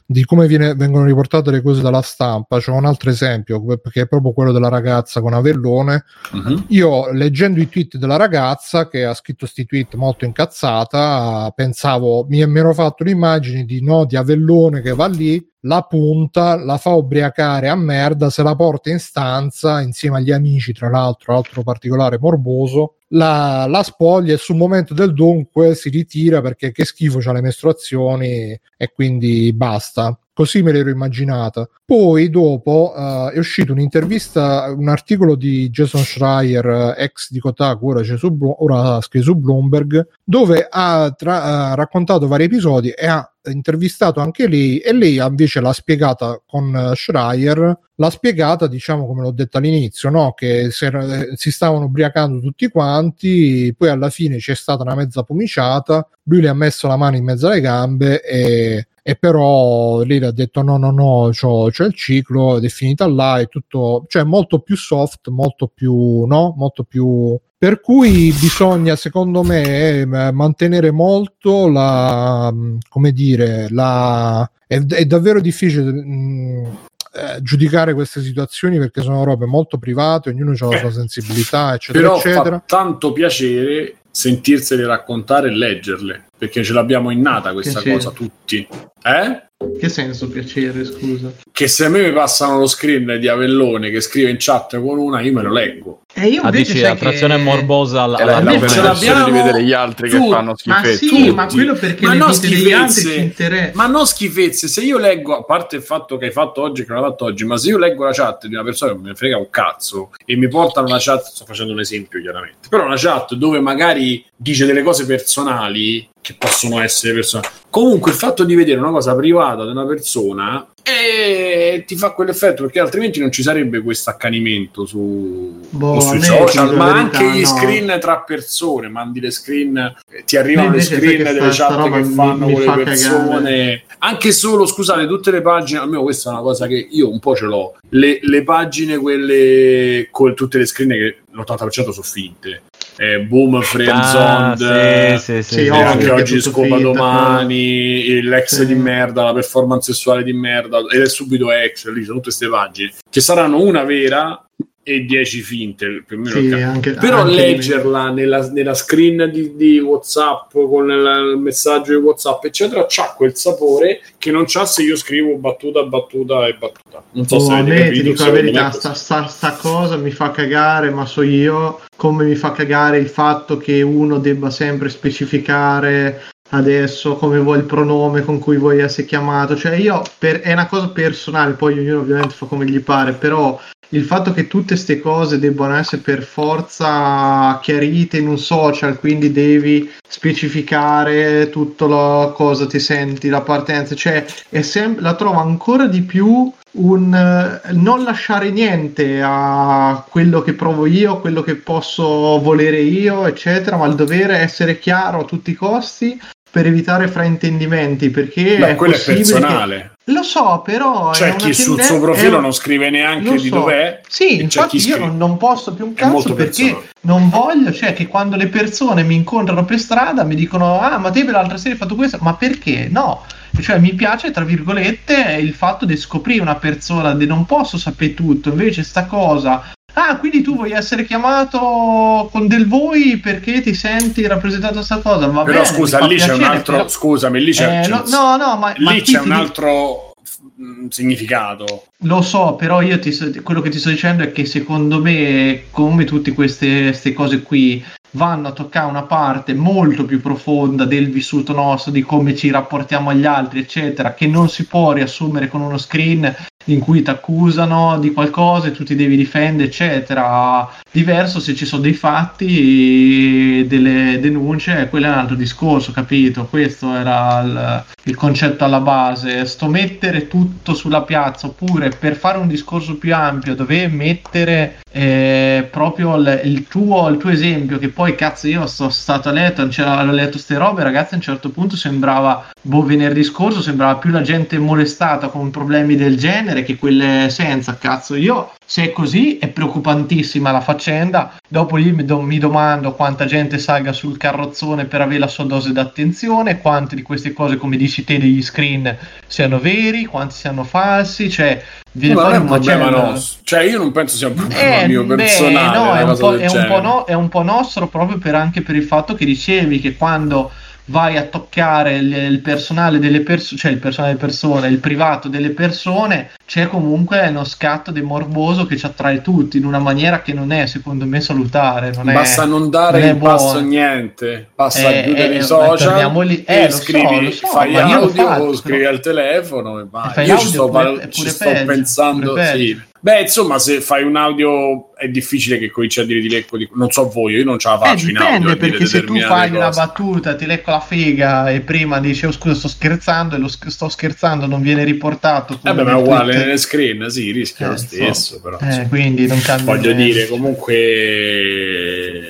di come viene- vengono riportate le cose dalla stampa. C'è un altro esempio, che è proprio quello della ragazza con Avellone. Mhm. Io leggendo i tweet della ragazza che ha scritto questi tweet molto incazzata, pensavo, mi, mi ero fatto l'immagine di no, di Avellone che va lì, la punta, la fa ubriacare a merda, se la porta in stanza insieme agli amici, tra l'altro, altro particolare morboso, la, la spoglia e sul momento del dunque si ritira perché che schifo c'ha le mestruazioni e quindi basta. Così me l'ero immaginata. Poi dopo eh, è uscito un'intervista, un articolo di Jason Schreier, eh, ex di Kotaku, ora, su, ora scrive su Bloomberg, dove ha tra- ha raccontato vari episodi e ha intervistato anche lei e lei invece l'ha spiegata con eh, Schreier l'ha spiegata diciamo come l'ho detto all'inizio no? che era- eh, si stavano ubriacando tutti quanti poi alla fine c'è stata una mezza pomiciata lui le ha messo la mano in mezzo alle gambe e, e però le ha detto no no no c'ho, c'ho il ciclo ed è finita là è tutto cioè molto più soft molto più no molto più per cui bisogna, secondo me, eh, mantenere molto la, mh, come dire, la, è, è davvero difficile mh, eh, giudicare queste situazioni perché sono robe molto private, ognuno ha la sua sensibilità, eccetera, però eccetera. fa tanto piacere sentirsele raccontare e leggerle perché ce l'abbiamo innata questa Piacere. cosa tutti. Eh? Che senso piacere, scusa? Che se a me mi passano lo screen di Avellone che scrive in chat con una, io me lo leggo. E io Ah, invece dici sai attrazione che- morbosa alla, la, alla la me ce perversione di l'abbiamo vedere gli altri che tutti. fanno Ma schifezze. sì, ma quello perché Ma le non vite degli altri schifezze. ci interessa. Ma non schifezze, se io leggo, a parte il fatto che hai fatto oggi che non hai fatto oggi, ma se io leggo la chat di una persona che me ne frega un cazzo e mi portano una chat, sto facendo un esempio chiaramente, però una chat dove magari dice delle cose personali che possono essere personali. Comunque il fatto di vedere una cosa privata di una persona eh, ti fa quell'effetto perché altrimenti non ci sarebbe questo accanimento su, Boh, sui social, ma la anche verità, gli no. screen tra persone, mandi le screen, eh, ti arrivano le screen delle chat che mi- fanno mi con fa le persone, cagare. anche solo scusate, tutte le pagine, almeno questa è una cosa che io un po' ce l'ho, le, le pagine quelle con tutte le screen che l'80% sono finte. Eh, boom, Ah, friendzone, sì, sì, sì, Sì, sì. ovvio anche che oggi scopa domani, l'ex Sì. di merda, la performance sessuale di merda, ed è subito ex, lì sono tutte queste pagine. Ci saranno una vera e 10 finte, più o meno. Sì, anche- Però anche- leggerla nella, nella screen di, di WhatsApp con il, il messaggio di WhatsApp, eccetera, c'ha quel sapore che non c'ha se io scrivo battuta, battuta e battuta. Non so Oh, se a avete me ti capito. dico la verità, sta, sta- sta cosa mi fa cagare, ma so io come mi fa cagare il fatto che uno debba sempre specificare adesso come vuoi il pronome con cui vuoi essere chiamato. Cioè, io per- è una cosa personale, poi ognuno ovviamente fa come gli pare, però il fatto che tutte queste cose debbano essere per forza chiarite in un social, quindi devi specificare tutto la cosa ti senti, la partenza, cioè sem- la trovo ancora di più un eh, non lasciare niente a quello che provo io, quello che posso volere io, eccetera, ma il dovere essere chiaro a tutti i costi per evitare fraintendimenti, perché Beh, è quello è possibile che- personale. Lo so, però è C'è una chi sul suo è profilo un- non scrive neanche lo di so. dov'è. Sì, c'è infatti io scrive. non, non posso più un È cazzo perché personale. non voglio, cioè che quando le persone mi incontrano per strada mi dicono ah ma te per l'altra sera hai fatto questo, ma perché? No, cioè mi piace tra virgolette il fatto di scoprire una persona, di non posso sapere tutto, invece sta cosa Ah, quindi tu vuoi essere chiamato con del voi perché ti senti rappresentato sta cosa? Va Però bene, scusa, lì c'è un piacere, altro. però- Scusami, lì c'è, Eh, no, no, no, ma, ma lì chi c'è un altro mm, significato. Lo so, però io ti quello che ti sto dicendo è che secondo me, come tutte queste, queste cose qui, vanno a toccare una parte molto più profonda del vissuto nostro, di come ci rapportiamo agli altri, eccetera, che non si può riassumere con uno screen in cui ti accusano di qualcosa e tu ti devi difendere, eccetera. Diverso se ci sono dei fatti, delle denunce, quello è un altro discorso, capito? Questo era il, il concetto alla base. Sto mettere tutto sulla piazza, oppure per fare un discorso più ampio, dovevi mettere eh, proprio il, il tuo, il tuo esempio, che poi cazzo io sono stato a letto, c'era- ho letto ste robe, ragazzi, a un certo punto sembrava, boh, venerdì scorso sembrava più la gente molestata con problemi del genere che quelle senza, cazzo. Io, se è così, è preoccupantissima la faccenda. Dopo lì mi, do- mi domando quanta gente salga sul carrozzone per avere la sua dose d'attenzione, quante di queste cose, come dici te, degli screen siano veri, quanti siano falsi, cioè... viene Ma non fuori è un problema macello. nostro. Cioè, io non penso sia un problema Eh, mio beh, personale. no, è un, è, un no- è un po' nostro proprio per, anche per il fatto che dicevi che quando vai a toccare il, il personale delle persone, cioè il personale delle persone, il privato delle persone, c'è comunque uno scatto di morboso che ci attrae tutti in una maniera che non è, secondo me, salutare. Non è, Basta non dare non è in passo niente, basta Eh, chiudere eh, i social lì- eh, so, scrivi, lo so, fai audio fatto, o scrivi però- al telefono e vai. E fai Io ci audio sto, pure- val- pure sto peggio, pensando, sì. Beh, insomma, se fai un audio è difficile che cominci a dire di lecco di... Non so voi, io non ce la Eh, faccio in audio. dipende perché se tu fai una battuta, ti lecco la figa e prima dici oh scusa sto scherzando e lo sch- sto scherzando non viene riportato. Eh beh, ma è nel uguale Twitter. nelle screen, sì, rischia Eh, lo so. stesso, però. Eh, insomma. quindi non cambia Voglio niente. dire, comunque...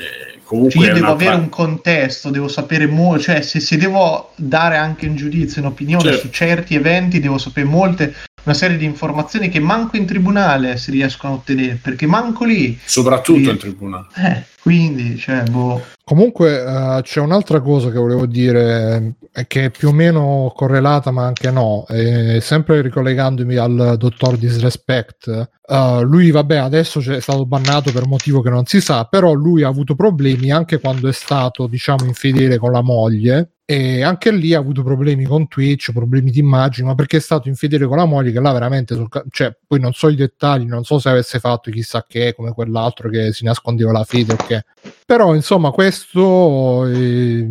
Comunque Cioè, io devo avere un contesto, devo sapere molto, cioè se, se devo dare anche un giudizio, un'opinione Certo. su certi eventi, devo sapere molte, una serie di informazioni che manco in tribunale si riescono a ottenere, perché manco lì. Soprattutto Sì. in tribunale. Eh, quindi, cioè, boh. Comunque eh, c'è un'altra cosa che volevo dire eh, che è più o meno correlata ma anche no, eh, sempre ricollegandomi al dottor Disrespect. eh, lui vabbè adesso c'è stato bannato per motivo che non si sa, però lui ha avuto problemi anche quando è stato diciamo infedele con la moglie e anche lì ha avuto problemi con Twitch, problemi di immagine, ma perché è stato infedele con la moglie che là veramente, sul ca- cioè poi non so i dettagli, non so se avesse fatto chissà che come quell'altro che si nascondeva la fede o che. Però insomma questo, eh,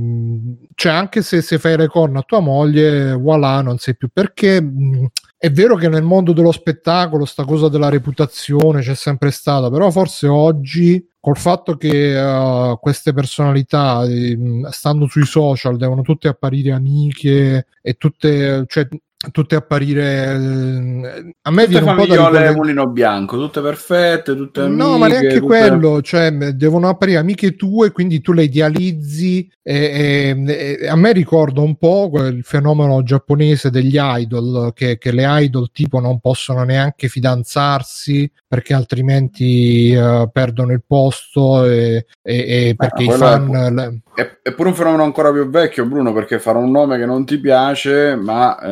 cioè anche se, se fai le corna a tua moglie, voilà, non sai più perché. mh, è vero che nel mondo dello spettacolo sta cosa della reputazione c'è sempre stata, però forse oggi col fatto che uh, queste personalità ehm, stando sui social devono tutte apparire amiche e tutte, cioè, tutte apparire eh, a me Tutte viene un po' da ricolleg- mulino bianco, tutte perfette, tutte amiche. No, ma neanche tutte- quello, cioè devono apparire amiche tue, quindi tu le idealizzi. E, e- e a me ricorda un po' quel fenomeno giapponese degli idol, che, che le idol tipo non possono neanche fidanzarsi perché altrimenti eh, perdono il posto e, e- e perché i quello fan... è- le- È, è pure un fenomeno ancora più vecchio, Bruno, perché fare un nome che non ti piace, ma eh,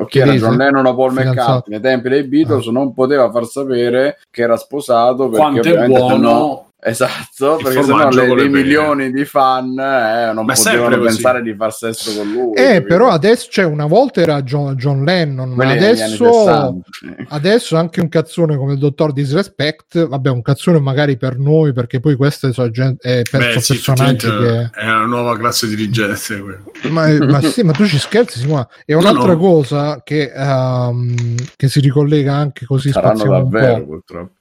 ok, Che era? John Lennon o Paul Fidanzato. McCartney ai tempi dei Beatles, non poteva far sapere che era sposato perché Quanto è ovviamente buono. Esatto, Il perché sennò le, le milioni di fan eh, non Ma è potevano pensare di far sesso con lui. Eh, capito? però adesso, cioè, una volta era John, John Lennon, ma Quelli adesso... 60. Adesso anche un cazzone come il dottor Disrespect, vabbè, un cazzone magari per noi, perché poi sono gen- eh, per- Beh, sì, personaggi che. è una nuova classe dirigente. Ma, ma sì, ma tu ci scherzi, Simona. E No, un'altra no. cosa che, ehm, che si ricollega anche così Saranno davvero, po'. purtroppo.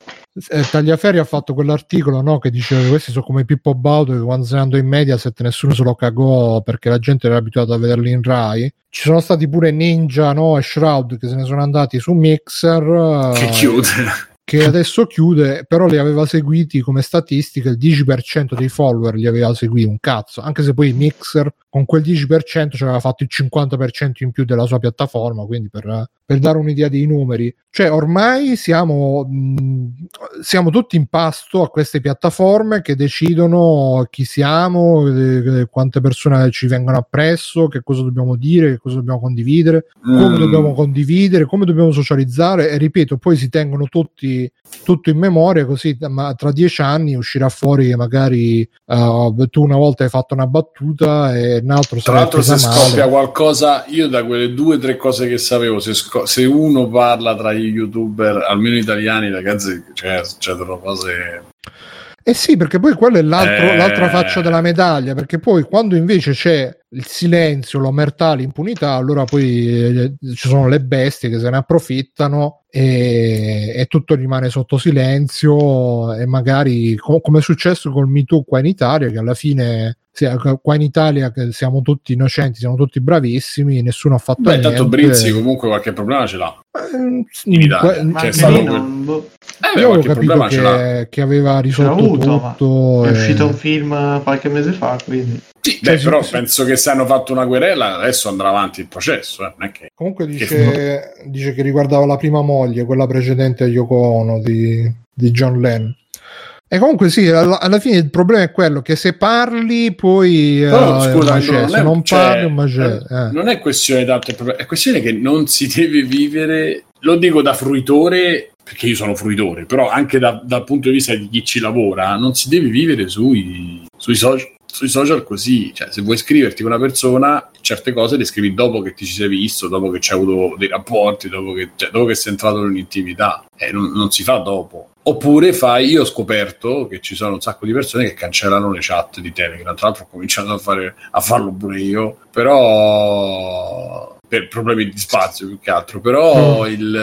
Eh, Tagliaferri ha fatto quell'articolo no, che diceva che questi sono come Pippo Baudo che quando se ne andò in Mediaset nessuno se lo cagò perché la gente era abituata a vederli in Rai. Ci sono stati pure Ninja no, e Shroud che se ne sono andati su Mixer. Che eh, chiude. che adesso chiude, però li aveva seguiti come statistica, il 10% dei follower li aveva seguiti, un cazzo, anche se poi Mixer con quel 10% ci aveva fatto il 50% in più della sua piattaforma, quindi per, per dare un'idea dei numeri, cioè ormai siamo, mh, siamo tutti in pasto a queste piattaforme che decidono chi siamo, eh, quante persone ci vengono appresso, che cosa dobbiamo dire, che cosa dobbiamo condividere come Mm. dobbiamo condividere, come dobbiamo socializzare e ripeto, poi si tengono tutti tutto in memoria così ma tra dieci anni uscirà fuori che magari uh, tu una volta hai fatto una battuta e un altro Tra l'altro, se male. scoppia qualcosa, io da quelle due o tre cose che sapevo, se, sco- se uno parla tra gli youtuber, almeno italiani, ragazzi, cioè, succedono cose. Eh sì, perché poi quella è l'altro- Eh. l'altra faccia della medaglia, perché poi quando invece c'è il silenzio, l'omertà, l'impunità, allora poi eh, ci sono le bestie che se ne approfittano e, e tutto rimane sotto silenzio e magari co- come è successo col Me Too qua in Italia, che alla fine qua in Italia che siamo tutti innocenti, siamo tutti bravissimi, nessuno ha fatto Beh, niente. tanto Brizzi comunque qualche problema ce l'ha. Eh, in Italia. que- Ma C'è anche stato non... Eh, io avevo qualche capito che, che aveva risolto avuto, tutto. è e- uscito un film qualche mese fa, quindi... Sì, Cioè, beh, sì, però sì. penso che se hanno fatto una querela, adesso andrà avanti il processo. eh, Non è che... Comunque dice, dice che riguardava la prima moglie, quella precedente a Yoko Ono di, di John Lennon. E comunque sì, alla, alla fine il problema è quello che se parli poi eh, Però, un scusa, macello, non se non cioè, parli un macello. eh, eh. Non è questione proprio- è questione che non si deve vivere, lo dico da fruitore, perché io sono fruitore, però anche da- dal punto di vista di chi ci lavora, non si deve vivere sui, sui social. Sui social così, cioè se vuoi scriverti con una persona, certe cose le scrivi dopo che ti ci sei visto, dopo che c'hai avuto dei rapporti, dopo che, cioè, dopo che sei entrato in un'intimità, eh, non, non si fa dopo. Oppure fai, io ho scoperto che ci sono un sacco di persone che cancellano le chat di Telegram, tra l'altro ho cominciato a, fare, a farlo pure io, però per problemi di spazio più che altro, però Mm. il...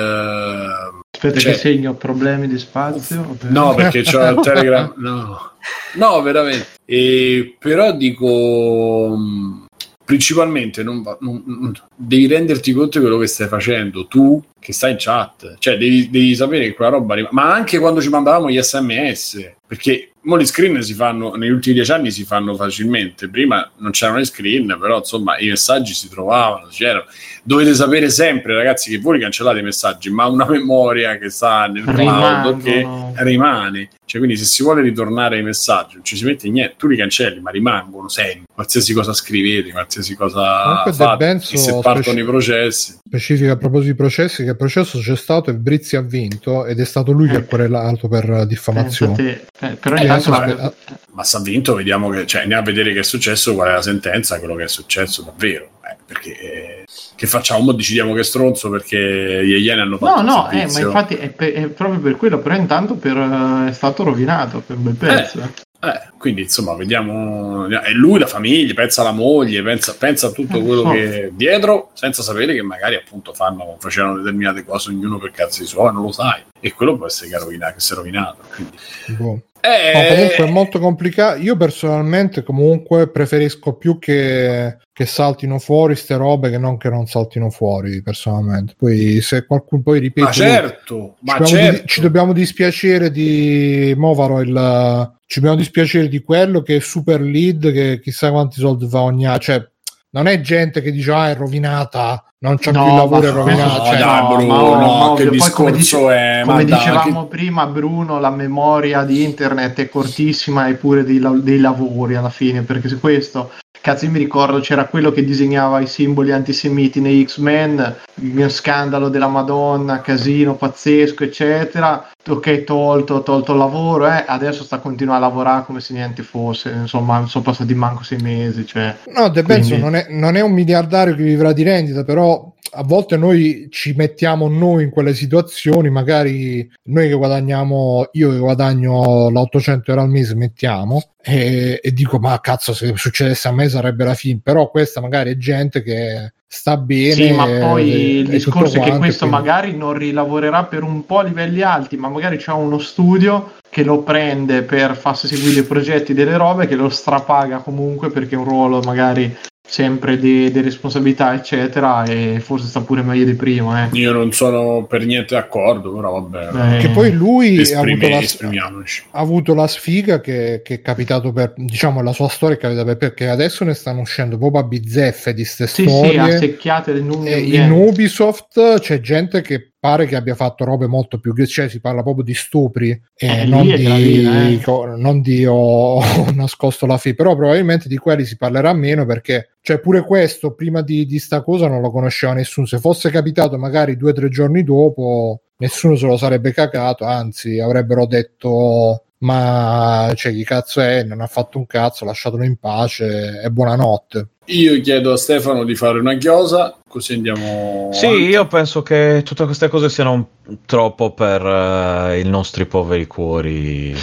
Aspetta Cioè- che segno problemi di spazio. No, perché c'ho il Telegram. No, no veramente. E, però dico. mh, Principalmente non va- non- non- devi renderti conto di quello che stai facendo tu che stai in chat, cioè devi, devi sapere che quella roba arriva, ma anche quando ci mandavamo gli sms, perché mo gli screen si fanno negli ultimi dieci anni si fanno facilmente. Prima non c'erano gli screen, però insomma i messaggi si trovavano, c'erano. Dovete sapere sempre, ragazzi, che voi cancellate i messaggi, ma una memoria che sta nel cloud che rimane. Cioè, quindi se si vuole ritornare ai messaggi, non ci si mette niente, tu li cancelli, ma rimangono sempre. Qualsiasi cosa scrivete, qualsiasi cosa fate, Benzo e se partono speci- i processi. Specifica a proposito di processi che il processo c'è stato e Brizzi ha vinto ed è stato lui che ha querelato per diffamazione. Eh, infatti, eh, però Eh, intanto la- aspe- Ma se ha vinto, vediamo che, cioè, andiamo a vedere che è successo, qual è la sentenza, quello che è successo davvero. Eh, perché eh, che facciamo? Mo decidiamo che è stronzo perché gli Iene hanno fatto No, no, eh, ma infatti è, pe- è proprio per quello, però intanto per, eh, è stato rovinato per un bel pezzo. eh. Eh, quindi insomma, vediamo. E lui, la famiglia, pensa alla moglie, pensa, pensa a tutto Eh, quello so. che è dietro, senza sapere che magari appunto fanno, facevano determinate cose ognuno per cazzi suoi, non lo sai. E quello può essere che, è rovinato, che si è rovinato. Quindi. Boh. Eh, No, comunque è molto complicato. Io personalmente comunque preferisco più che, che saltino fuori ste robe che non che non saltino fuori personalmente. Poi se qualcuno poi ripeto ma certo, ma ci, dobbiamo certo. di- ci dobbiamo dispiacere di Movaro il ci dobbiamo dispiacere di quello che è super lead che chissà quanti soldi fa ogni anno cioè non è gente che dice ah è rovinata non c'è No, più lavoro rovinato No, cioè, no, Bruno, ma ovvio, che. Poi come discorso dice- è? Come dicevamo prima, Bruno, la memoria di internet è cortissima e pure dei, dei lavori alla fine, perché se questo, cazzo, io mi ricordo c'era quello che disegnava i simboli antisemiti nei X-Men, il scandalo della Madonna, casino pazzesco, eccetera. Ok, tolto, tolto il lavoro, eh, adesso sta continuando a lavorare come se niente fosse, insomma, sono passati manco sei mesi, cioè. no De Benzo Quindi- non è, non è un miliardario che vivrà di rendita però a volte noi ci mettiamo noi in quelle situazioni magari noi che guadagniamo io che guadagno l'800 euro al mese mettiamo e, e dico ma cazzo se succedesse a me sarebbe la fine. Però questa magari è gente che sta bene Sì, ma poi e- il discorso è che questo quindi- magari non rilavorerà per un po' a livelli alti, ma magari c'è uno studio che lo prende per farsi seguire i progetti delle robe, che lo strapaga comunque perché è un ruolo magari sempre di, di responsabilità, eccetera, e forse sta pure meglio di prima. Eh. Io non sono per niente d'accordo, però vabbè. Eh, che poi lui ha esprimi- avuto la, ha avuto la sfiga che, che è capitato per diciamo la sua storia è capitata per perché adesso ne stanno uscendo proprio a bizzeffe di ste Sì, sì, storie a secchiate in Ubisoft c'è gente che pare che abbia fatto robe molto più cioè si parla proprio di stupri e Eh, non, di, gravina, eh. co- non di ho, ho nascosto la fi però probabilmente di quelli si parlerà meno perché cioè pure questo prima di, di sta cosa non lo conosceva nessuno se fosse capitato magari due o tre giorni dopo nessuno se lo sarebbe cacato anzi avrebbero detto ma cioè chi cazzo è non ha fatto un cazzo lasciatelo in pace e buonanotte Io chiedo a Stefano di fare una chiosa, così andiamo. Sì, avanti. io penso che tutte queste cose siano un- troppo per eh, i nostri poveri cuori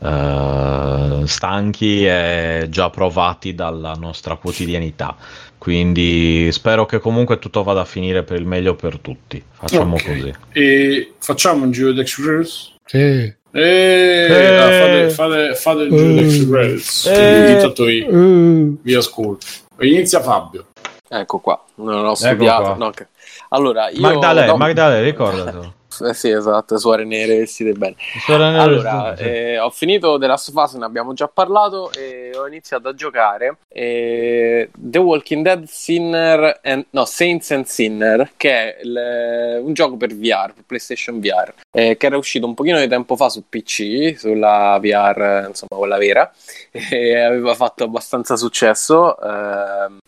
eh, stanchi e già provati dalla nostra quodianità. Quindi spero che comunque tutto vada a finire per il meglio per tutti. Facciamo Ok. così. E facciamo un giro di Express. sì Eh. ah, fate, fate, fate il giro di Eh. Express. Eh. Intanto io Eh, vi ascolto. Inizia Fabio. Ecco qua, non ho studiato. qua. no, che- Allora, io... Magdalè, no- Magdalè, ricordatelo. Eh sì, esatto, suore nere vestite bene. Suora nera- Allora, eh, ho finito The Last of Us, ne abbiamo già parlato e ho iniziato a giocare eh, The Walking Dead Sinner and, no, Saints and Sinner, che è il- un gioco per VR, per PlayStation VR, eh, che era uscito un pochino di tempo fa su PC, sulla VR, insomma, quella vera, e aveva fatto abbastanza successo. ehm,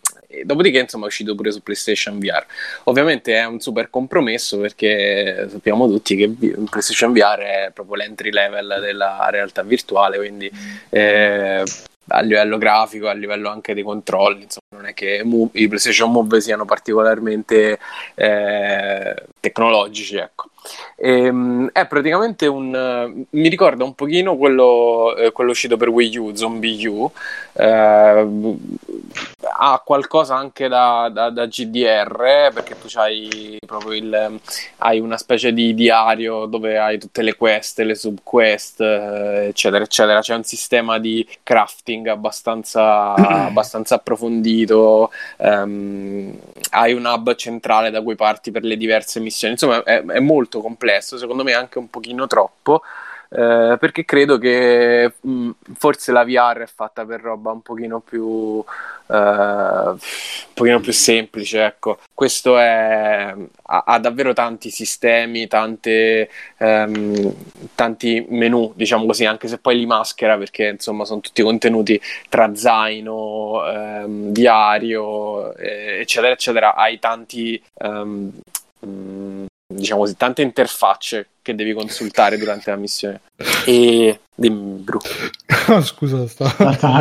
dopodiché, insomma, è uscito pure su PlayStation VR. Ovviamente è un super compromesso perché sappiamo tutti che PlayStation VR è proprio l'entry level della realtà virtuale, quindi eh, a livello grafico, a livello anche dei controlli, insomma, non è che i PlayStation Move siano particolarmente eh, tecnologici, ecco. Ehm, è praticamente un mi ricorda un pochino quello, eh, quello uscito per Wii U, Zombie U. eh, ha qualcosa anche da, da- da GDR perché tu hai proprio il hai una specie di diario dove hai tutte le quest, le subquest, eh, eccetera, eccetera. C'è un sistema di crafting abbastanza, abbastanza approfondito. ehm, hai un hub centrale da cui parti per le diverse missioni. Insomma, è, è molto complesso, secondo me anche un pochino troppo. Eh, perché credo che mh, forse la VR è fatta per roba un pochino più, eh, pochino più semplice, ecco. Questo è, ha, ha davvero tanti sistemi, tante, ehm, tanti menu, diciamo così, anche se poi li maschera perché insomma sono tutti contenuti tra zaino, ehm, diario, eh, eccetera, eccetera. Hai tanti... ehm, mm, diciamo così, tante interfacce che devi consultare durante la missione. E dimmi, Bru, Ah, Scusa, sta...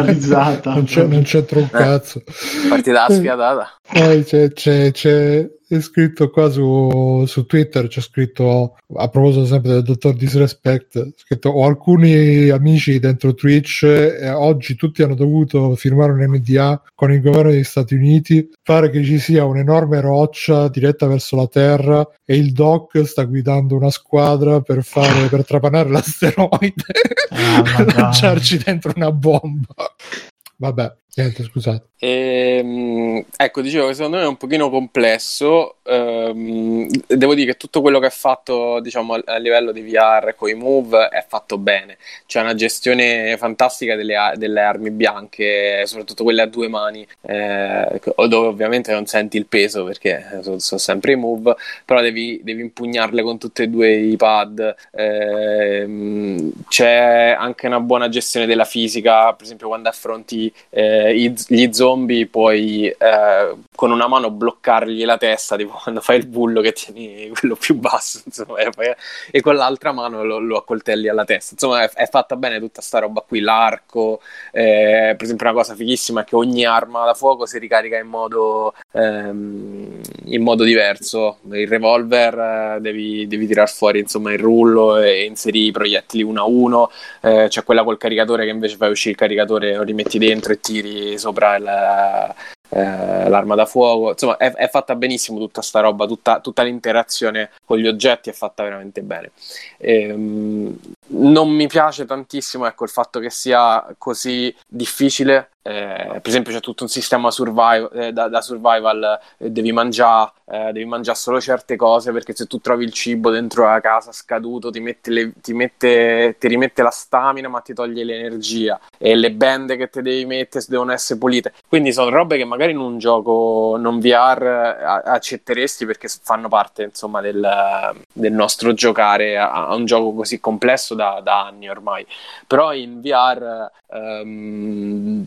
Risata. non, c'è, non c'entra un Eh. cazzo. partita sfiatata. Poi c'è, c'è, c'è è scritto qua su, su Twitter, c'è scritto a proposito sempre del dottor Disrespect, scritto ho alcuni amici dentro Twitch e oggi tutti hanno dovuto firmare un NDA con il governo degli Stati Uniti, pare che ci sia un'enorme roccia diretta verso la Terra e il doc sta guidando una squadra per fare per trapanare l'asteroide Ah, e lanciarci dentro una bomba. Vabbè, niente, scusate. Ehm, ecco, dicevo che secondo me è un pochino complesso. ehm, devo dire che tutto quello che è fatto, diciamo, a livello di VR con i move è fatto bene. C'è una gestione fantastica delle, delle armi bianche, soprattutto quelle a due mani, eh, dove ovviamente non senti il peso perché sono, sono sempre i move, però devi, devi impugnarle con tutti e due i pad. Ehm, c'è anche una buona gestione della fisica, per esempio quando affronti eh, i- gli zombie puoi eh, con una mano bloccargli la testa, tipo quando fai il bullo che tieni quello più basso, insomma, e, poi- e con l'altra mano lo, lo accoltelli alla testa. Insomma, è, è fatta bene tutta sta roba qui, l'arco, eh, per esempio una cosa fighissima è che ogni arma da fuoco si ricarica in modo, ehm, in modo diverso. Il revolver eh, devi, devi tirar fuori insomma il rullo e inserire i proiettili uno a uno, eh, c'è quella col caricatore che invece fai uscire il caricatore, lo rimetti dentro e tiri sopra il, eh, l'arma da fuoco. Insomma, è, è fatta benissimo tutta sta roba, tutta, tutta l'interazione con gli oggetti è fatta veramente bene. Ehm, non mi piace tantissimo ecco, il fatto che sia così difficile. Eh, per esempio, c'è tutto un sistema survival, eh, da, da survival, eh, devi mangiare, eh, devi mangiare solo certe cose perché se tu trovi il cibo dentro la casa scaduto ti, le- ti, mette- ti rimette la stamina ma ti toglie l'energia e le bende che ti devi mettere devono essere pulite. Quindi sono robe che magari in un gioco non VR eh, accetteresti perché fanno parte insomma del, del nostro giocare a, a un gioco così complesso da, da anni ormai. Però in VR ehm,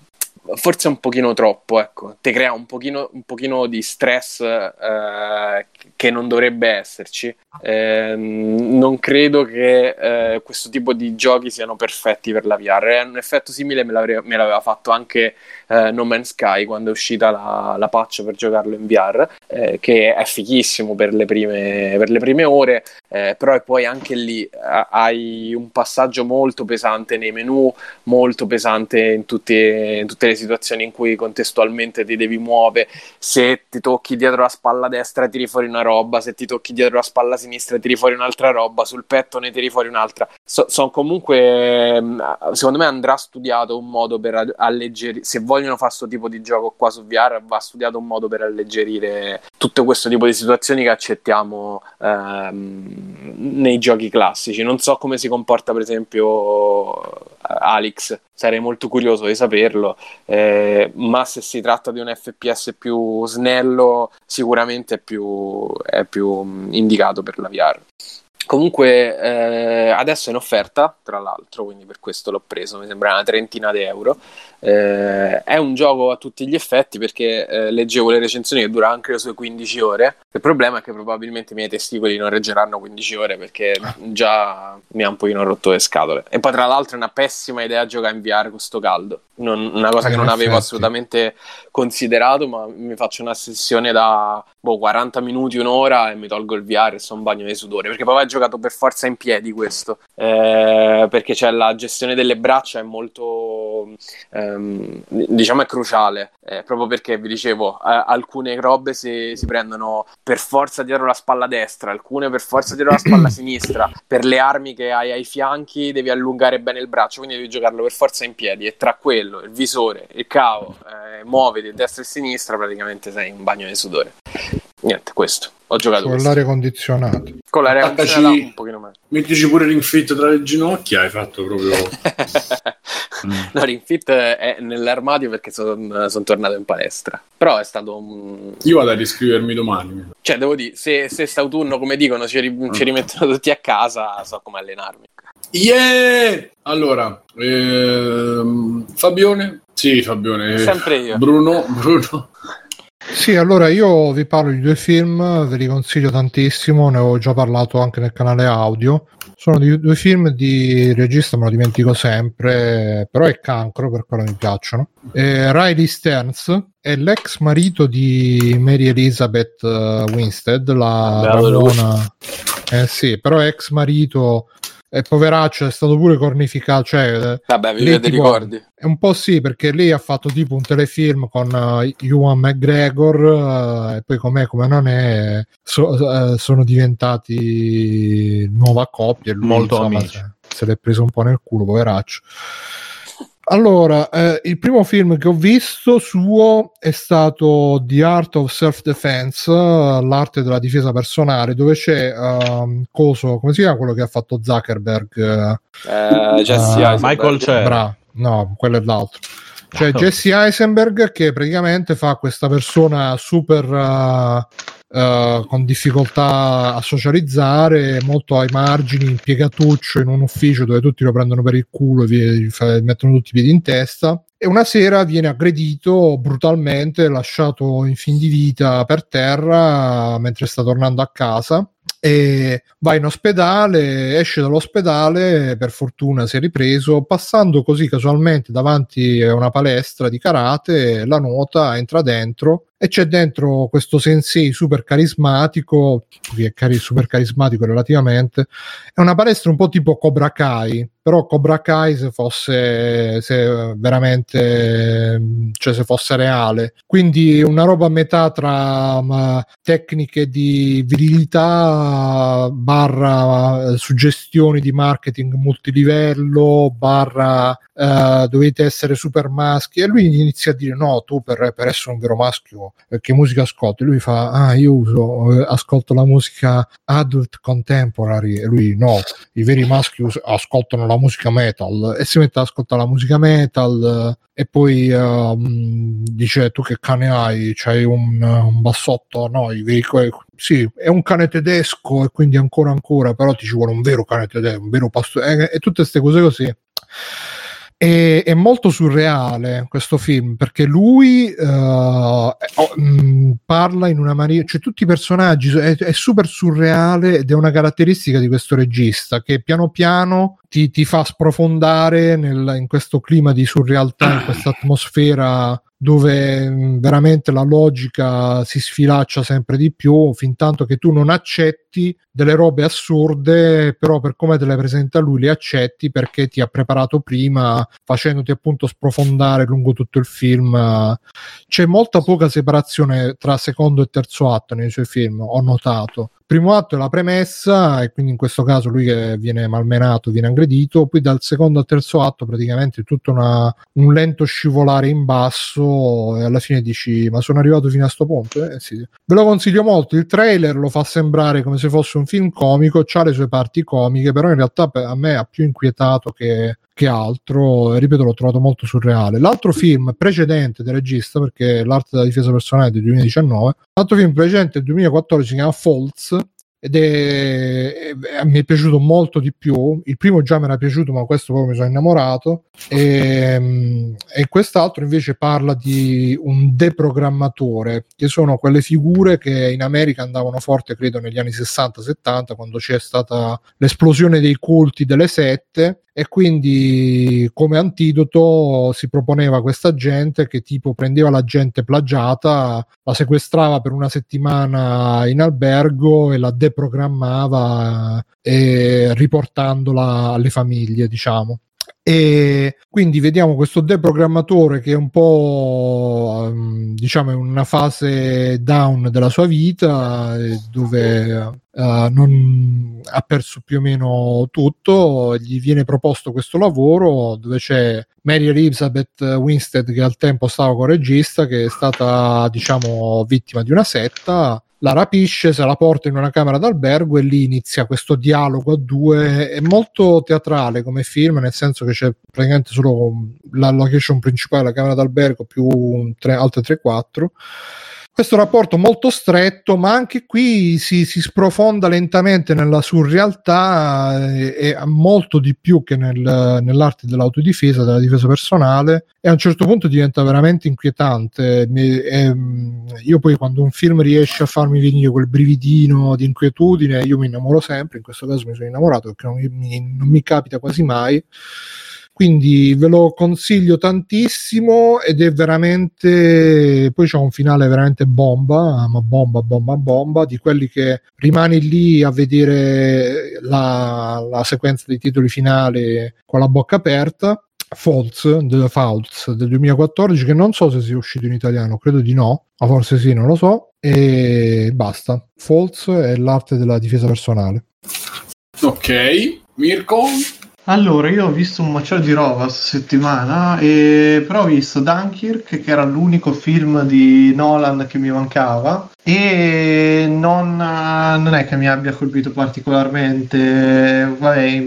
forse un pochino troppo, ecco, ti crea un pochino, un pochino di stress eh, che non dovrebbe esserci. Ehm, non credo che eh, questo tipo di giochi siano perfetti per la VR. È un effetto simile me, me l'aveva fatto anche eh, No Man's Sky quando è uscita la, la patch per giocarlo in VR, eh, che è fighissimo per le prime, per le prime ore, eh, però poi anche lì eh, hai un passaggio molto pesante nei menu, molto pesante in tutte, in tutte le situazioni in cui contestualmente ti devi muovere. Se ti tocchi dietro la spalla destra, tiri fuori una roba, se ti tocchi dietro la spalla sinistra, tiri fuori un'altra roba, sul petto ne tiri fuori un'altra. So- sono comunque, mh, secondo me, andrà studiato un modo per alleggerire. Se vogliono fare questo tipo di gioco qua su VR, va studiato un modo per alleggerire tutto questo tipo di situazioni che accettiamo ehm, nei giochi classici. Non so come si comporta, per esempio, Alex. Sarei molto curioso di saperlo, eh, ma se si tratta di un FPS più snello, sicuramente è più, è più mh, indicato per la VR. Comunque eh, adesso è in offerta, tra l'altro, quindi per questo l'ho preso, mi sembra una trentina di euro. Eh, è un gioco a tutti gli effetti perché eh, leggevo le recensioni che dura anche le sue 15 ore. Il problema è che probabilmente i miei testicoli non reggeranno 15 ore perché già mi ha un pochino rotto le scatole. E poi tra l'altro è una pessima idea giocare in VR con sto caldo. Non- una cosa che non avevo effetti. assolutamente considerato, ma mi faccio una sessione da boh, 40 minuti, un'ora e mi tolgo il VR e sono un bagno di sudore. Perché poi ho giocato per forza in piedi questo. Eh, perché c'è la gestione delle braccia è molto ehm, diciamo è cruciale. eh, proprio perché vi dicevo, eh, alcune robe si, si prendono per forza dietro la spalla destra, alcune per forza dietro la spalla sinistra. Per le armi che hai ai fianchi devi allungare bene il braccio, quindi devi giocarlo per forza in piedi. E tra quello, il visore, il cavo, eh, muoviti destra e sinistra, praticamente sei in bagno di sudore. Niente, questo. Ho giocato con questo. l'aria condizionata. Con l'aria Attaccaci- condizionata un pochino meno. Mettici pure Ring Fit tra le ginocchia, hai fatto proprio... No, Ring Fit è nell'armadio perché sono tornato in palestra. Però è stato un... Io vado a riscrivermi domani. Cioè, devo dire, se, se st'autunno, come dicono, ci, ri- ci rimettono tutti a casa, so come allenarmi. Yeah! Allora, ehm, Fabione? Sì, Fabione. Sempre io. Bruno, Bruno. Sì, allora io vi parlo di due film, ve li consiglio tantissimo, ne ho già parlato anche nel canale audio. Sono due film di regista, me lo dimentico sempre, però è cancro per quello mi piacciono. Eh, Riley Stearns è l'ex marito di Mary Elizabeth uh, Winstead, la bambona. Eh sì, però ex marito e poveraccio è stato pure cornificato, cioè Vabbè, vi lei vede tipo- ricordi. è un po' sì, perché lei ha fatto tipo un telefilm con uh, Ewan McGregor uh, e poi com'è come non è, so- uh, sono diventati nuova coppia. e lui, Molto insomma, amici. Se, se l'è preso un po' nel culo, poveraccio. Allora, eh, il primo film che ho visto suo è stato The Art of Self-Defense, l'arte della difesa personale, dove c'è um, coso, come si chiama quello che ha fatto Zuckerberg? eh, Eh, Jesse Eisenberg. Michael Cera. Bra- no, quello è l'altro. C'è Ah, Jesse Eisenberg che praticamente fa questa persona super uh, uh, con difficoltà a socializzare, molto ai margini, impiegatuccio in un ufficio dove tutti lo prendono per il culo e mettono tutti i piedi in testa. E una sera viene aggredito brutalmente, lasciato in fin di vita per terra mentre sta tornando a casa e va in ospedale, esce dall'ospedale, per fortuna si è ripreso, passando così casualmente davanti a una palestra di karate, la nota, entra dentro e c'è dentro questo sensei super carismatico, che è cari- super carismatico relativamente, è una palestra un po' tipo Cobra Kai, però Cobra Kai se fosse se veramente cioè se fosse reale. Quindi una roba a metà tra ma, tecniche di virilità barra suggestioni di marketing multilivello barra eh, dovete essere super maschi e lui inizia a dire no tu per, per essere un vero maschio che musica ascolti? Lui fa ah io uso eh, ascolto la musica adult contemporary e lui no. I veri maschi us- ascoltano la musica metal e si mette ad ascoltare la musica metal eh, e poi ehm, dice tu che cane hai? C'hai un, un bassotto? No i veri sì è un cane tedesco e quindi ancora ancora però ti ci vuole un vero cane tedesco un vero pastore e tutte queste cose così e- è molto surreale questo film perché lui mh, parla in una maniera, cioè tutti i personaggi è, è super surreale ed è una caratteristica di questo regista che piano piano ti, ti fa sprofondare nel- in questo clima di surrealtà, in questa atmosfera dove mh, veramente la logica si sfilaccia sempre di più fin tanto che tu non accetti delle robe assurde però per come te le presenta lui le accetti perché ti ha preparato prima facendoti appunto sprofondare lungo tutto il film. C'è molta poca separazione tra secondo e terzo atto nei suoi film ho notato primo atto è la premessa e quindi in questo caso lui che viene malmenato viene aggredito. Poi dal secondo al terzo atto praticamente tutto una- un lento scivolare in basso e alla fine dici ma sono arrivato fino a sto punto? Eh, sì. ve lo consiglio molto. Il trailer lo fa sembrare come se fosse un film comico ha le sue parti comiche però in realtà a me ha più inquietato che che altro, ripeto, l'ho trovato molto surreale. L'altro film precedente del regista, perché l'arte della difesa personale del 2019, l'altro film precedente del 2014 si chiama Falls ed è, è- mi è piaciuto molto di più. Il primo già mi era piaciuto, ma questo proprio mi sono innamorato. E, e quest'altro invece parla di un deprogrammatore, che sono quelle figure che in America andavano forte, credo, negli anni 60-70, quando c'è stata l'esplosione dei culti delle sette e quindi come antidoto si proponeva questa gente che tipo prendeva la gente plagiata, la sequestrava per una settimana in albergo e la deprogrammava eh, riportandola alle famiglie, diciamo. E quindi vediamo questo deprogrammatore che è un po' ehm, diciamo in una fase down della sua vita eh, dove eh, non ha perso più o meno tutto gli viene proposto questo lavoro dove c'è Mary Elizabeth Winstead che al tempo stava con regista che è stata diciamo vittima di una setta la rapisce, se la porta in una camera d'albergo e lì inizia questo dialogo a due. È molto teatrale come film, nel senso che c'è praticamente solo la location principale, la camera d'albergo, più tre, altre 3-4 questo rapporto molto stretto, ma anche qui si, si sprofonda lentamente nella surrealtà e, e molto di più che nel, nell'arte dell'autodifesa, della difesa personale, e a un certo punto diventa veramente inquietante. Mi, e, io poi quando un film riesce a farmi venire quel brividino di inquietudine, io mi innamoro sempre, in questo caso mi sono innamorato perché non mi, non mi capita quasi mai quindi ve lo consiglio tantissimo ed è veramente poi c'è un finale veramente bomba ma bomba bomba bomba di quelli che rimani lì a vedere la, la sequenza dei titoli finali con la bocca aperta. False, The False del 2014 che non so se sia uscito in italiano credo di no ma forse sì non lo so. E basta. False è l'arte della difesa personale. Ok Mirko allora, io ho visto un macello di roba questa settimana, e... però ho visto Dunkirk, che era l'unico film di Nolan che mi mancava, e non, non è che mi abbia colpito particolarmente, vabbè,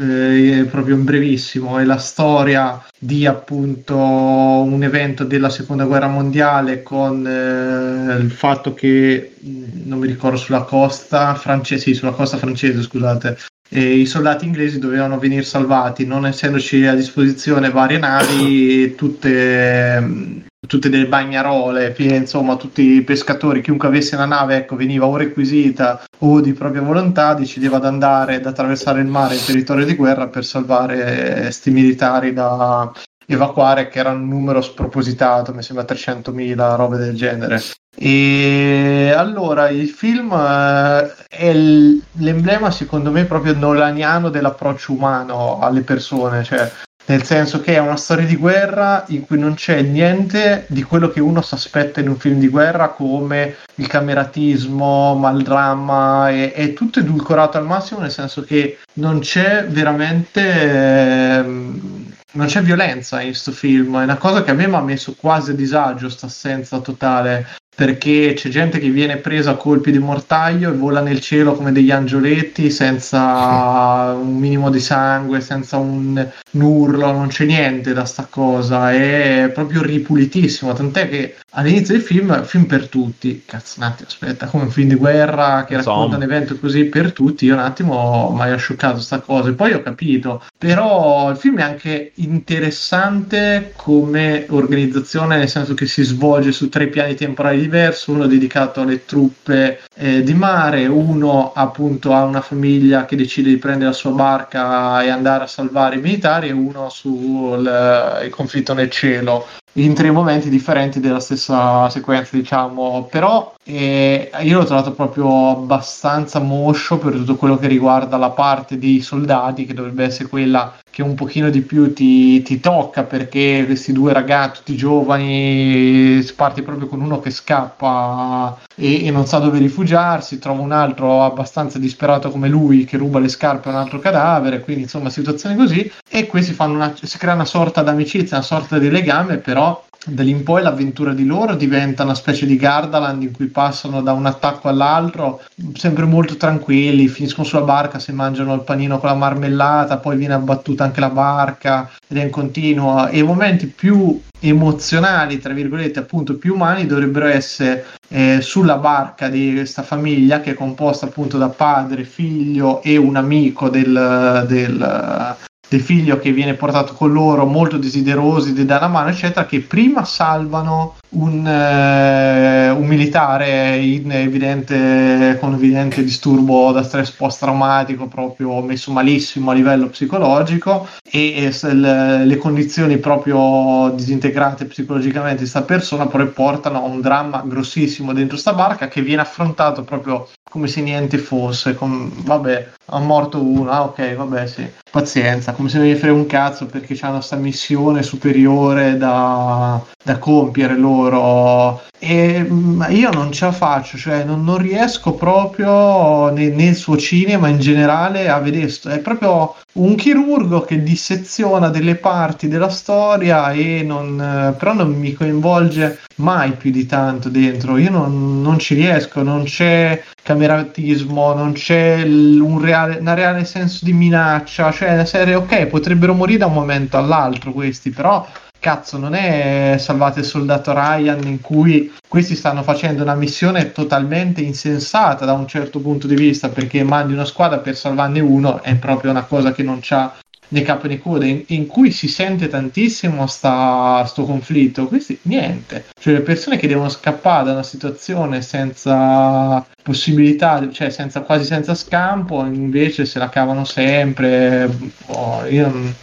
eh, proprio in brevissimo, è la storia di appunto un evento della seconda guerra mondiale con eh, il fatto che non mi ricordo sulla costa francese, sì, sulla costa francese, scusate, i soldati inglesi dovevano venire salvati, non essendoci a disposizione varie navi, tutte, tutte delle bagnarole, insomma tutti i pescatori, chiunque avesse una nave ecco, veniva o requisita o di propria volontà, decideva di andare ad attraversare il mare in territorio di guerra per salvare questi militari da evacuare, che era un numero spropositato, mi sembra 300.000, robe del genere. E allora il film eh, è l'emblema, secondo me, proprio nolaniano dell'approccio umano alle persone, cioè nel senso che è una storia di guerra in cui non c'è niente di quello che uno si aspetta in un film di guerra come il cameratismo, ma è, è tutto edulcorato al massimo nel senso che non c'è veramente... Eh, non c'è violenza in questo film, è una cosa che a me mi ha messo quasi a disagio, questa assenza totale perché c'è gente che viene presa a colpi di mortaio e vola nel cielo come degli angioletti senza un minimo di sangue, senza un, un urlo, non c'è niente da sta cosa, è proprio ripulitissimo, tant'è che all'inizio del film, film per tutti, cazzo un attimo aspetta, come un film di guerra che racconta un evento così per tutti, io un attimo mi ha scioccato sta cosa. E poi ho capito, però il film è anche interessante come organizzazione, nel senso che si svolge su tre piani temporali diverso, uno dedicato alle truppe eh, di mare, uno appunto a una famiglia che decide di prendere la sua barca e andare a salvare i militari e uno sul conflitto nel cielo in tre momenti differenti della stessa sequenza, diciamo, però eh, io l'ho trovato proprio abbastanza moscio per tutto quello che riguarda la parte di soldati, che dovrebbe essere quella che un pochino di più ti, ti tocca, perché questi due ragazzi, tutti giovani, si parte proprio con uno che scappa e, e non sa dove rifugiarsi, trova un altro abbastanza disperato come lui che ruba le scarpe a un altro cadavere, quindi insomma situazioni così, e questi fanno una, si crea una sorta d'amicizia, una sorta di legame, però da lì in poi l'avventura di loro diventa una specie di Gardaland in cui passano da un attacco all'altro sempre molto tranquilli, finiscono sulla barca, si mangiano il panino con la marmellata, poi viene abbattuta anche la barca ed è in continuo. E i momenti più emozionali, tra virgolette, appunto più umani dovrebbero essere eh, sulla barca di questa famiglia che è composta appunto da padre, figlio e un amico del, del del figlio che viene portato con loro, molto desiderosi di dare la mano, eccetera, che prima salvano un, eh, un militare evidente, con evidente disturbo da stress post-traumatico, proprio messo malissimo a livello psicologico, e, e le, le, condizioni proprio disintegrate psicologicamente di questa persona poi portano a un dramma grossissimo dentro sta barca che viene affrontato proprio come se niente fosse. Con, vabbè, ha morto uno, ah ok, vabbè sì. Pazienza, come se non gli frega un cazzo perché hanno sta missione superiore da, da compiere loro. E mm, io non ce la faccio, cioè non, non riesco proprio nel, nel suo cinema in generale a vedere. È proprio un chirurgo che disseziona delle parti della storia e non, però non mi coinvolge mai più di tanto dentro. Io non, non ci riesco, non c'è cameratismo, non c'è un reale, un reale senso di minaccia. Cioè, la serie, ok, potrebbero morire da un momento all'altro questi, però. Cazzo, non è Salvate il soldato Ryan in cui questi stanno facendo una missione totalmente insensata da un certo punto di vista perché mandi una squadra per salvarne uno è proprio una cosa che non c'ha né capo né coda in, in cui si sente tantissimo sta, sto conflitto. Questi niente. Cioè le persone che devono scappare da una situazione senza possibilità cioè senza, quasi senza scampo invece se la cavano sempre boh, io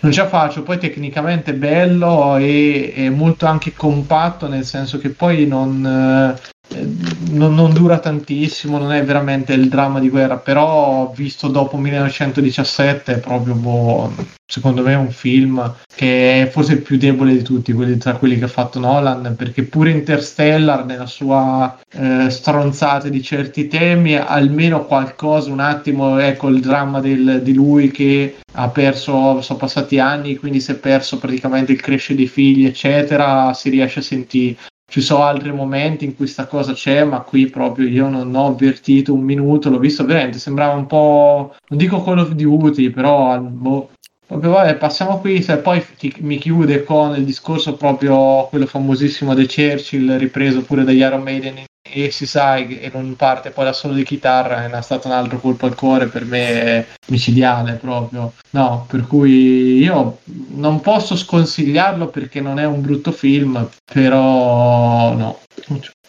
non, ce la faccio, poi tecnicamente è bello e molto anche compatto, nel senso che poi non, eh, non, non dura tantissimo, non è veramente il dramma di guerra, però visto dopo 1917 è proprio, boh, secondo me, un film che è forse il più debole di tutti, quelli, tra quelli che ha fatto Nolan, perché pure Interstellar, nella sua eh, stronzata di certi temi, almeno qualcosa, un attimo, ecco il dramma del- di lui che ha perso, sono passati anni, quindi si è perso praticamente il crescere dei figli, eccetera, si riesce a sentire. Ci sono altri momenti in cui sta cosa c'è, ma qui proprio io non ho avvertito un minuto, l'ho visto veramente, sembrava un po', non dico Call of Duty, però boh, proprio vabbè, passiamo qui, se poi ti- mi chiude con il discorso proprio quello famosissimo di Churchill, ripreso pure dagli Iron Maiden e si sa e non parte poi da solo di chitarra, è stato un altro colpo al cuore per me micidiale proprio. No, per cui io non posso sconsigliarlo perché non è un brutto film, però no.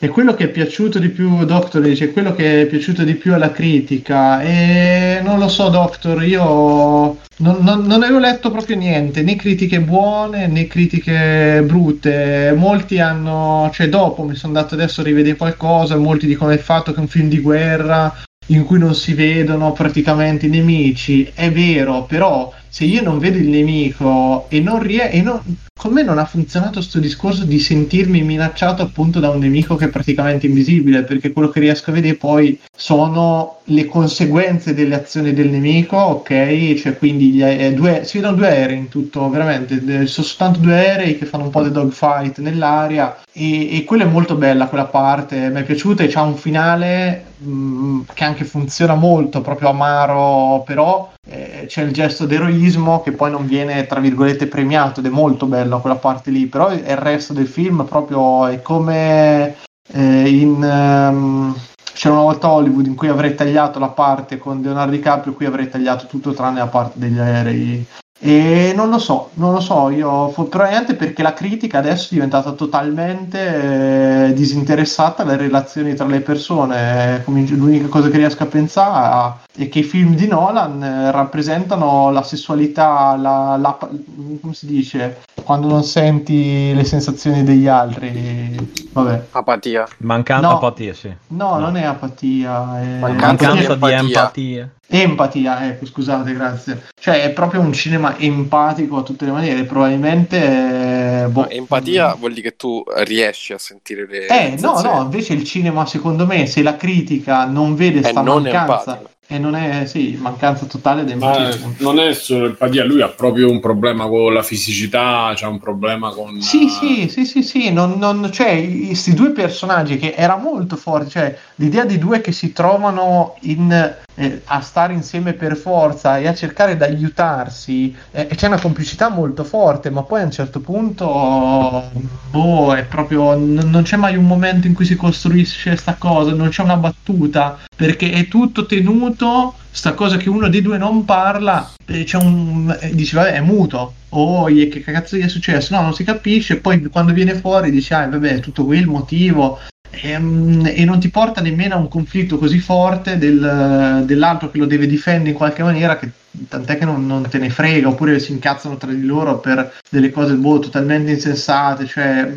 E quello che è piaciuto di più, Doctor, dice quello che è piaciuto di più alla critica. E non lo so, Doctor, io non, non- non avevo letto proprio niente, né critiche buone né critiche brutte. Molti hanno, cioè dopo mi sono andato adesso a rivedere qualcosa, molti dicono il fatto che è un film di guerra in cui non si vedono praticamente i nemici. È vero, però se io non vedo il nemico e non riesco... Con me non ha funzionato questo discorso di sentirmi minacciato appunto da un nemico che è praticamente invisibile, perché quello che riesco a vedere poi sono le conseguenze delle azioni del nemico, ok? Cioè quindi gli ae- due, si vedono due aerei in tutto, veramente, sono soltanto due aerei che fanno un po' di dogfight nell'aria e, e quella è molto bella quella parte, mi è piaciuta e c'ha un finale mh, che anche funziona molto, proprio amaro, però eh, c'è il gesto d'eroismo che poi non viene tra virgolette premiato ed è molto bello quella parte lì però il resto del film proprio è come eh, in ehm, c'era una volta Hollywood in cui avrei tagliato la parte con Leonardo DiCaprio qui avrei tagliato tutto tranne la parte degli aerei e non lo so, non lo so, io probabilmente perché la critica adesso è diventata totalmente eh, disinteressata alle relazioni tra le persone. L'unica cosa che riesco a pensare è che i film di Nolan eh, rappresentano la sessualità, la, la- come si dice, quando non senti le sensazioni degli altri. Vabbè. Apatia. Mancanza No. apatia, sì. No, non è apatia, è Mancanza Mancanza di empatia. empatia. Ecco, scusate, grazie. Cioè, è proprio un cinema empatico a tutte le maniere. Probabilmente, eh, boh. No, empatia vuol dire che tu riesci a sentire le Eh, no, sensazioni. no, invece il cinema, secondo me, se la critica non vede È sta non mancanza, empatico. E non è, sì, mancanza totale di Ma non è solo empatia, lui ha proprio un problema con la fisicità, c'ha un problema con... Sì, sì, sì, sì, sì, non, non, cioè, questi due personaggi che era molto forte, cioè l'idea di due che si trovano in, eh, a stare insieme per forza e a cercare di aiutarsi, eh, c'è una complicità molto forte, ma poi a un certo punto, boh, è proprio, n- non c'è mai un momento in cui si costruisce sta cosa, non c'è una battuta, perché è tutto tenuto, sta cosa che uno dei due non parla, c'è un, e dici, vabbè, è muto. Oh, che cazzo gli è successo? No, non si capisce. Poi quando viene fuori dici, ah, vabbè, tutto qui il motivo. Ehm, E, non ti porta nemmeno a un conflitto così forte del- dell'altro che lo deve difendere in qualche maniera, che tant'è che non, non te ne frega, oppure si incazzano tra di loro per delle cose boh, totalmente insensate. Cioè,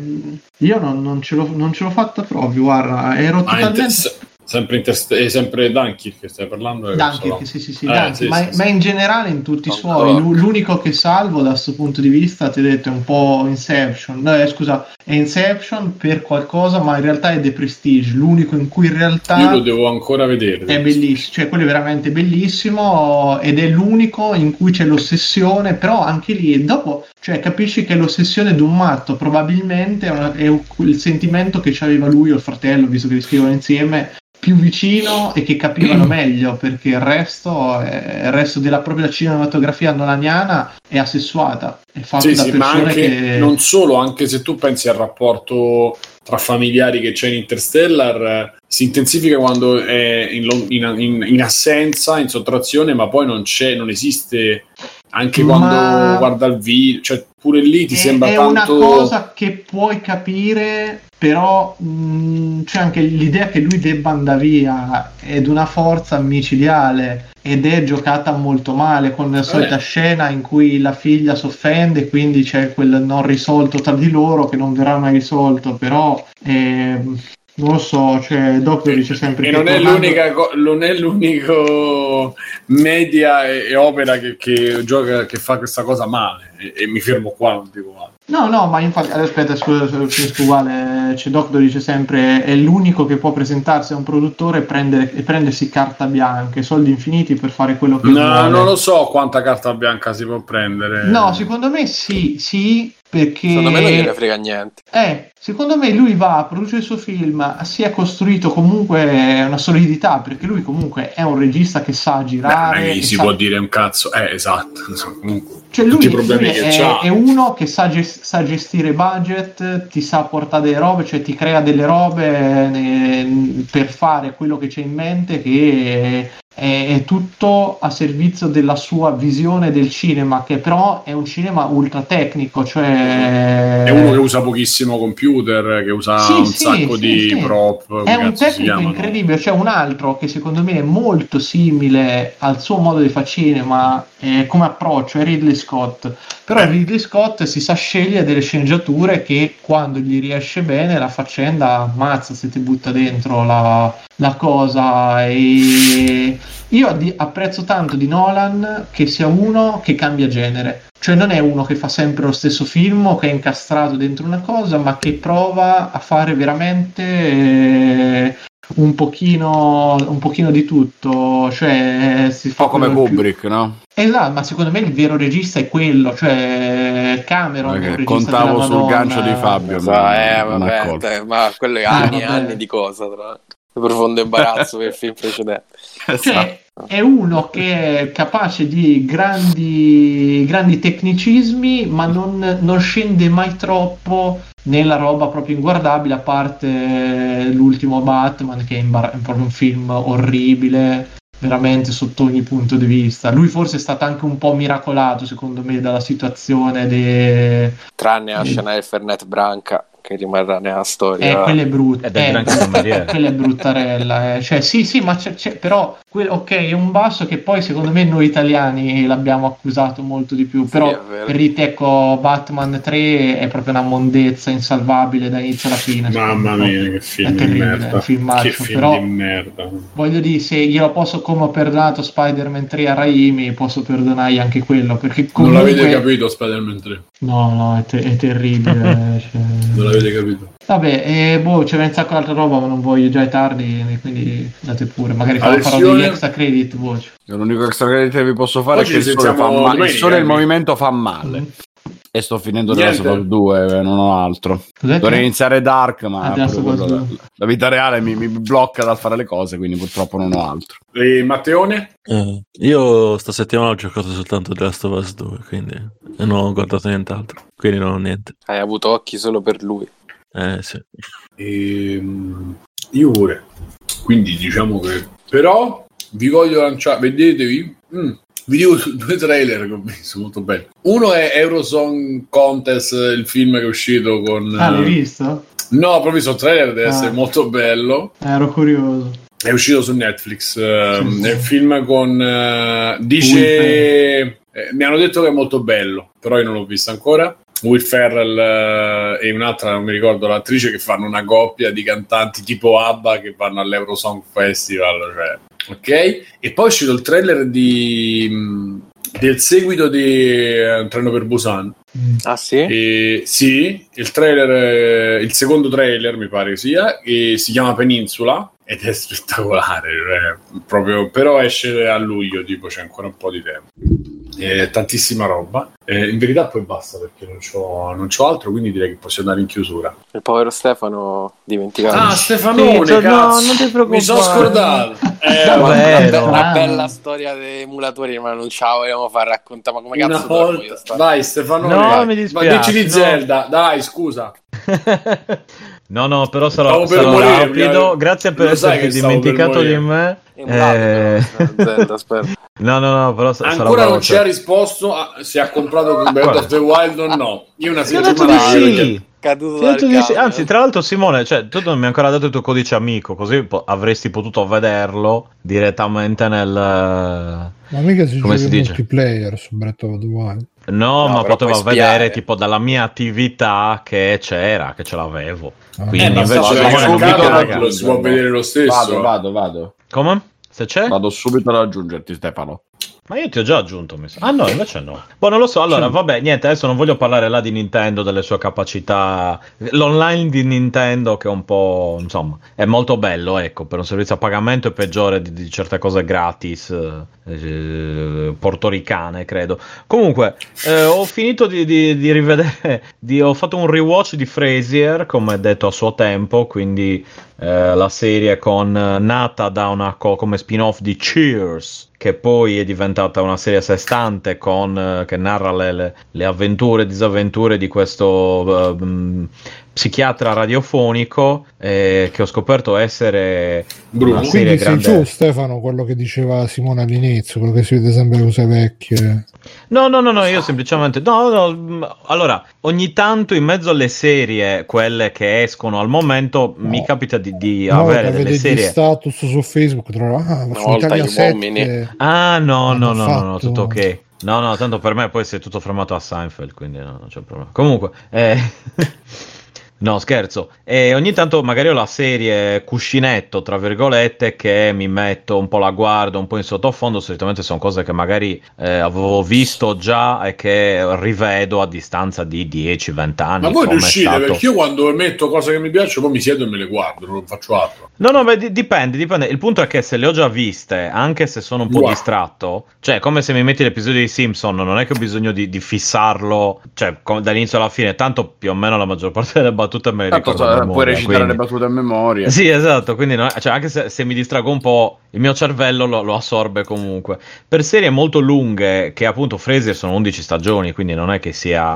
io non, non ce l'ho, non ce l'ho fatta proprio, guarda, ero Ma totalmente. Sempre, interst- è sempre Dunkirk che stai parlando? questo, Dunkirk, sì, sì, sì, Eh, Dunkirk, sì, ma, sì, ma in generale in tutti i suoi, l'unico che salvo da questo punto di vista, ti ho detto, è un po' Inception, no, eh, scusa, è Inception per qualcosa, ma in realtà è The Prestige, l'unico in cui in realtà Io lo devo ancora vedere. è bellissimo, cioè quello è veramente bellissimo ed è l'unico in cui c'è l'ossessione, però anche lì dopo, cioè capisci che l'ossessione di un matto probabilmente è, una- è un- il sentimento che aveva lui o il fratello, visto che li scrivono insieme, più vicino e che capivano meglio, perché il resto, è- il resto della propria cinematografia nolaniana è assessuata, è fatto Sì, da sì, ma persone anche che... non solo, anche se tu pensi al rapporto tra familiari che c'è in Interstellar, eh, si intensifica quando è in, in- in- in assenza, in sottrazione, ma poi non c'è, non esiste anche Ma- quando guarda il video, cioè pure lì ti è, sembra è tanto una cosa che puoi capire, però mh, c'è anche l'idea che lui debba andare via. Ed una forza micidiale. Ed è giocata molto male con la solita Eh. scena in cui la figlia si offende, quindi c'è quel non risolto tra di loro che non verrà mai risolto, però ehm, non lo so, cioè Doctor dice sempre e che non è, tornando- non è l'unico media e, e opera che, che gioca che fa questa cosa male e, e mi fermo qua non dico altro No, no, ma infatti, aspetta, scusa, scusa, uguale. C'è Doctor dice sempre: è l'unico che può presentarsi a un produttore e, prendere- e prendersi carta bianca, e soldi infiniti per fare quello che no, vuole. non lo so quanta carta bianca si può prendere No, secondo me sì, sì, perché. Secondo me non gliene frega niente. Eh, secondo me lui va a produrre il suo film, si è costruito comunque una solidità, perché lui comunque è un regista che sa Beh, non girare. che si sa- può dire un cazzo eh esatto comunque Cioè lui, lui è, è uno che sa, ges- sa gestire budget, ti sa portare delle robe, cioè ti crea delle robe eh, per fare quello che c'è in mente che è, è tutto a servizio della sua visione del cinema, che però è un cinema ultra tecnico, cioè è uno che usa pochissimo computer che usa Sì, un sì, sacco sì, di prop È un tecnico incredibile, c'è un altro che secondo me è molto simile al suo modo di fare cinema eh, come approccio, è Ridley Scott. Però Ridley Scott si sa scegliere delle sceneggiature che quando gli riesce bene la faccenda ammazza se ti butta dentro la, la cosa. E io di- apprezzo tanto di Nolan che sia uno che cambia genere. Cioè non è uno che fa sempre lo stesso film o che è incastrato dentro una cosa, ma che prova a fare veramente eh, un pochino, un pochino di tutto. Cioè si Un fa po' come quello più- Kubrick, no? Esatto, ma secondo me il vero regista è quello, cioè Cameron. un regista contavo della sul gancio di Fabio. So, ma eh, vabbè, dai, ma quello è Ah, anni e vabbè. anni di cosa, tra l'altro. Profondo imbarazzo per il film precedente. Esatto. Cioè, è uno che è capace di grandi, grandi tecnicismi, ma non, non scende mai troppo nella roba proprio inguardabile, a parte l'ultimo Batman, che è, imbar- è proprio un film orribile, veramente sotto ogni punto di vista. Lui forse è stato anche un po' miracolato, secondo me, dalla situazione de... Tranne a Mm. Chanel Fernet Branca, che rimarrà nella storia. Eh, quella è brutta. È eh, quella è bruttarella. eh. Cioè, sì, sì, ma c'è, c'è- però, que- ok, è un basso che poi secondo me noi italiani l'abbiamo accusato molto di più. Sì, Però, è per dite, ecco, Batman 3 è proprio una mondezza insalvabile da inizio alla fine. mamma me. mia che film di terribile, merda è un filmaccio, che film però- di merda Voglio dire, se glielo posso come ho perdonato Spider-Man 3 a Raimi, posso perdonargli anche quello. Perché non comunque... l'avete capito Spider-Man 3 No, no, è, te- è terribile. cioè. Non l'avete capito Vabbè, eh, boh, c'è un sacco di altra roba, ma non voglio, già è tardi, quindi date pure. Magari farò, farò Alessione? degli extra credit voce. L'unico extra credit che vi posso fare Oggi è che il sole, fa male. il sole il movimento fa male. E sto finendo The Last of Niente. Us 2, eh, non ho altro. Cos'è Dovrei che- iniziare Dark, ma Ah, quello- 2. la, la vita reale mi, mi blocca dal fare le cose, quindi purtroppo non ho altro. e Matteone Eh, io sta settimana ho giocato soltanto The Last of Us 2, quindi e non ho guardato nient'altro. Quindi non ho niente. Hai avuto occhi solo per lui. Eh sì. Ehm, io pure. Quindi diciamo che... Però vi voglio lanciare... Vedetevi. Mm, Vi dico due trailer che ho visto molto belli. Uno è Eurosong Contest, il film che è uscito con... Ah, l'hai eh, visto? No, proprio visto il trailer, deve Ah. essere molto bello. Ero curioso. È uscito su Netflix. ehm, Sì, sì. Film con... eh, dice... eh, mi hanno detto che è molto bello, però io non l'ho visto ancora. Will Ferrell eh, e un'altra, non mi ricordo l'attrice, che fanno una coppia di cantanti tipo ABBA che vanno all'Eurosong Festival. Cioè, ok? E poi è uscito il trailer di, mh, del seguito di eh, Un treno per Busan. Ah sì? E, sì, il trailer, il secondo trailer mi pare che sia, e si chiama Peninsula ed è spettacolare, cioè, proprio, però esce a luglio, tipo c'è ancora un po' di tempo. E tantissima roba. Eh, in verità poi basta perché non c'ho, non c'ho altro, quindi direi che possiamo andare in chiusura. Il povero Stefano dimenticato. Ah, Stefanone, Sì, no, cazzo, non ti preoccupare. mi sono scordato. Eh, Davvero? una, be- una Ah. bella storia dei emulatori, ma non ce la vogliamo far raccontare. Ma come una cazzo dormo io volta... sta- Vai Stefanone, No, vai. mi Ma dispiace, dici di no. Zelda, dai scusa. no, no, però sarò, sarò morire, rapido. mi- Grazie per esserti stavo per dimenticato di me. Eh, Zelda, spero. No, no, no, però sa- sarò Ancora non ci ha risposto a- se ha comprato Breath Guarda. of the Wild o no. Io una Ti ho detto settimana sì. Sì. Anzi, tra l'altro, Simone, cioè, tu non mi hai ancora dato il tuo codice amico, così po- avresti potuto vederlo direttamente nel. Ma mica si Come si in dice? multiplayer su Breath of the Wild. No, No, ma spiare. vedere tipo dalla mia attività che c'era, che ce l'avevo. Ah. Quindi Eh, ma invece se raga. lo si può vedere lo stesso. Vado, vado, vado. Come? Se c'è? Vado subito ad aggiungerti, Stefano. Ma io ti ho già aggiunto, mi sa. Ah no, invece no. Boh, non lo so. Allora, vabbè, niente, adesso non voglio parlare là di Nintendo, delle sue capacità. L'online di Nintendo che è un po', insomma, è molto bello, ecco, per un servizio a pagamento è peggiore di, di certe cose gratis, eh, portoricane, credo. Comunque, eh, ho finito di, di- di rivedere, di- ho fatto un rewatch di Frasier, come detto a suo tempo, quindi eh, la serie con eh, nata da una co- come spin-off di Cheers che poi è diventata una serie a sé stante con, eh, che narra le, le- le avventure e disavventure di questo mh, psichiatra radiofonico eh, che ho scoperto essere Bruno. una serie Quindi sei grande tu, Stefano, quello che diceva Simone all'inizio, quello che si vede sempre le cose vecchie. No, no, no, no, io semplicemente. No, no, mh, allora, ogni tanto in mezzo alle serie, quelle che escono al momento, mi capita di, di avere delle serie. status su Facebook, trovo, ah, Una su volta Italia gli 7. uomini. Ah, no, no, no, no, no, fatto- tutto ok. No, no, tanto per me poi si è tutto fermato a Seinfeld, quindi no, non c'è problema. Comunque, eh, no, scherzo. E ogni tanto magari ho la serie cuscinetto, tra virgolette, che mi metto un po' la guardo, un po' in sottofondo. Solitamente sono cose che magari eh, avevo visto già e che rivedo a distanza di 10-20 anni. Ma voi riuscite? stato. Perché io quando metto cose che mi piacciono, poi mi siedo e me le guardo, non faccio altro. No, no, beh, di- dipende, dipende. Il punto è che se le ho già viste, anche se sono un po' Wow. distratto, cioè, come se mi metti l'episodio di Simpson, non è che ho bisogno di, di fissarlo, cioè, com- dall'inizio alla fine, tanto più o meno la maggior parte delle battute me le Tanto ricordo so- puoi recitare quindi- le battute a memoria. Sì, esatto, quindi non è- cioè, anche se, se mi distrago un po', il mio cervello lo, lo assorbe comunque. Per serie molto lunghe, che appunto Frasier sono 11 stagioni, quindi non è che sia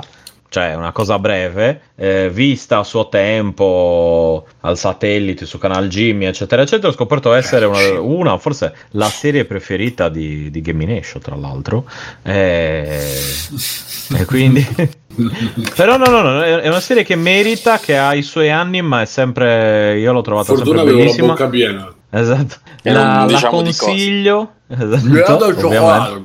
cioè una cosa breve, eh, vista a suo tempo al satellite su Canal Jimmy, eccetera, eccetera, ho scoperto essere una, una, forse la serie preferita di, di Gamination, tra l'altro. Eh, e quindi... Però no, no, no, è una serie che merita, che ha i suoi anni, ma è sempre... Io l'ho trovata Fortuna sempre avevo la bellissima. bocca piena. Esatto. La, non la diciamo di consiglio. Esatto.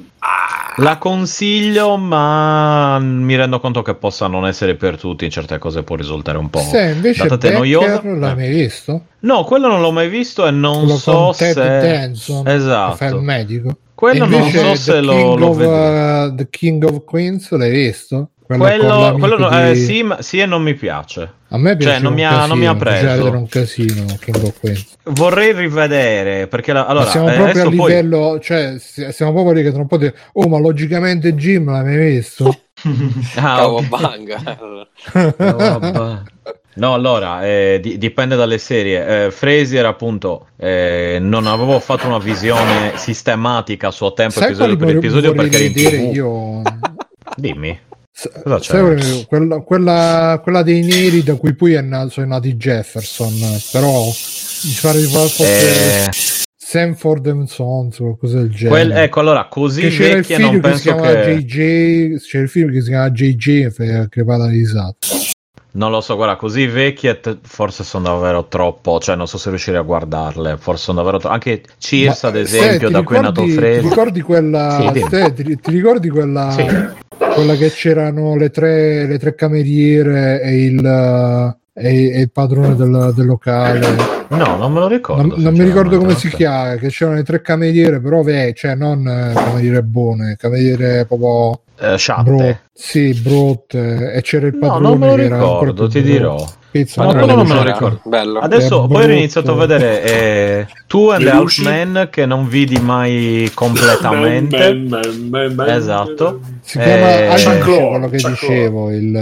La consiglio, ma mi rendo conto che possa non essere per tutti. In certe cose può risultare un po'. Se invece datate noiosa. Becker l'hai Eh. mai visto? No, quello non l'ho mai visto e non Quello so se. Danson, che fa il Esatto. medico. Quello non invece so The se lo, King lo of, uh, The King of Queens l'hai visto? Quello Quello, quello no- eh, di- sì, ma- sì e non mi piace. A me piace cioè, non mi ha- casino, non mi ha preso. un casino. Vorrei rivedere perché la- allora ma siamo eh, proprio a adesso poi- livello, cioè si- siamo proprio lì che tra un po' di oh ma logicamente Jim l'hai mai visto? Ah, ok. banga. No, allora, eh, di- dipende dalle serie. Eh, Frasier, appunto, eh, non avevo fatto una visione sistematica a suo tempo, Sai episodio per episodio, perché era in TV. io? Dimmi. Cosa c'è? sai quella, quella, quella, dei neri da cui poi è nato, sono nati Jefferson, però mi pare di forse Eh, Sanford and Sons qualcosa del genere. quel- ecco, allora, così che c'era il film che si chiamava che... JJ, c'era il film che si chiama JJ e fa di risata. Non lo so, guarda, così vecchie t- forse sono davvero troppo, cioè non so se riuscirei a guardarle, forse sono davvero troppo. Anche Cheers, Ma, ad eh, esempio, da cui è nato ricordi- Ti ricordi quella Sì, te, ti, ti ricordi quella Sì. quella che c'erano le tre, le tre cameriere e il, eh, e, e il padrone del, del locale. No, non me lo ricordo. Non, non mi ricordo come si chiama, che c'erano le tre cameriere, però ve, cioè non eh, cameriere buone, cameriere proprio Eh, sciatte. sì, brutte, e c'era il No, padrone non me lo che era ancora ricordo, più ti dirò. Pizza, No, non me lo ricordo. Bello. Adesso È poi ho iniziato a vedere eh, Two and? Half che non vidi mai completamente. Man, man, man, man, Esatto. Si chiama Eh, Lorre, quello che dicevo, il...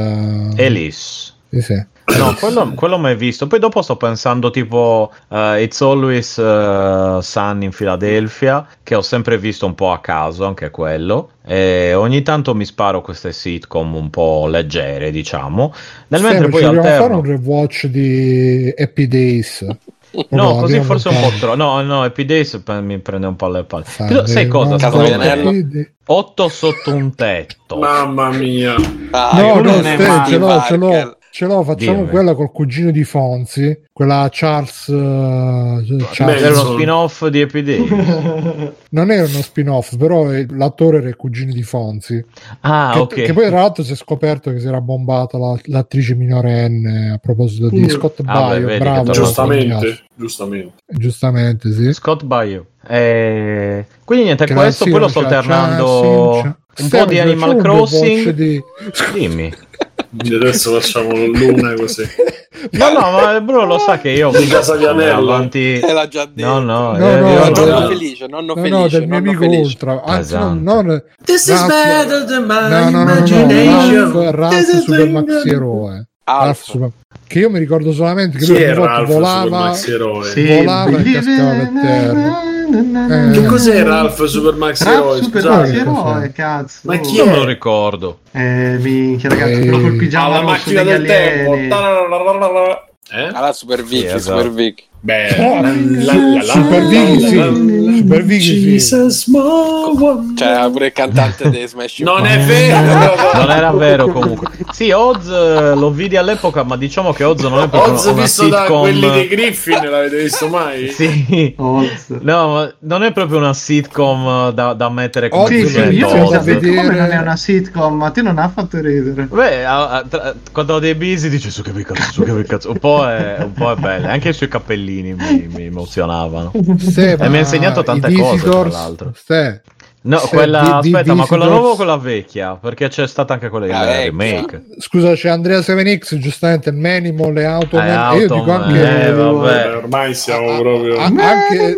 eh, Ellis. Sì, sì. No, quello, quello mai visto. Poi dopo sto pensando tipo eh, It's Always eh, Sun in Philadelphia, che ho sempre visto un po' a caso, anche quello. E ogni tanto mi sparo queste sitcom un po' leggere, diciamo. Nel Sì, mentre poi dobbiamo fare alterno. un rewatch di Happy Days. No, Proprio così forse un po' troppo. No, no, Happy Days mi prende un po' alle palle. Sai dei cosa? nomi Casa Secondo Vianello? me, di- 8 sotto un tetto. Mamma mia. Ah, No, no, non è aspetta, male, ce l'ho, ce l'ho. Ce l'ho, facciamo Dimmi. quella col cugino di Fonzi, quella Charles, eh, Charles- Beh, Era uno spin-off di Days. non era uno spin-off, però l'attore era il cugino di Fonzi, Ah, che, ok. che poi tra l'altro si è scoperto che si era bombata la- l'attrice minorenne a proposito di Mm. Scott Ah, beh, Baio, che bravo, Giustamente, giustamente. giustamente sì. Scott Bayou. Eh, Quindi niente, Che questo la- poi lo sì, sto alternando sì, c'ha- un Stefano, po' di Animal Crossing. di- Dimmi. Adesso facciamo l'una così. No, no, ma Bruno lo sa che io Di Casa Vianello. avanti. Eh, l'ha già detto. No, no, No, eh, no, no, nonno no. felice, nonno No, felice, no, del mio amico felice. Ultra. Anzi, Esatto. non, non This Ralph- than no, no, no, no, no, Ralph, Ralph Super Maxi Eroe. Ralph Super- Che io mi ricordo solamente che Chi lui volava? Sì, volava e cascava per terra. Eh. Che cos'è Ralph Super Maxi Ralph Eroe? Super Scusate. Eroe, cazzo. Ma chi Non è? me lo ricordo. Eh, minchia, ragazzi, Eh, quello col pigiama Alla macchina del tempo. Eh? Alla Super Vicky, esatto. Super Vicky. Beh, Oh, Super Vicky, Super Vicky. Cioè, pure il cantante dei Smash Non è vero. Non era vero comunque. Sì, Oz eh, lo vidi all'epoca, ma diciamo che Oz non è proprio Oz una visto da sitcom. quelli dei Griffin, l'avete visto mai? Sì. Oz. No, non è proprio una sitcom eh, da, da mettere come Oh, Sì, sì, io da capito vedere- come non è una sitcom, ma te non ha fatto ridere. Beh, a- a- tra- quando ho dei busy dice su che cazzo, su che cazzo. Un po' è, un po' è bello. Anche i suoi cappellini mi, mi emozionavano. Ste, E mi ha insegnato tante cose, tra l'altro. ste, No, Sì, quella, di- di aspetta, ma quella nuova o quella vecchia? Perché c'è stata anche quella La del vecchia. remake. Scusa, c'è Andrea 7X, giustamente il Manimal, le auto, Eh, e io dico anche, eh, vabbè. Ormai siamo a- proprio. a- anche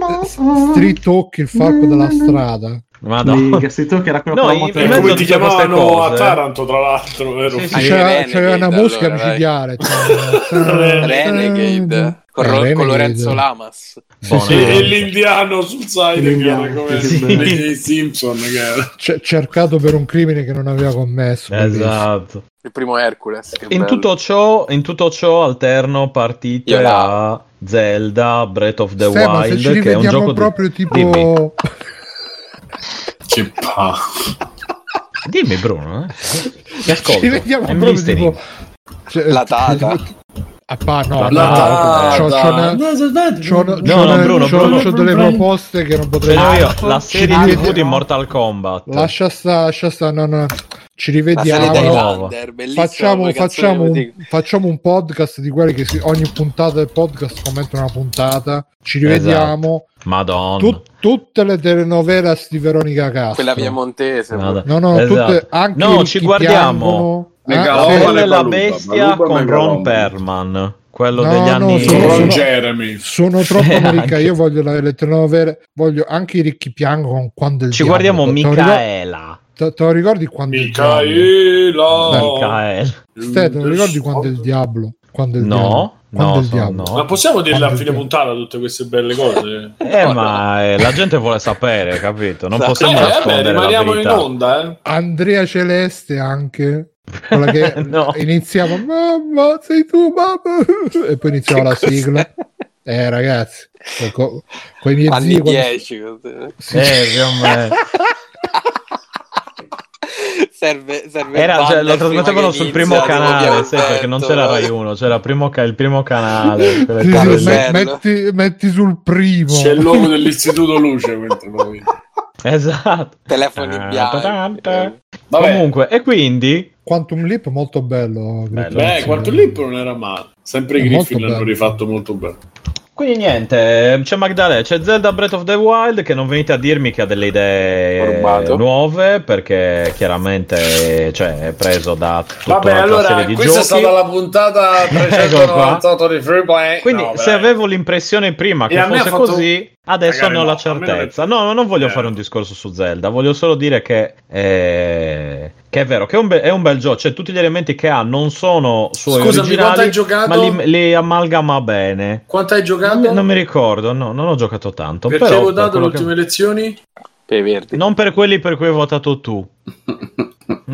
Street Talk, il falco della strada. Madonna. Tu che era quello No, con la come ti chiamavano a Taranto, tra l'altro, vero? Sì, sì. C'era, Renegade, c'era una mosca allora, micidiale. Renegade con, Ro- con Lorenzo Lamas. Sì, sì. E l'indiano sul side che L'indiano, era come sì, Simpson che era. C- cercato per un crimine che non aveva commesso. Esatto. Il primo Hercules. In tutto, ciò, in tutto ciò alterno partite Io a Zelda Breath of the Wild, che è un gioco di- proprio tipo... Dimmi. Che pa. Dimmi Bruno, eh. Ti ascolto. ci rivediamo I'm proprio tipo... cioè, La tata. Ah, pa, no, La no, Bruno, c'ho- Bruno. c'ho delle proposte che non potrei Ce l'ho io, fare. la serie TV di Mortal Kombat. Lascia sta, lascia sta, no, no. Ci La rivediamo. Facciamo, facciamo, un, facciamo un podcast di quelli che si- ogni puntata del podcast commenta una puntata. Ci rivediamo. Madonna. Tu- tutte le telenovelas di Veronica Castro. Quella piemontese. Madonna. No, no, Esatto. tutte, anche No, ci guardiamo. piangono. Megalomane sì. Quella è la bestia Paluba con Ron Megalomane. Perman. Quello No, degli no, anni sono- Ron sono- Jeremy. Sono troppo Eh. Io voglio le, le telenovele, voglio anche i ricchi piangono quando il Ci diavolo. guardiamo Micaela. Te, te lo ricordi quando il diavolo? Micaela. Micaela. Ste, te lo ricordi quando il diavolo? Quando il diavolo? No, Quando no, il diavolo? no. Ma possiamo dirle a Quando fine puntata tutte queste belle cose? Eh, ma eh, la gente vuole sapere, capito? Non possiamo eh, nascondere la rimaniamo in onda, eh. Andrea Celeste anche quella che No. iniziava mamma sei tu mamma e poi iniziava la sigla eh ragazzi con, con i miei Anni zii quando- 10. così. sì, Eh. Serve, serve Era, cioè, lo trasmettevano sul primo canale, sì, perché non c'era Rai 1, c'era primo ca- il primo canale. sì, sì, bello. metti, metti sul primo C'è il logo dell'istituto Luce mentre lo vedi. Esatto. Telefoni Ah, bianchi. Comunque, e quindi Quantum Leap molto bello. Bello. Beh, quanto Leap non era male. Sempre i Griffin l'hanno bello. rifatto molto bene. Quindi niente, c'è Magdalena, c'è Zelda Breath of the Wild che non venite a dirmi che ha delle idee Rubato. nuove perché chiaramente cioè, è preso da tutta Vabbè, allora, serie di questa giochi. è stata la puntata Ecco 398 di Free Play. Quindi No, se avevo l'impressione prima E che me fosse fatto- così, adesso Magari ne ho no, la certezza. non- No, non voglio Eh. fare un discorso su Zelda, voglio solo dire che, eh, che è vero, che è un, be- è un bel gioco, cioè tutti gli elementi che ha non sono suoi Scusami, quanto hai originali, giocato? ma li, li amalgama bene. Quanto hai Non giocato? mi, non mi ricordo, no, non ho giocato tanto. Perché però per votato le quello che- ultime elezioni? Per i verdi. Non per quelli per cui hai votato tu.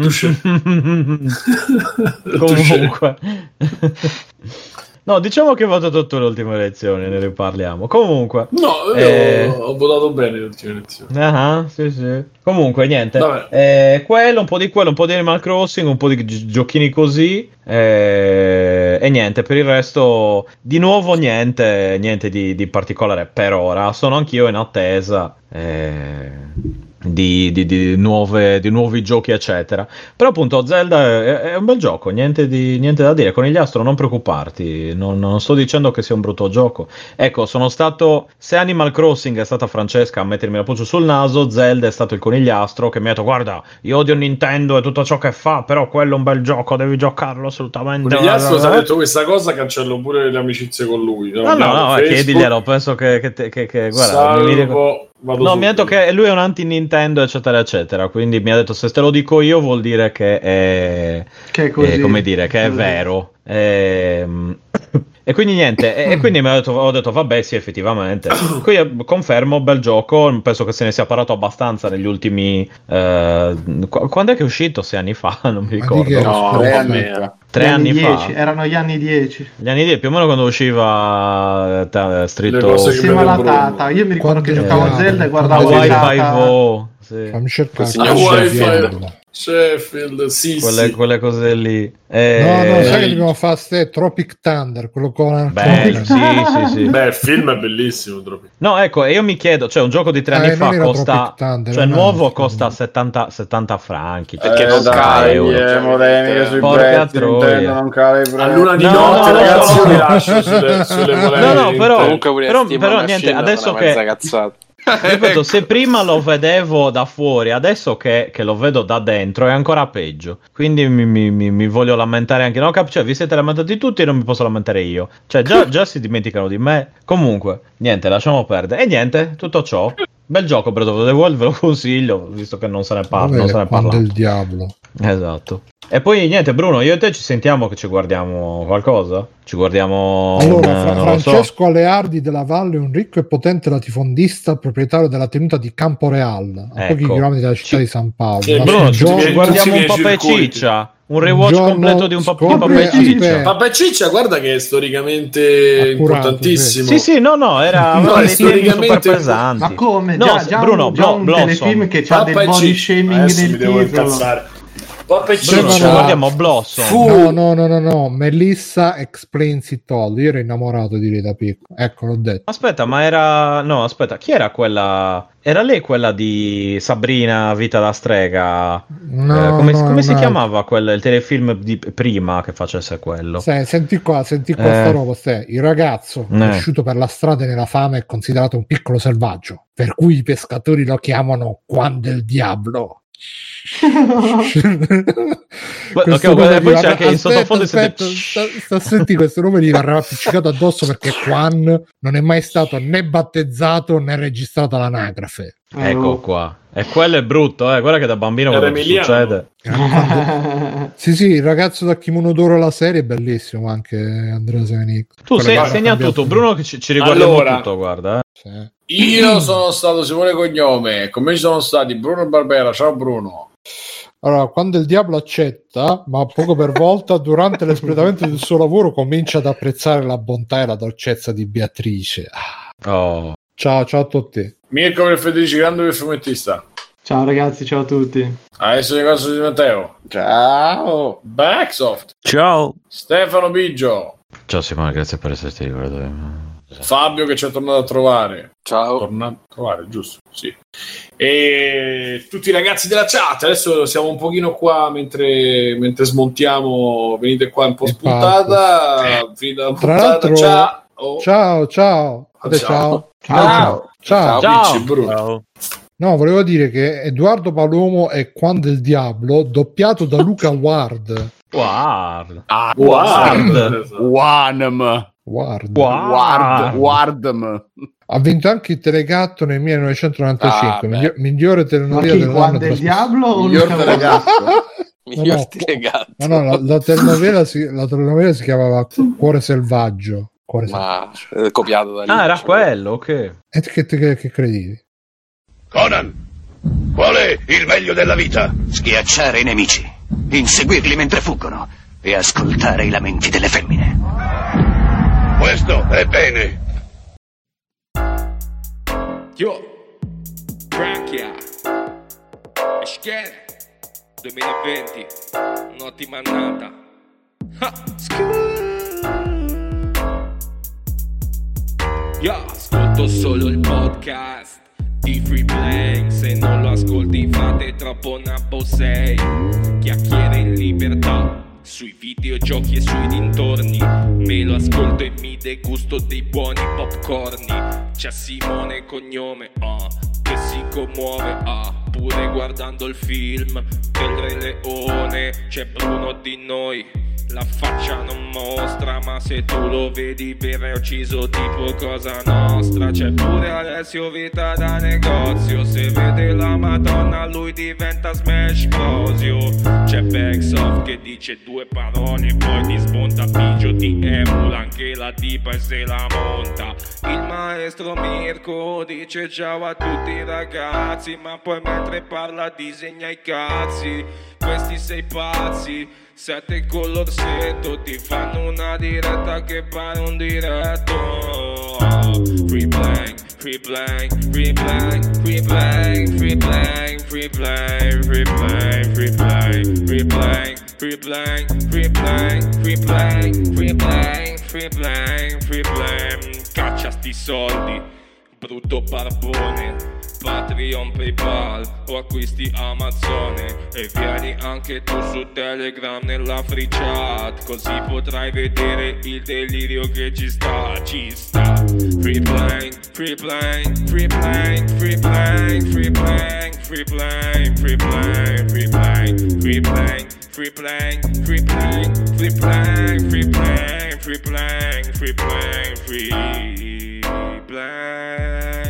Comunque. No, diciamo che hai votato tu le ultime elezioni, ne riparliamo. Comunque. No, Eh. ho votato bene le ultime elezioni. Ah, sì, sì. Comunque, niente. Eh, quello, un po' di quello, un po' di Animal Crossing, un po' di gi- giochini così. eh, e niente, per il resto, di nuovo, niente, niente di, di particolare per ora. Sono anch'io in attesa. eh, di, di- di nuove, di nuovi giochi, eccetera. Però, appunto, Zelda è, è un bel gioco, niente, di, niente da dire. Conigliastro, non preoccuparti, non, non sto dicendo che sia un brutto gioco. Ecco, sono stato. Se Animal Crossing è stata Francesca a mettermi la puzza sul naso, Zelda è stato il conigliastro che mi ha detto: Guarda, io odio Nintendo e tutto ciò che fa, però quello è un bel gioco, devi giocarlo assolutamente. Conigliastro si è detto questa cosa, cancello pure le amicizie con lui. No, no, no, chiediglielo. Penso che, che, che- che- guarda, Salvo, mi ricordo- vado No, mi ha detto che lui è un anti-Nintendo, eccetera, eccetera. Quindi mi ha detto: Se te lo dico io, vuol dire che è. Che è così. eh, come dire, che è vero. Ehm, E quindi niente, e, e quindi mi ha detto, ho detto, vabbè, sì, effettivamente. Quindi eh, confermo, bel gioco. Penso che se ne sia parlato abbastanza negli ultimi. eh, qu- quando è che è uscito? Sei anni fa? Non mi che- ricordo. No, Tre anni fa. Tre Gli anni, 10, fa. Erano gli anni 10. Gli anni di più o meno quando usciva eh, ta- Stritto che Insieme alla tata. Io mi ricordo che Quanto giocavo a Zelda e guardavo tata. 5 sì. Fammi cercare. Il Sheffield. sì, quelle, sì. quelle cose lì. No, Eh, no, sai che dobbiamo fare ste Tropic Thunder, quello con bello, sì, sì, sì. Beh, il film è bellissimo. troppo. No, ecco, e io mi chiedo, cioè un gioco di tre Eh, anni fa era costa, Tropic Thunder, cioè era un nuovo altro. costa 70, 70 franchi. cioè, Perché non dai, euro. eh, polemiche sui Porca prezzi, troia. Non prezzi. A luna di No, notte, no, ragazzi, no, no. vi lascio sulle, sulle No, no, però- Comunque pure però- però niente, adesso che- cazzata. Ripeto, se prima lo vedevo da fuori, adesso che, che lo vedo da dentro è ancora peggio. Quindi mi, mi- mi- mi voglio lamentare anche. No, cap- cioè, vi siete lamentati tutti e non mi posso lamentare io. Cioè, già, già si dimenticano di me. Comunque, niente, lasciamo perdere. E niente, tutto ciò. Bel gioco, Breath of the Wild, ve lo consiglio, visto che non se ne parla. Non se ne parla. del diavolo. Esatto. E poi niente, Bruno, io e te ci sentiamo che ci guardiamo qualcosa? Ci guardiamo. Allora, un- Fra- lo so. Francesco Aleardi della Valle un ricco e potente latifondista proprietario della tenuta di Campo Real, a Ecco. pochi chilometri dalla città Ci- di San Paolo. Sì, Ma Bruno, un ci, ci guardiamo un papà e circuiti. ciccia. Un rewatch giorno completo di un papà scopri- e ciccia. aspetta. Papà e Ciccia, guarda che è storicamente Accurato, importantissimo. Sì, sì, no, no, era No, super storicamente- pesanti. Ma come? No, già, già Bruno, un, già un Blossom. telefilm che ha del Papà body Ciccia. shaming Adesso del mi devo titolo. incazzare. Ma ci no. guardiamo Blossom. Fu- No, no, no, no, no, Melissa explains it all. Io ero innamorato di lei da piccolo. Ecco, l'ho detto. Aspetta, ma era. No, aspetta, chi era quella. Era lei quella di Sabrina Vita da strega? No, Eh, come no, come si chiamava quel, il telefilm di prima che facesse quello? Sai, senti qua, senti qua Eh. sta roba, stai. Il ragazzo Eh. cresciuto per la strada e nella fame è considerato un piccolo selvaggio, per cui i pescatori lo chiamano Juan del Diablo. Beh, ok, Questo nome e poi c'è anche in sottofondo aspetta, sente- sta, sta a sentire questo nome gli verrà appiccicato addosso perché Juan non è mai stato né battezzato né registrato all'anagrafe. Ecco qua. E quello è brutto, eh. Guarda che da bambino Era Emiliano. succede. Sì, sì, il ragazzo da kimono d'oro la serie è bellissimo anche Andrea Semenic. Tu sei, segna tutto, Bruno, che ci, ci riguardiamo Allora. tutto, guarda. Eh. Sì. Io sono stato Simone Cognome, con me ci sono stati Bruno Barbera, ciao Bruno. Allora, quando il diavolo accetta, ma poco per volta, durante l'espletamento del suo lavoro comincia ad apprezzare la bontà e la dolcezza di Beatrice. Ah. Oh. Ciao, ciao a tutti. Mirko per Federici Grande per fumettista. Ciao ragazzi, ciao a tutti. Adesso le cose di Matteo. Ciao. Backsoft. Ciao. Stefano Biggio. Ciao Simone, grazie per esserti ricordato. Fabio che ci è tornato a trovare. Ciao. Tornato a trovare, giusto? Sì. E tutti i ragazzi della chat, adesso siamo un pochino qua mentre, mentre smontiamo, venite qua un po' Esatto. spuntata, finita la Tra puntata, l'altro- ciao. Ciao, ciao. Fate Ciao. ciao. Ciao. Ciao. Ciao. Bruno. Ciao. No, volevo dire che Edoardo Palomo è Juan del Diablo, doppiato da Luca Ward. Guarda. Ah, Guard. Wanm. Ward. Ward. Wardm. Ha vinto anche il Telegatto nel 1995, Ah, migliore telenovela chi, dell'anno. Del trasmesso. Diablo o Miglior telegatto. Miglior no, telegatto. No, no, la, la telenovela si, la telenovela si chiamava Cuore Selvaggio. Cuore Ma Selvaggio. eh, copiato da lì. Ah, era cioè. quello, ok. E che, che, che credi? Conan, qual è il meglio della vita? Schiacciare i nemici, inseguirli mentre fuggono e ascoltare i lamenti delle femmine. Questo è bene. Yo, Branchia, Eschere, 2020, un'ottima annata. Ha, Yo, ascolto solo il podcast di Free Play, se non lo ascolti fate troppo nabbo sei. Chiacchiere in libertà. Sui videogiochi e sui dintorni. Me lo ascolto e mi degusto dei buoni popcorni. C'è Simone cognome, ah Che si commuove, ah Pure guardando il film del Re Leone. C'è Bruno di noi la faccia non mostra, ma se tu lo vedi viene ucciso tipo cosa nostra. C'è pure Alessio Vita da negozio, se vede la Madonna lui diventa smash prosio. C'è Backsoft che dice due parole, poi ti smonta Pigio, ti emula anche la tipa e se la monta. Il maestro Mirko dice ciao a tutti i ragazzi, ma poi mentre parla disegna i cazzi. Questi sei pazzi, sette con l'orsetto, ti fanno una diretta che pare un diretto. Free playing, free playing, free playing, free playing, free playing, free playing, free playing, free playing, free playing, free playing, free playing, free playing, free playing, free playing, free playing. Caccia sti soldi, brutto barbone. Patreon, Paypal o acquisti Amazone e vieni anche tu su Telegram nella free chat così potrai vedere il delirio che ci sta, ci sta. Free playing, free playing, free playing, free playing, free playing, free playing, free playing, free playing, free playing, free playing, free playing, free playing, free playing, free playing, free playing, free black.